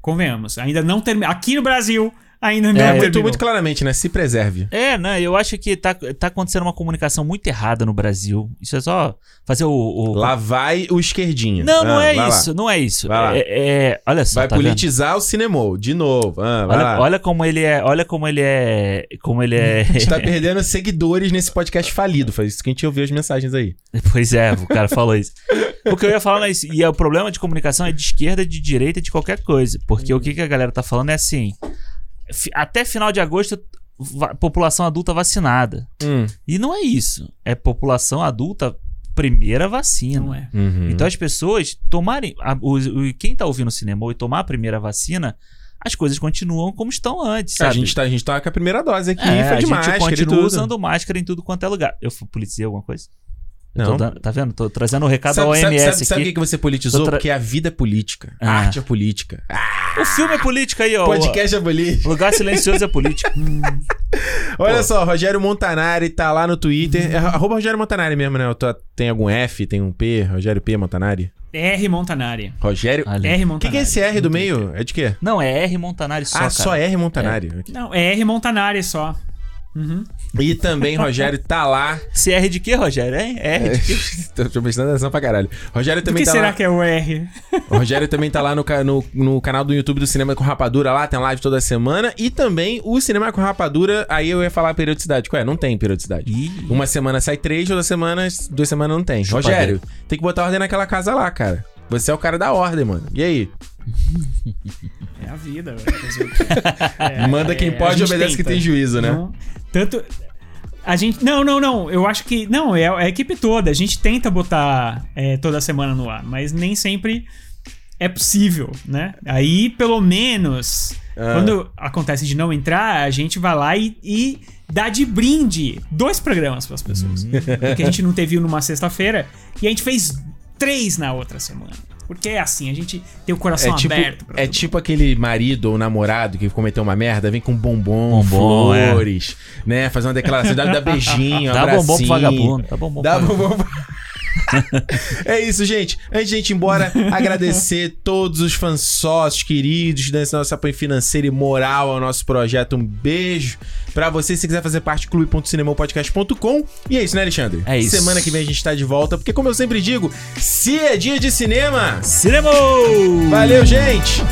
Convenhamos, ainda não terminou. Aqui no Brasil, ainda não É, Muito, terminou. muito claramente, né? Se preserve. É, né? Eu acho que tá, tá acontecendo uma comunicação muito errada no Brasil. Isso é só fazer o. o- Lá vai o esquerdinha. Não, não Ah, é vai lá. isso, não é isso. Vai lá. É, é- olha só, Vai tá vendo? politizar o cinema, de novo. Ah, Olha, olha como ele é. Olha como ele é. Como ele é. A gente tá perdendo seguidores nesse podcast falido. Foi isso que a gente ouviu as mensagens aí. pois é, o cara falou isso. O que eu ia falar é isso. E é, o problema de comunicação é de esquerda, de direita, de qualquer coisa. Porque o que, que a galera tá falando é assim: até final de agosto, população adulta vacinada. Hum. E não é isso. É população adulta, primeira vacina. Não é. Uhum. Então as pessoas tomarem. a- o, o- quem tá ouvindo o cinema e tomar a primeira vacina, as coisas continuam como estão antes. a, Sabe? gente tá, a gente tá com a primeira dose aqui. É, foi a de gente máscara continua usando máscara em tudo quanto é lugar. Eu fui politizei alguma coisa? Não. tô dando- tá vendo? Tô trazendo o recado Sabe, ao sabe, OMS sabe, sabe o aqui. que que você politizou? Tra- Porque a vida é política. A Ah. arte é política. Ah, O filme é política aí, ó. podcast é política. O lugar silencioso é político. Olha Pô. só, Rogério Montanari tá lá no Twitter. É, arroba Rogério Montanari mesmo, né? Eu tô- tem algum F, tem um P? Rogério P Montanari? R Montanari. Rogério. Ali. R O Montanari. que, que é esse R do meio? É de quê? Não, é R Montanari só, ah, cara. só R Montanari. Não, é R Montanari só. Uhum. E também Rogério tá lá. Esse R de quê, Rogério? hein? R de quê? Tô prestando atenção pra caralho. Rogério também que tá será lá. que é o R? O Rogério também tá lá no, no, no canal do YouTube do Cinema com Rapadura lá, tem live toda semana. E também o Cinema com Rapadura, aí eu ia falar periodicidade. Qual é? Não tem periodicidade. Ih. Uma semana sai três, outra semana, duas semanas não tem. Chupa Rogério, tem que botar ordem naquela casa lá, cara. Você é o cara da ordem, mano. E aí? É a vida? É, Manda quem é, pode e obedece que tenta. tem juízo, né? Não- tanto. A gente. Não, não, não. Eu acho que. Não, é a equipe toda. A gente tenta botar é, toda semana no ar, mas nem sempre é possível, né? Aí, pelo menos, Ah. quando acontece de não entrar, a gente vai lá e, e dá de brinde dois programas para as pessoas. Hum. Porque a gente não teve um numa sexta-feira e a gente fez três na outra semana. Porque é assim, a gente tem o coração É tipo, aberto. pra é tudo. tipo aquele marido ou namorado que cometeu uma merda, vem com bombom, Bombom, é. flores, né? Fazer uma declaração, dá, dá beijinho, Dá bombom pro abracinho. vagabundo. Dá bombom Dá pro vagabundo. É isso, gente. Antes de a gente ir embora, agradecer todos os fãs sócios queridos desse nosso apoio financeiro e moral ao nosso projeto. Um beijo pra você. Se quiser fazer parte, clube.cinemopodcast.com. E é isso, né, Alexandre? É isso. Semana que vem a gente tá de volta, porque como eu sempre digo, se é dia de cinema, Cinema! valeu, gente!